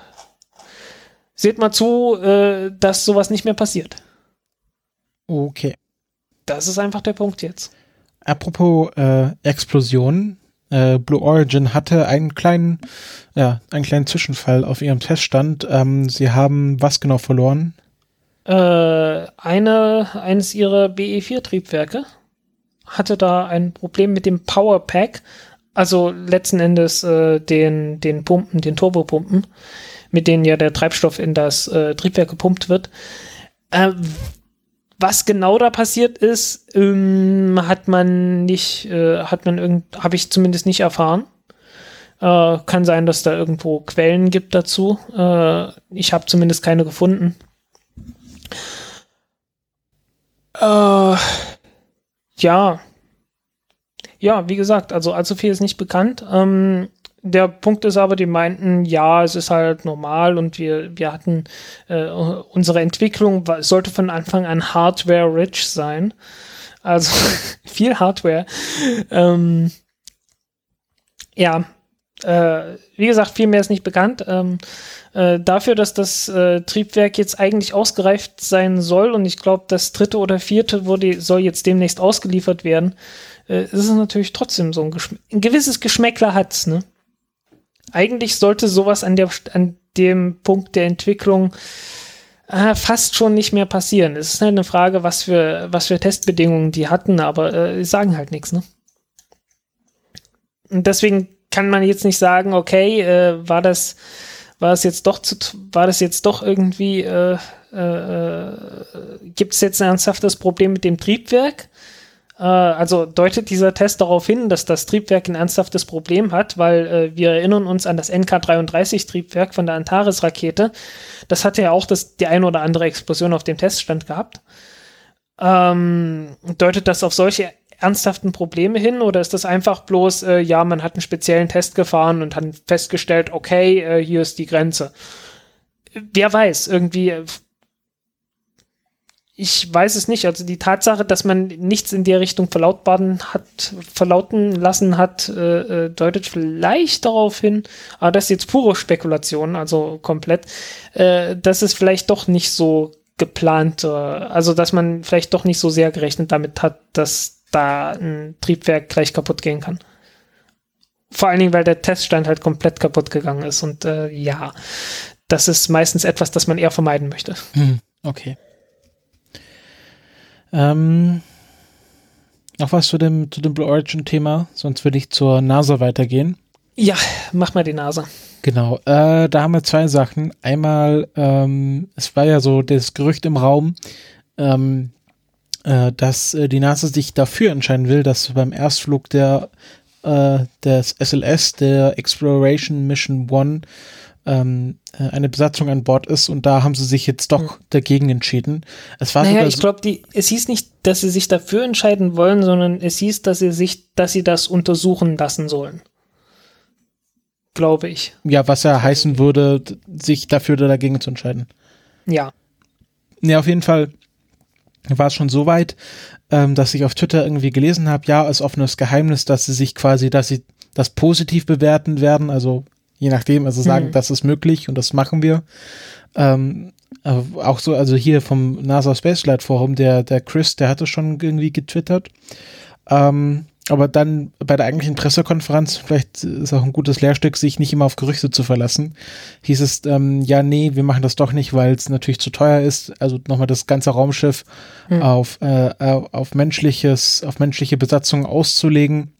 seht mal zu, äh, dass sowas nicht mehr passiert. Okay. Das ist einfach der Punkt jetzt. Apropos äh, Explosionen, äh, Blue Origin hatte einen kleinen, ja, einen kleinen Zwischenfall auf ihrem Teststand. Ähm, sie haben was genau verloren? Äh, eine, eines ihrer BE4-Triebwerke hatte da ein Problem mit dem Power Pack, also letzten Endes äh, den, den Pumpen, den Turbopumpen, mit denen ja der Treibstoff in das äh, Triebwerk gepumpt wird. Äh, was genau da passiert ist, ähm, hat man nicht, äh, hat man irgend, habe ich zumindest nicht erfahren. Äh, kann sein, dass da irgendwo Quellen gibt dazu. Äh, ich habe zumindest keine gefunden. Äh, ja. Ja, wie gesagt, also allzu viel ist nicht bekannt. Ähm, der Punkt ist aber, die meinten, ja, es ist halt normal und wir, wir hatten äh, unsere Entwicklung sollte von Anfang an Hardware-rich sein. Also viel Hardware. Ähm, ja, äh, wie gesagt, viel mehr ist nicht bekannt. Ähm, äh, dafür, dass das äh, Triebwerk jetzt eigentlich ausgereift sein soll und ich glaube, das dritte oder vierte wurde, soll jetzt demnächst ausgeliefert werden, äh, ist es natürlich trotzdem so ein, Geschm ein gewisses Geschmäckler hat's, ne? Eigentlich sollte sowas an, der, an dem Punkt der Entwicklung äh, fast schon nicht mehr passieren. Es ist halt eine Frage, was für, was für Testbedingungen die hatten, aber äh, sagen halt nichts, ne? Und deswegen kann man jetzt nicht sagen, okay, äh, war das, war es jetzt doch zu, war das jetzt doch irgendwie, äh, äh, gibt es jetzt ein ernsthaftes Problem mit dem Triebwerk? Äh, also deutet dieser Test darauf hin, dass das Triebwerk ein ernsthaftes Problem hat, weil äh, wir erinnern uns an das NK-33-Triebwerk von der Antares-Rakete. Das hatte ja auch das, die eine oder andere Explosion auf dem Teststand gehabt. Ähm, deutet das auf solche ernsthaften Probleme hin oder ist das einfach bloß, äh, ja, man hat einen speziellen Test gefahren und hat festgestellt, okay, äh, hier ist die Grenze? Wer weiß, irgendwie, äh, ich weiß es nicht. Also die Tatsache, dass man nichts in der Richtung verlautbaren hat, verlauten lassen hat, äh, äh deutet vielleicht darauf hin, aber das ist jetzt pure Spekulation, also komplett, äh, dass es vielleicht doch nicht so geplant, äh, also dass man vielleicht doch nicht so sehr gerechnet damit hat, dass da ein Triebwerk gleich kaputt gehen kann. Vor allen Dingen, weil der Teststand halt komplett kaputt gegangen ist. Und äh, ja, das ist meistens etwas, das man eher vermeiden möchte. Hm, okay. Ähm, noch was zu dem, zu dem Blue Origin-Thema, sonst würde ich zur NASA weitergehen. Ja, mach mal die NASA. Genau, äh, da haben wir zwei Sachen. Einmal, ähm, es war ja so das Gerücht im Raum, ähm, äh, dass äh, die NASA sich dafür entscheiden will, dass beim Erstflug der äh, des SLS, der Exploration Mission One, ähm, äh, eine Besatzung an Bord ist und da haben sie sich jetzt doch hm. dagegen entschieden. Es war naja, ich glaube, es hieß nicht, dass sie sich dafür entscheiden wollen, sondern es hieß, dass sie sich, dass sie das untersuchen lassen sollen. Glaube ich. Ja, was ja heißen würde, sich dafür oder dagegen zu entscheiden. Ja. Ja, auf jeden Fall war es schon so weit, ähm, dass ich auf Twitter irgendwie gelesen habe, ja, als offenes Geheimnis, dass sie sich quasi, dass sie das positiv bewerten werden, also je nachdem, also sagen, mhm. das ist möglich und das machen wir. Ähm, auch so, also hier vom NASA Space Flight Forum, der, der Chris, der hatte schon irgendwie getwittert. Ähm, aber dann bei der eigentlichen Pressekonferenz, vielleicht ist auch ein gutes Lehrstück, sich nicht immer auf Gerüchte zu verlassen, hieß es, ähm, ja, nee, wir machen das doch nicht, weil es natürlich zu teuer ist. Also nochmal das ganze Raumschiff hm. auf, äh, auf menschliches, auf menschliche Besatzung auszulegen.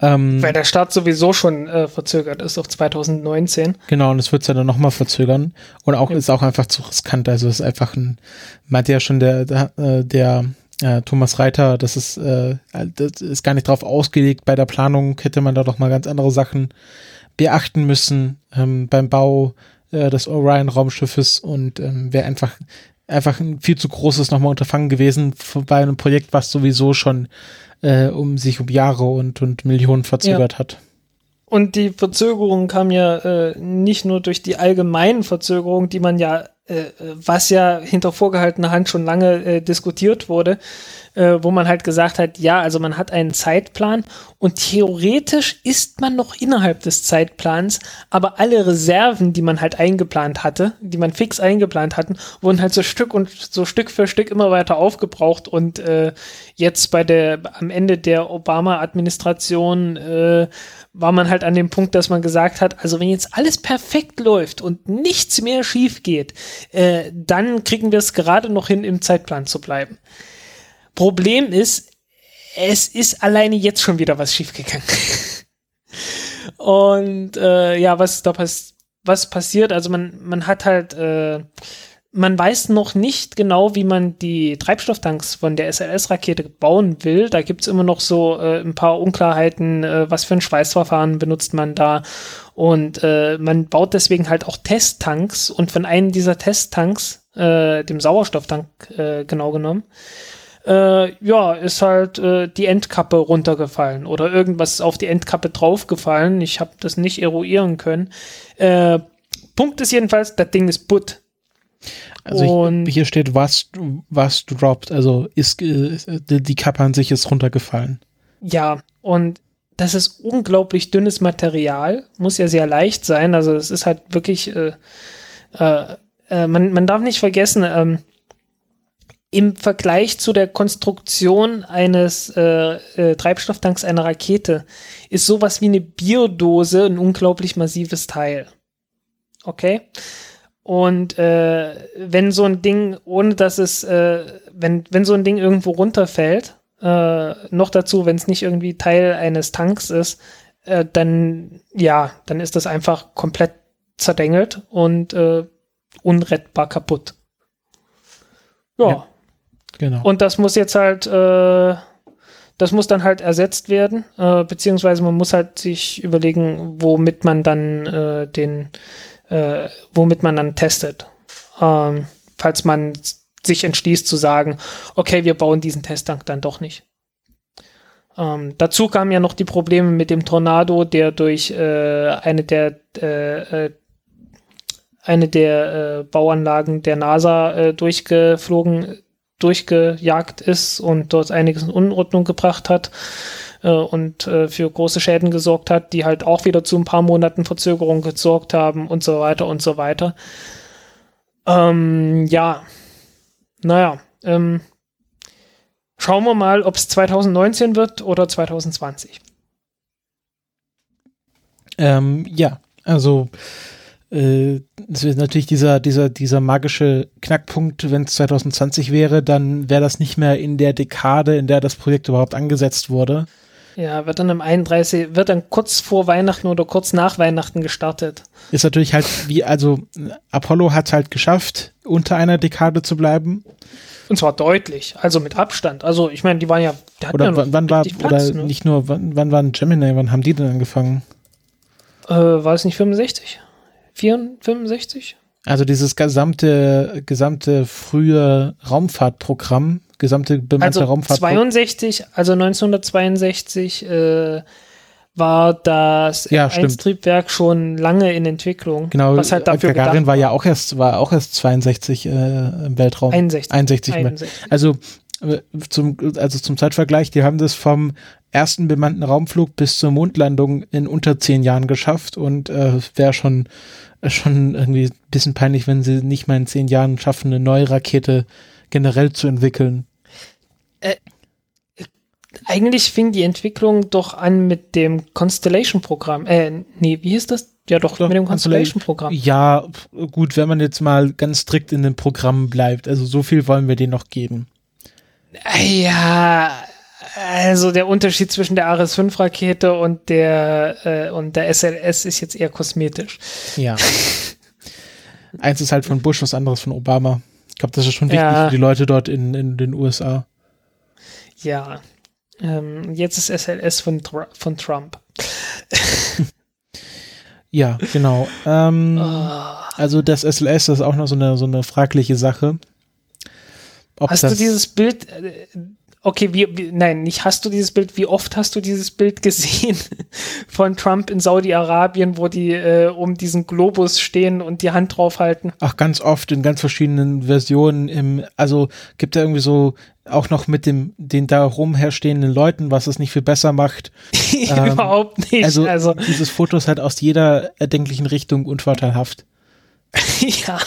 Ähm, weil der Start sowieso schon äh, verzögert ist auf 2019. Genau, und es wird ja dann nochmal verzögern. Und auch ja. ist auch einfach zu riskant. Also es ist einfach ein, meinte ja schon der, der, äh, der äh, Thomas Reiter, das ist, äh, das ist gar nicht drauf ausgelegt. Bei der Planung hätte man da doch mal ganz andere Sachen beachten müssen ähm, beim Bau äh, des Orion-Raumschiffes und ähm, wäre einfach einfach ein viel zu großes nochmal Unterfangen gewesen bei einem Projekt, was sowieso schon äh, um sich um Jahre und, und Millionen verzögert ja. hat. Und die Verzögerung kam ja äh, nicht nur durch die allgemeinen Verzögerungen, die man ja was ja hinter vorgehaltener Hand schon lange äh, diskutiert wurde, äh, wo man halt gesagt hat, ja, also man hat einen Zeitplan und theoretisch ist man noch innerhalb des Zeitplans, aber alle Reserven, die man halt eingeplant hatte, die man fix eingeplant hatten, wurden halt so Stück und so Stück für Stück immer weiter aufgebraucht und äh, jetzt bei der am Ende der Obama-Administration äh, war man halt an dem Punkt, dass man gesagt hat, also wenn jetzt alles perfekt läuft und nichts mehr schief geht, äh, dann kriegen wir es gerade noch hin, im Zeitplan zu bleiben. Problem ist, es ist alleine jetzt schon wieder was schiefgegangen. und äh, ja, was da pass was passiert, also man, man hat halt äh, man weiß noch nicht genau, wie man die Treibstofftanks von der SLS-Rakete bauen will. Da gibt es immer noch so äh, ein paar Unklarheiten, äh, was für ein Schweißverfahren benutzt man da. Und äh, man baut deswegen halt auch Testtanks und von einem dieser Testtanks, äh, dem Sauerstofftank äh, genau genommen, äh, ja, ist halt äh, die Endkappe runtergefallen oder irgendwas auf die Endkappe draufgefallen. Ich habe das nicht eruieren können. Äh, Punkt ist jedenfalls, das Ding ist putt. Also ich, hier steht, was, was droppt, also ist, äh, die Kappe an sich ist runtergefallen. Ja, und das ist unglaublich dünnes Material, muss ja sehr leicht sein, also es ist halt wirklich, äh, äh, äh, man, man darf nicht vergessen, ähm, im Vergleich zu der Konstruktion eines äh, äh, Treibstofftanks einer Rakete ist sowas wie eine Biodose ein unglaublich massives Teil. Okay? Und äh, wenn so ein Ding, ohne dass es, äh, wenn, wenn so ein Ding irgendwo runterfällt, äh, noch dazu, wenn es nicht irgendwie Teil eines Tanks ist, äh, dann, ja, dann ist das einfach komplett zerdengelt und äh, unrettbar kaputt. Ja. Ja. Genau. Und das muss jetzt halt, äh, das muss dann halt ersetzt werden, äh, beziehungsweise man muss halt sich überlegen, womit man dann äh, den, äh, womit man dann testet. Ähm, falls man sich entschließt zu sagen, okay, wir bauen diesen Testtank dann doch nicht. Ähm, dazu kamen ja noch die Probleme mit dem Tornado, der durch äh, eine der äh, äh, eine der äh, Bauanlagen der NASA äh, durchgeflogen, durchgejagt ist und dort einiges in Unordnung gebracht hat äh, und äh, für große Schäden gesorgt hat, die halt auch wieder zu ein paar Monaten Verzögerung gesorgt haben und so weiter und so weiter. Ähm, ja, naja, ähm, schauen wir mal, ob es 2019 wird oder 2020. Ähm, ja, also äh, es ist natürlich dieser, dieser, dieser magische Knackpunkt, wenn es 2020 wäre, dann wäre das nicht mehr in der Dekade, in der das Projekt überhaupt angesetzt wurde. Ja, wird dann am 31, wird dann kurz vor Weihnachten oder kurz nach Weihnachten gestartet. Ist natürlich halt wie, also Apollo hat halt geschafft, unter einer Dekade zu bleiben. Und zwar deutlich, also mit Abstand. Also ich meine, die waren ja, die Oder ja wann, war, Platz, oder ne? nicht nur, wann, wann waren Gemini, wann haben die denn angefangen? Äh, war es nicht 65? 64, 65? Also dieses gesamte, gesamte frühe Raumfahrtprogramm, gesamte bemannte Also Raumfahrtprogramm. 62, also 1962 äh, war das Ja, stimmt. F1-Triebwerk schon lange in Entwicklung. Genau, was halt dafür Gagarin war ja auch erst, war auch erst 62 äh, im Weltraum. 61. 61. im Wel- 61. Also äh, zum, also zum Zeitvergleich, die haben das vom ersten bemannten Raumflug bis zur Mondlandung in unter zehn Jahren geschafft und äh, wäre schon, äh, schon irgendwie ein bisschen peinlich, wenn sie nicht mal in zehn Jahren schaffen, eine neue Rakete generell zu entwickeln. Eigentlich fing die Entwicklung doch an mit dem Constellation-Programm. Äh, nee, wie hieß das? Ja, doch, Doch, mit dem Constellation-Programm. Ja, gut, wenn man jetzt mal ganz strikt in dem Programm bleibt. Also so viel wollen wir denen noch geben. Ja, also der Unterschied zwischen der Ares-5-Rakete und der äh, und der SLS ist jetzt eher kosmetisch. Ja. Eins ist halt von Bush, was anderes von Obama. Ich glaube, das ist schon wichtig Ja. für die Leute dort in, in den USA. Ja. Ähm, jetzt ist SLS von, von Trump. Ja, genau. Ähm, Ah. Also das SLS das ist auch noch so eine, so eine fragliche Sache. Ob Hast du dieses Bild, äh, okay, wie, wie, nein, nicht hast du dieses Bild, wie oft hast du dieses Bild gesehen von Trump in Saudi-Arabien, wo die äh, um diesen Globus stehen und die Hand draufhalten? Auch ganz oft in ganz verschiedenen Versionen im, also gibt da irgendwie so auch noch mit dem, den da rumherstehenden Leuten, was es nicht viel besser macht. Ähm, Überhaupt nicht. Also, Also, dieses Foto ist halt aus jeder erdenklichen Richtung unvorteilhaft. ja.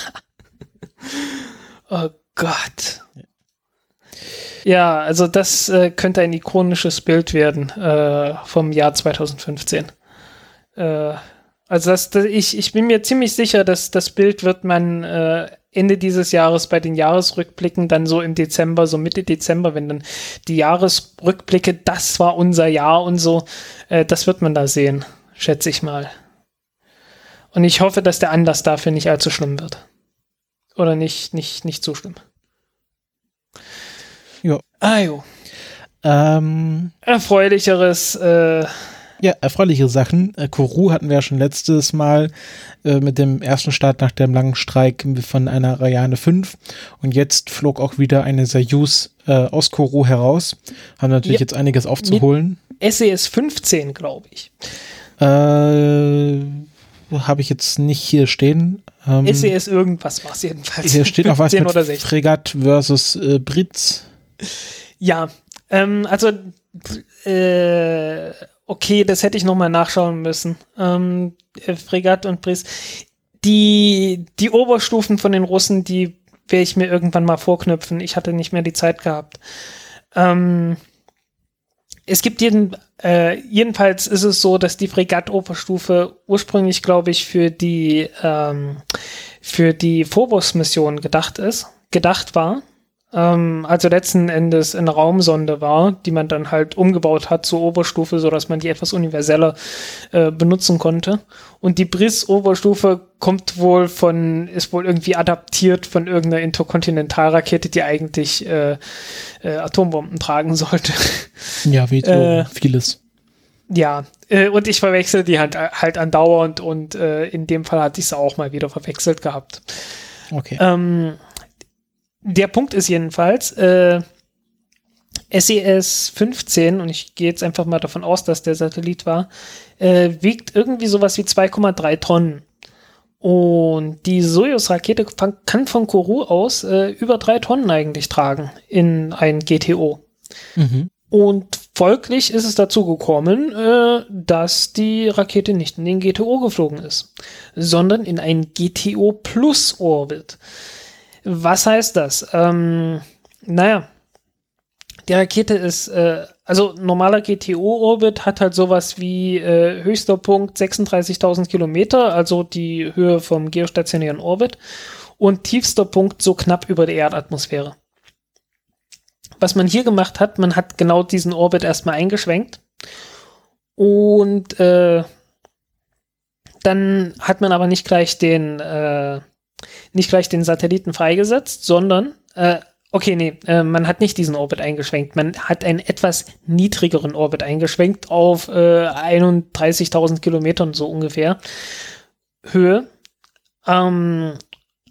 Oh Gott. Ja, also das äh, könnte ein ikonisches Bild werden äh, vom Jahr 2015. Äh, also das, das, ich, ich bin mir ziemlich sicher, dass das Bild wird man äh, Ende dieses Jahres bei den Jahresrückblicken dann so im Dezember, so Mitte Dezember, wenn dann die Jahresrückblicke, das war unser Jahr und so, äh, das wird man da sehen, schätze ich mal. Und ich hoffe, dass der Anlass dafür nicht allzu schlimm wird. Oder nicht, nicht, nicht so schlimm. Ah, jo. Ähm, Erfreulicheres, äh, ja, erfreuliche Sachen. Äh, Kourou hatten wir ja schon letztes Mal äh, mit dem ersten Start nach dem langen Streik von einer Ariane 5 und jetzt flog auch wieder eine Soyuz äh, aus Kourou heraus. Haben natürlich Ja. jetzt einiges aufzuholen. SES 15, glaube ich. Äh, Habe ich jetzt nicht hier stehen. Ähm, SES irgendwas war es jedenfalls. hier steht auch was 15 mit oder 16. Fregat versus äh, Britz. Ja, ähm, also äh, okay, das hätte ich noch mal nachschauen müssen. Ähm, äh, Fregat und Brice. Die, die Oberstufen von den Russen, die werde ich mir irgendwann mal vorknüpfen. Ich hatte nicht mehr die Zeit gehabt. Ähm, es gibt jeden, äh, jedenfalls ist es so, dass die Fregatt-Oberstufe ursprünglich, glaube ich, für die, ähm, für die Phobos-Mission gedacht ist, gedacht war. Ähm, also letzten Endes eine Raumsonde war, die man dann halt umgebaut hat zur Oberstufe, so dass man die etwas universeller äh, benutzen konnte. Und die Briss-Oberstufe kommt wohl von, ist wohl irgendwie adaptiert von irgendeiner Interkontinentalrakete, die eigentlich äh, äh, Atombomben tragen sollte. Ja, wie Äh, vieles. Ja, äh, und ich verwechsel die halt, halt andauernd und äh, in dem Fall hatte ich sie auch mal wieder verwechselt gehabt. Okay. Ähm, der Punkt ist jedenfalls, äh, SES 15, und ich gehe jetzt einfach mal davon aus, dass der Satellit war, äh, wiegt irgendwie sowas wie 2,3 Tonnen. Und die Soyuz-Rakete kann von Kourou aus äh, über drei Tonnen eigentlich tragen in ein GTO. Mhm. Und folglich ist es dazu gekommen, äh, dass die Rakete nicht in den GTO geflogen ist, sondern in einen GTO Plus Orbit. Was heißt das? Ähm, naja, die Rakete ist, äh, also normaler GTO-Orbit hat halt sowas wie äh, höchster Punkt 36.000 Kilometer, also die Höhe vom geostationären Orbit, und tiefster Punkt so knapp über der Erdatmosphäre. Was man hier gemacht hat, man hat genau diesen Orbit erstmal eingeschwenkt und äh, dann hat man aber nicht gleich den äh, nicht gleich den Satelliten freigesetzt, sondern äh, okay, nee, äh, man hat nicht diesen Orbit eingeschwenkt, man hat einen etwas niedrigeren Orbit eingeschwenkt auf äh, 31.000 Kilometern so ungefähr Höhe, ähm,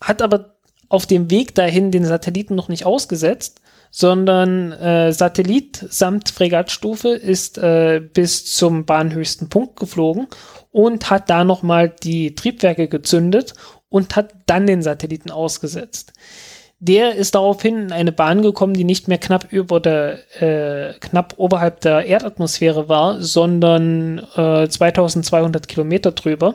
hat aber auf dem Weg dahin den Satelliten noch nicht ausgesetzt, sondern äh, Satellit samt Fregattstufe ist äh, bis zum bahnhöchsten Punkt geflogen und hat da nochmal die Triebwerke gezündet und hat dann den Satelliten ausgesetzt. Der ist daraufhin in eine Bahn gekommen, die nicht mehr knapp über der, äh, knapp oberhalb der Erdatmosphäre war, sondern äh, 2200 Kilometer drüber.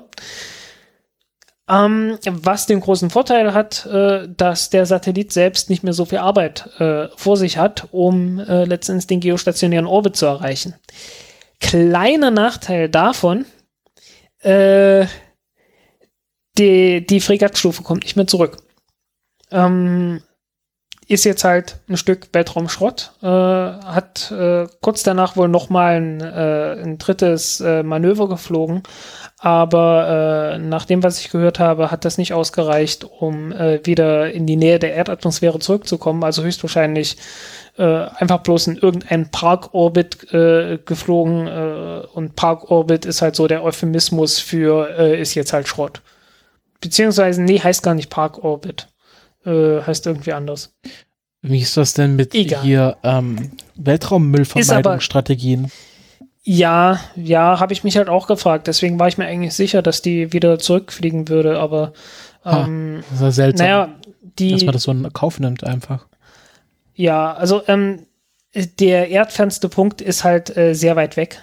Ähm, was den großen Vorteil hat, äh, dass der Satellit selbst nicht mehr so viel Arbeit äh, vor sich hat, um äh, letztendlich den geostationären Orbit zu erreichen. Kleiner Nachteil davon, äh, die, die Fregattstufe kommt nicht mehr zurück. Ähm, ist jetzt halt ein Stück Weltraumschrott, äh, hat äh, kurz danach wohl nochmal ein, äh, ein drittes äh, Manöver geflogen, aber äh, nach dem, was ich gehört habe, hat das nicht ausgereicht, um äh, wieder in die Nähe der Erdatmosphäre zurückzukommen, also höchstwahrscheinlich äh, einfach bloß in irgendeinen Parkorbit äh, geflogen äh, und Parkorbit ist halt so der Euphemismus für äh, ist jetzt halt Schrott. Beziehungsweise, nee, heißt gar nicht Parkorbit. Äh, heißt irgendwie anders. Wie ist das denn mit Egal. hier ähm, Weltraummüllvermeidungsstrategien? Ja, ja, habe ich mich halt auch gefragt. Deswegen war ich mir eigentlich sicher, dass die wieder zurückfliegen würde, aber Ha, ähm, Das ist ja seltsam, naja, die. dass man das so in Kauf nimmt einfach. Ja, also ähm, der erdfernste Punkt ist halt äh, sehr weit weg.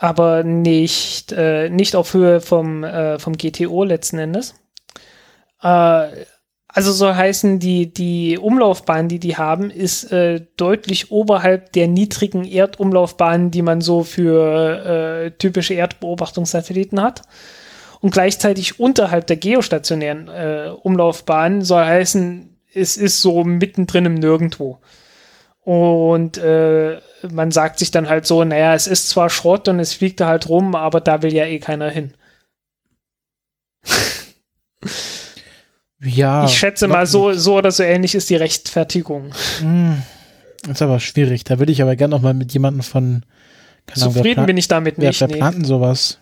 Aber nicht, äh, nicht auf Höhe vom, äh, vom GTO letzten Endes. Äh, also soll heißen, die, die Umlaufbahn, die die haben, ist äh, deutlich oberhalb der niedrigen Erdumlaufbahnen, die man so für äh, typische Erdbeobachtungssatelliten hat. Und gleichzeitig unterhalb der geostationären äh, Umlaufbahn soll heißen, es ist so mittendrin im Nirgendwo. Und äh, man sagt sich dann halt so, naja, es ist zwar Schrott und es fliegt da halt rum, aber da will ja eh keiner hin. Ja. ich schätze mal, so, so oder so ähnlich ist die Rechtfertigung. Hm, ist aber schwierig. Da würde ich aber gerne noch mal mit jemandem von. Zufrieden bin ich damit nicht. wer nee. sowas?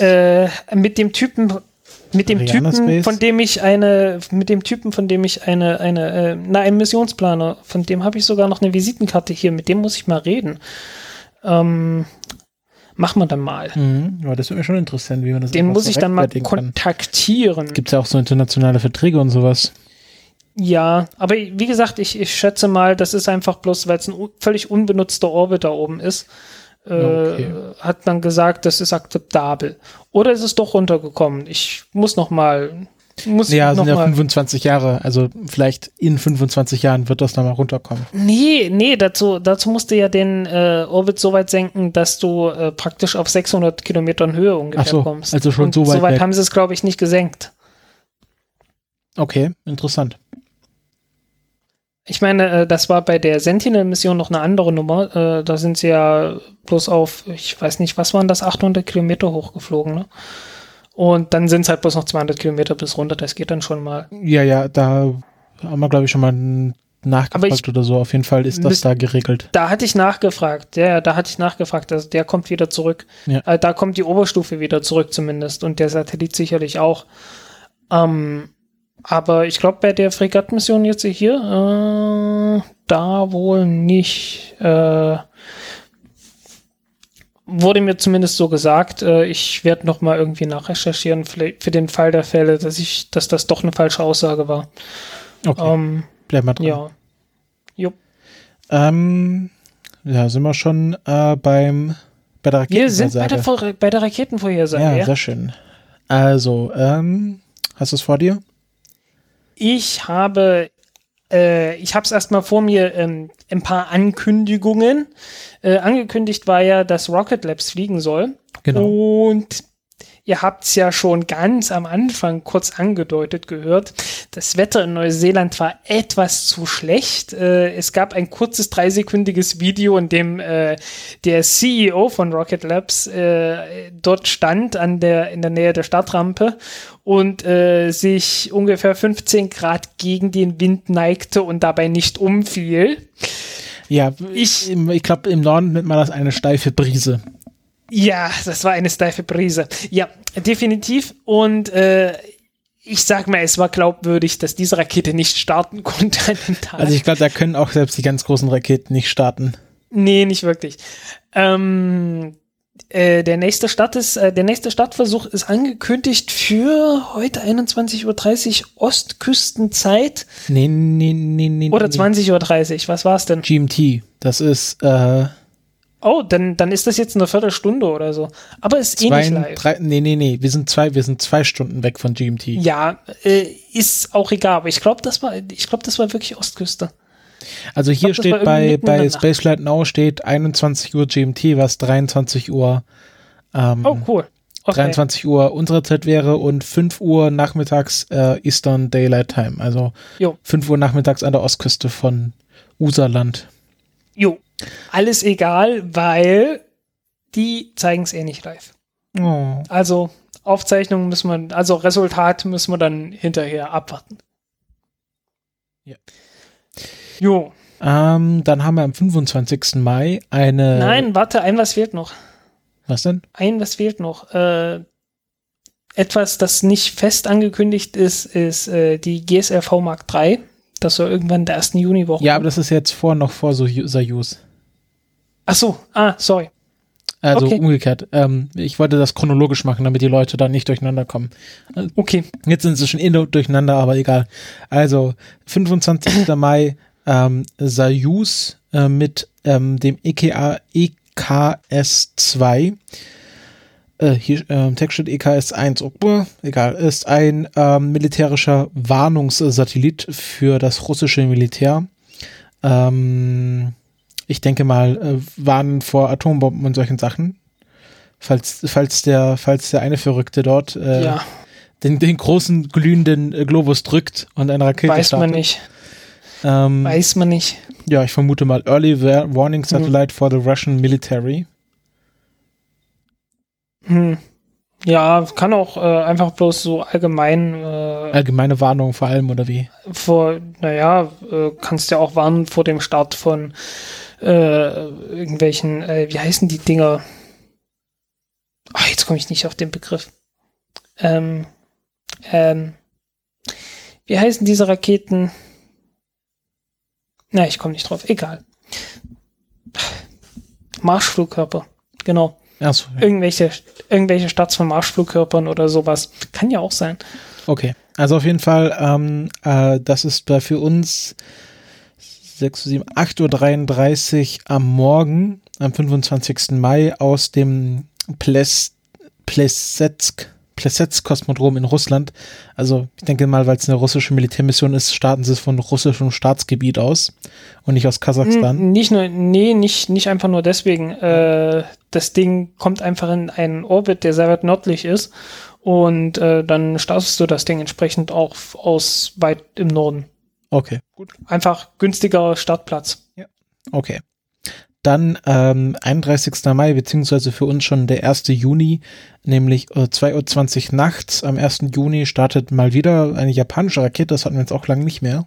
Äh, mit dem Typen, mit dem Ariana Typen, Space? von dem ich eine, mit dem Typen, von dem ich eine, eine, äh, na, ein Missionsplaner, von dem habe ich sogar noch eine Visitenkarte hier, mit dem muss ich mal reden. Ähm, machen wir dann mal. Mhm, aber das würde mich schon interessieren, wie man das Den muss ich dann mal kontaktieren. Gibt es ja auch so internationale Verträge und sowas. Ja, aber wie gesagt, ich, ich schätze mal, das ist einfach bloß, weil es ein völlig unbenutzter Orbit da oben ist, äh, Okay. hat man gesagt, das ist akzeptabel. Oder ist es doch runtergekommen? Ich muss noch mal, muss Ja, noch sind ja mal. 25 Jahre. Also vielleicht in 25 Jahren wird das nochmal runterkommen. Nee, nee, dazu, dazu musst du ja den äh, Orbit so weit senken, dass du äh, praktisch auf 600 Kilometern Höhe ungefähr Ach so, kommst. also schon Und so weit So weit weg. haben sie es, glaube ich, nicht gesenkt. Okay, interessant. Ich meine, äh, das war bei der Sentinel-Mission noch eine andere Nummer. Äh, da sind sie ja bloß auf, ich weiß nicht, was waren das, 800 Kilometer hochgeflogen, ne? Und dann sind es halt bloß noch 200 Kilometer bis runter. Das geht dann schon mal. Ja, ja, da haben wir, glaube ich, schon mal nachgefragt ich, oder so. Auf jeden Fall ist das da geregelt. Da hatte ich nachgefragt. Ja, da hatte ich nachgefragt. Also der kommt wieder zurück. Ja. Also da kommt die Oberstufe wieder zurück zumindest. Und der Satellit sicherlich auch. Ähm, aber ich glaube, bei der Fregattmission jetzt hier, äh, da wohl nicht. Äh, wurde mir zumindest so gesagt. Äh, ich werde noch mal irgendwie nachrecherchieren für, für, den Fall der Fälle, dass ich, dass das doch eine falsche Aussage war. Okay. Ähm, Bleib mal dran. Ja. Jupp. Ähm, ja, sind wir schon äh, beim bei der Raketenvorhersage. Wir sind bei der, bei der Raketenvorhersage. Ja, ja, sehr schön. Also, ähm, hast du es vor dir? Ich habe äh, ich habe es erstmal vor mir ähm, ein paar Ankündigungen. Äh, angekündigt war ja, dass Rocket Labs fliegen soll. Genau. Und ihr habt es ja schon ganz am Anfang kurz angedeutet gehört. Das Wetter in Neuseeland war etwas zu schlecht. Äh, es gab ein kurzes dreisekündiges Video, in dem äh, der CEO von Rocket Labs äh, dort stand an der, in der Nähe der Startrampe und äh, sich ungefähr 15 Grad gegen den Wind neigte und dabei nicht umfiel. Ja, ich, ich glaube, im Norden nennt man das eine steife Brise. Ja, das war eine steife Brise. Ja, definitiv. Und äh, ich sag mal, es war glaubwürdig, dass diese Rakete nicht starten konnte an dem Tag. Also ich glaube, da können auch selbst die ganz großen Raketen nicht starten. Nee, nicht wirklich. Ähm, äh, der nächste Start ist, äh, der nächste Startversuch ist angekündigt für heute 21.30 Uhr Ostküstenzeit. Nee, nee, nee, nee. Oder 20.30 Uhr, was war es denn? GMT. Das ist, äh, Oh, dann, dann ist das jetzt eine Viertelstunde oder so. Aber ist zwei, eh nicht live. Drei, nee, nee, nee. Wir sind zwei, wir sind zwei Stunden weg von GMT. Ja, äh, ist auch egal. Aber ich glaube, das war, ich glaube, das war wirklich Ostküste. Also hier glaub, steht bei, bei Spaceflight Now steht 21 Uhr GMT, was 23 Uhr, ähm, oh, cool. Okay. 23 Uhr unsere Zeit wäre und 5 Uhr nachmittags äh, Eastern Daylight Time. Also jo. 5 Uhr nachmittags an der Ostküste von USA-Land. Jo, alles egal, weil die zeigen es eh nicht live. Oh. Also Aufzeichnungen müssen wir, also Resultat müssen wir dann hinterher abwarten. Ja. Jo. Ähm, dann haben wir am 25. Mai eine. Nein, warte, ein was fehlt noch. Was denn? Ein was fehlt noch. Äh, etwas, das nicht fest angekündigt ist, ist äh, die GSLV Mark III. Das soll irgendwann in der ersten Juniwoche. Ja, aber das ist jetzt vor noch vor so Soyuz. Ach so, ah, sorry. Also okay. umgekehrt. Ähm, ich wollte das chronologisch machen, damit die Leute da nicht durcheinander kommen. Okay. Jetzt sind sie schon eh durcheinander, aber egal. Also 25. Mai ähm, Soyuz äh, mit ähm, dem EKA, EKS-2. Äh, hier äh, Text steht EKS-1, oh, egal, ist ein ähm, militärischer Warnungssatellit für das russische Militär. Ähm, ich denke mal, äh, warnen vor Atombomben und solchen Sachen. Falls, falls, der, falls der eine Verrückte dort äh, ja. den, den großen glühenden äh, Globus drückt und eine Rakete Weiß startet. man nicht. Ähm, Weiß man nicht. Ja, ich vermute mal Early Warning Satellite hm. for the Russian Military. Hm. Ja, kann auch äh, einfach bloß so allgemein. Äh, Allgemeine Warnung vor allem, oder wie? Vor, naja, äh, kannst ja auch warnen vor dem Start von äh, irgendwelchen, äh, wie heißen die Dinger? Ach, jetzt komme ich nicht auf den Begriff. Ähm, ähm, wie heißen diese Raketen? Na, ich komme nicht drauf. Egal. Marschflugkörper. Genau. So, ja. Irgendwelche, irgendwelche Starts von Marschflugkörpern oder sowas. Kann ja auch sein. Okay. Also auf jeden Fall, ähm, äh, das ist da für uns 6, 7, 8.33 Uhr am Morgen, am 25. Mai aus dem Ples, Plesetsk, Plesetsk Kosmodrom in Russland. Also ich denke mal, weil es eine russische Militärmission ist, starten sie es von russischem Staatsgebiet aus und nicht aus Kasachstan. Nicht nur, nee, nicht, nicht einfach nur deswegen. Äh, das Ding kommt einfach in einen Orbit, der sehr weit nördlich ist und äh, dann startest du das Ding entsprechend auch aus weit im Norden. Okay, gut. Einfach günstiger Startplatz. Okay. Dann ähm, 31. Mai, beziehungsweise für uns schon der 1. Juni, nämlich äh, 2.20 Uhr nachts. Am 1. Juni startet mal wieder eine japanische Rakete, das hatten wir jetzt auch lange nicht mehr.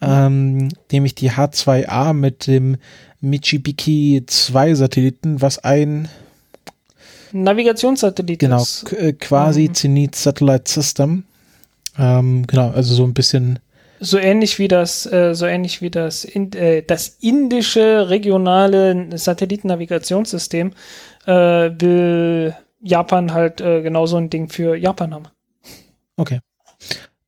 Ähm, nämlich die H2A mit dem Michibiki 2 Satelliten, was ein Navigationssatellit genau ist. äh, quasi Mhm. Zenit Satellite System. Ähm, genau, also so ein bisschen So ähnlich wie das, äh, so ähnlich wie das, in, äh, das indische regionale Satellitennavigationssystem äh, will Japan halt äh, genauso ein Ding für Japan haben. Okay.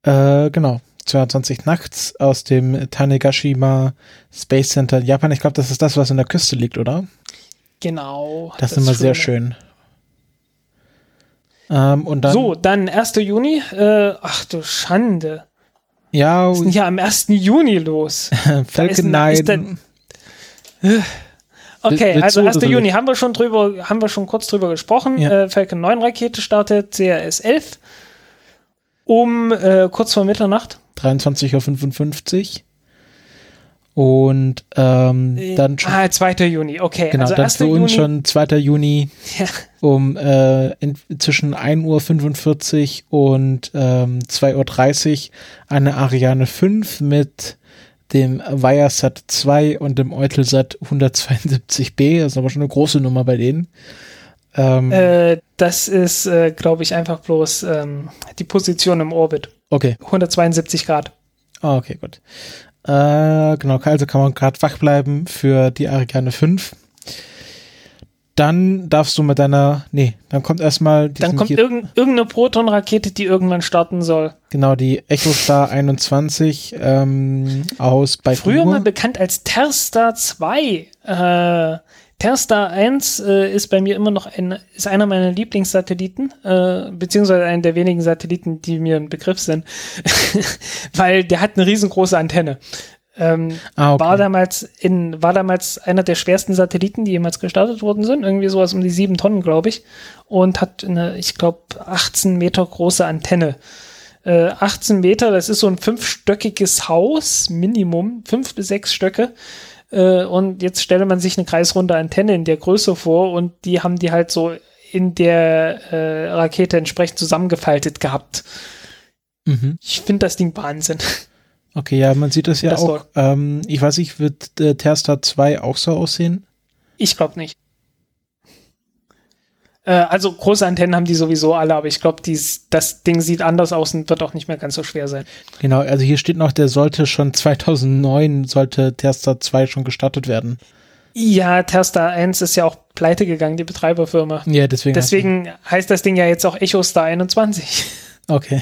Äh, genau. 22 nachts aus dem Tanegashima Space Center in Japan. Ich glaube, das ist das, was in der Küste liegt, oder? Genau. Das, ist immer sehr schön. Ähm, und dann, So, dann 1. Juni. Äh, ach du Schande. Ja, ist denn hier am 1. Juni los? Falcon ist ein- 9. ist denn- Okay, also du 1. oder soll Juni haben wir schon drüber, haben wir schon kurz drüber gesprochen. Ja. Äh, Falcon 9 Rakete startet CRS 11 um äh, kurz vor Mitternacht. 23.55 Uhr. Und ähm, dann schon, Ah, 2. Juni, okay. genau, also dann 1. für uns schon 2. Juni Ja. um äh, in, zwischen 1.45 Uhr und ähm, 2.30 Uhr eine Ariane 5 mit dem Wiresat 2 und dem Eutelsat 172b. Das ist aber schon eine große Nummer bei denen. Ähm, Äh, das ist, äh, glaube ich, einfach bloß ähm, die Position im Orbit. okay, 172 Grad. Ah, okay, gut. Äh, genau, also kann man gerade wach bleiben für die Ariane 5. Dann darfst du mit deiner, nee, dann kommt erstmal Dann kommt irgend, irgendeine Proton-Rakete, die irgendwann starten soll. genau die EchoStar 21 ähm, aus bei Früher mal bekannt als Terstar 2. Äh, Terstar 1 äh, ist bei mir immer noch ein, ist einer meiner Lieblingssatelliten, äh, beziehungsweise einer der wenigen Satelliten, die mir ein Begriff sind, weil der hat eine riesengroße Antenne. Ähm, ah, okay. war damals in, war damals einer der schwersten Satelliten, die jemals gestartet worden sind, irgendwie sowas um die sieben Tonnen, glaube ich, und hat eine, ich glaube, 18 Meter große Antenne. Äh, 18 Meter, das ist so ein fünfstöckiges Haus, Minimum, fünf bis sechs Stöcke. Äh, und jetzt stelle man sich eine kreisrunde Antenne in der Größe vor und die haben die halt so in der äh, Rakete entsprechend zusammengefaltet gehabt. Mhm. Ich finde das Ding Wahnsinn. Okay, ja, man sieht das ja Das auch. Ähm, ich weiß nicht, wird äh, Terstar 2 auch so aussehen? Ich glaube nicht. Äh, also große Antennen haben die sowieso alle, aber ich glaube, das Ding sieht anders aus und wird auch nicht mehr ganz so schwer sein. Genau, also hier steht noch, der sollte schon 2009, sollte Terstar 2 schon gestartet werden. Ja, Terstar 1 ist ja auch pleite gegangen, die Betreiberfirma. Ja, deswegen. Deswegen heißt das Ding ja jetzt auch EchoStar 21. Okay.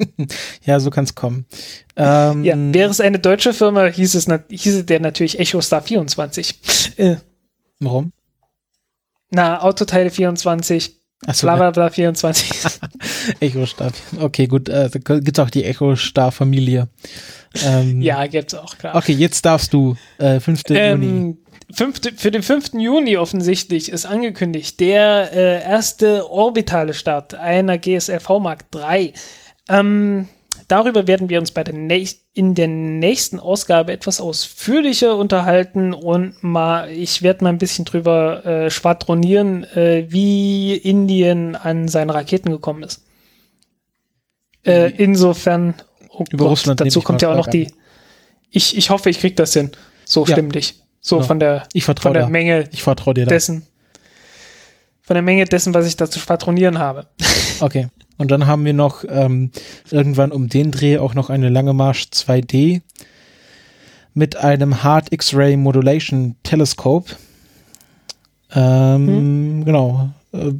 ja, so kann es kommen. Ähm, Ja, wäre es eine deutsche Firma, hieß es hieße der natürlich EchoStar 24. Äh, warum? Na, Autoteile 24, Achso, bla bla bla 24. Echo Star. Okay, gut, äh, gibt's auch die Echo Star Familie. Ähm, ja, gibt's auch, klar. Okay, jetzt darfst du, äh, 5. Juni. Ähm, fünfte, für den 5. Juni offensichtlich ist angekündigt der äh, erste orbitale Start einer GSLV Mark III. Ähm, darüber werden wir uns bei der näch- in der nächsten Ausgabe etwas ausführlicher unterhalten und mal, ich werde mal ein bisschen drüber äh, schwadronieren, äh, wie Indien an seine Raketen gekommen ist. Äh, insofern, oh Über Gott, Russland dazu kommt ja auch noch die. Ich, ich hoffe, ich krieg das hin. So Ja. stimmlich. So Genau. von der, Ich von der. Menge Ich vertraue dir dessen. Von der Menge dessen, was ich da zu schwadronieren habe. Okay. Und dann haben wir noch ähm, irgendwann um den Dreh auch noch eine Lange Marsch 2D mit einem Hard X-Ray Modulation Telescope. Ähm, Genau. Äh,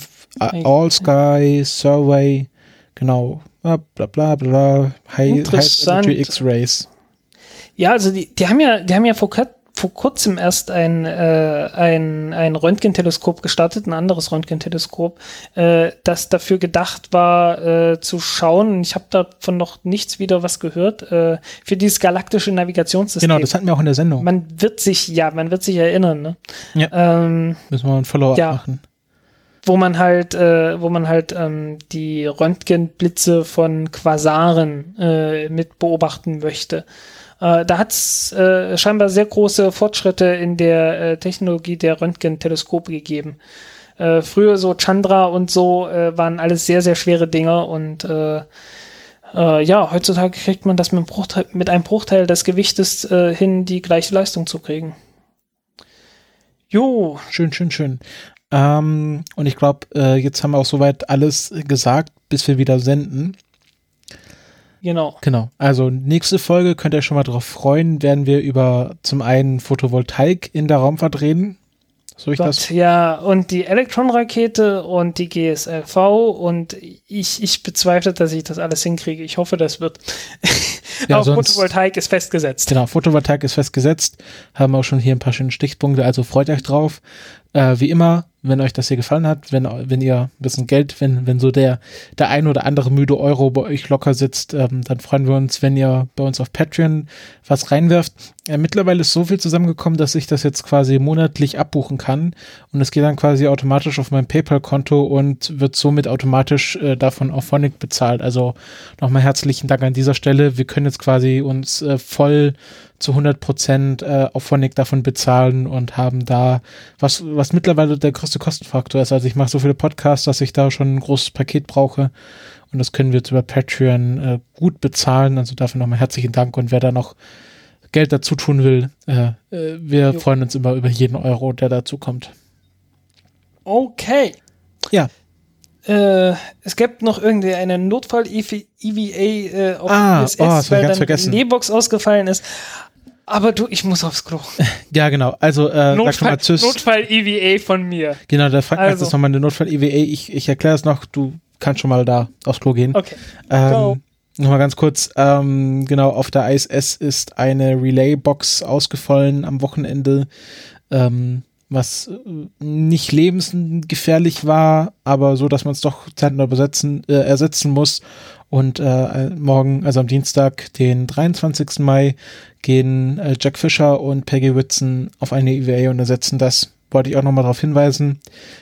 All Sky Survey. Genau. Bla bla bla. High, High X-Rays. Ja, also die, die haben ja, die haben ja vor, vor kurzem erst ein, äh, ein, ein Röntgenteleskop gestartet, ein anderes Röntgenteleskop, äh, das dafür gedacht war, äh, zu schauen. Ich habe davon noch nichts wieder was gehört, äh, für dieses galaktische Navigationssystem. Genau, das hatten wir auch in der Sendung. man wird sich, ja, man wird sich erinnern, ne? Ja. Ähm, Müssen wir ein Follow-up Ja. machen. wo man halt, äh, wo man halt ähm, die Röntgenblitze von Quasaren äh, mit beobachten möchte. Äh, da hat es äh, scheinbar sehr große Fortschritte in der äh, Technologie der Röntgenteleskope gegeben. Äh, früher so Chandra und so äh, waren alles sehr, sehr schwere Dinger und äh, ja, heutzutage kriegt man das mit, einem Bruchteil, mit einem Bruchteil des Gewichtes hin, die gleiche Leistung zu kriegen. Jo. Schön, schön, schön. Ähm, und ich glaube, jetzt haben wir auch soweit alles gesagt, bis wir wieder senden. Genau. Genau. Also nächste Folge könnt ihr schon mal drauf freuen, werden wir über zum einen Photovoltaik in der Raumfahrt reden. So ich Gott, das? Ja, und die Elektron-Rakete und die GSLV und ich, ich bezweifle, dass ich das alles hinkriege. Ich hoffe, das wird. Ja, Aber Photovoltaik ist festgesetzt. Genau, Photovoltaik ist festgesetzt. Haben auch schon hier ein paar schöne Stichpunkte, also freut euch drauf. Äh, wie immer, wenn euch das hier gefallen hat, wenn, wenn ihr ein bisschen Geld, wenn, wenn so der, der ein oder andere müde Euro bei euch locker sitzt, ähm, dann freuen wir uns, wenn ihr bei uns auf Patreon was reinwerft. Äh, mittlerweile ist so viel zusammengekommen, dass ich das jetzt quasi monatlich abbuchen kann und es geht dann quasi automatisch auf mein PayPal-Konto und wird somit automatisch äh, davon auf Phonic bezahlt. Also nochmal herzlichen Dank an dieser Stelle. Wir können jetzt quasi uns äh, voll zu 100 Prozent äh, auf Phonic davon bezahlen und haben da, was, was mittlerweile der größte Kostenfaktor ist. Also ich mache so viele Podcasts, dass ich da schon ein großes Paket brauche und das können wir jetzt über Patreon äh, gut bezahlen. Also dafür nochmal herzlichen Dank und wer da noch Geld dazu tun will, äh, äh wir jo. freuen uns immer über jeden Euro, der dazu kommt. Okay. Ja. Äh, es gibt noch irgendwie eine Notfall-EVA äh, auf ah, ISS, oh, weil dann vergessen. die Box ausgefallen ist. Aber du, ich muss aufs Klo. Ja, genau. Also, äh, Notfall, sag mal Tschüss. Notfall-EVA von mir. Genau, da fragt also. nochmal eine Notfall-EVA. Ich, ich erkläre es noch. Du kannst schon mal da aufs Klo gehen. Okay. Ähm, Nochmal ganz kurz, ähm, genau, auf der ISS ist eine Relay-Box ausgefallen am Wochenende, ähm, was äh, nicht lebensgefährlich war, aber so, dass man es doch zeitnah besetzen, äh, ersetzen muss. Und äh, morgen, also am Dienstag, den 23. Mai, gehen äh, Jack Fisher und Peggy Whitson auf eine EVA und ersetzen das. Wollte ich auch nochmal darauf hinweisen.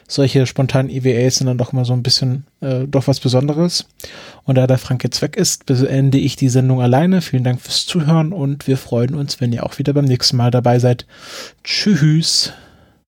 Solche spontanen EVAs sind dann doch mal so ein bisschen äh, doch was Besonderes. Und da der Frank jetzt weg ist, beende ich die Sendung alleine. Vielen Dank fürs Zuhören und wir freuen uns, wenn ihr auch wieder beim nächsten Mal dabei seid. Tschüss.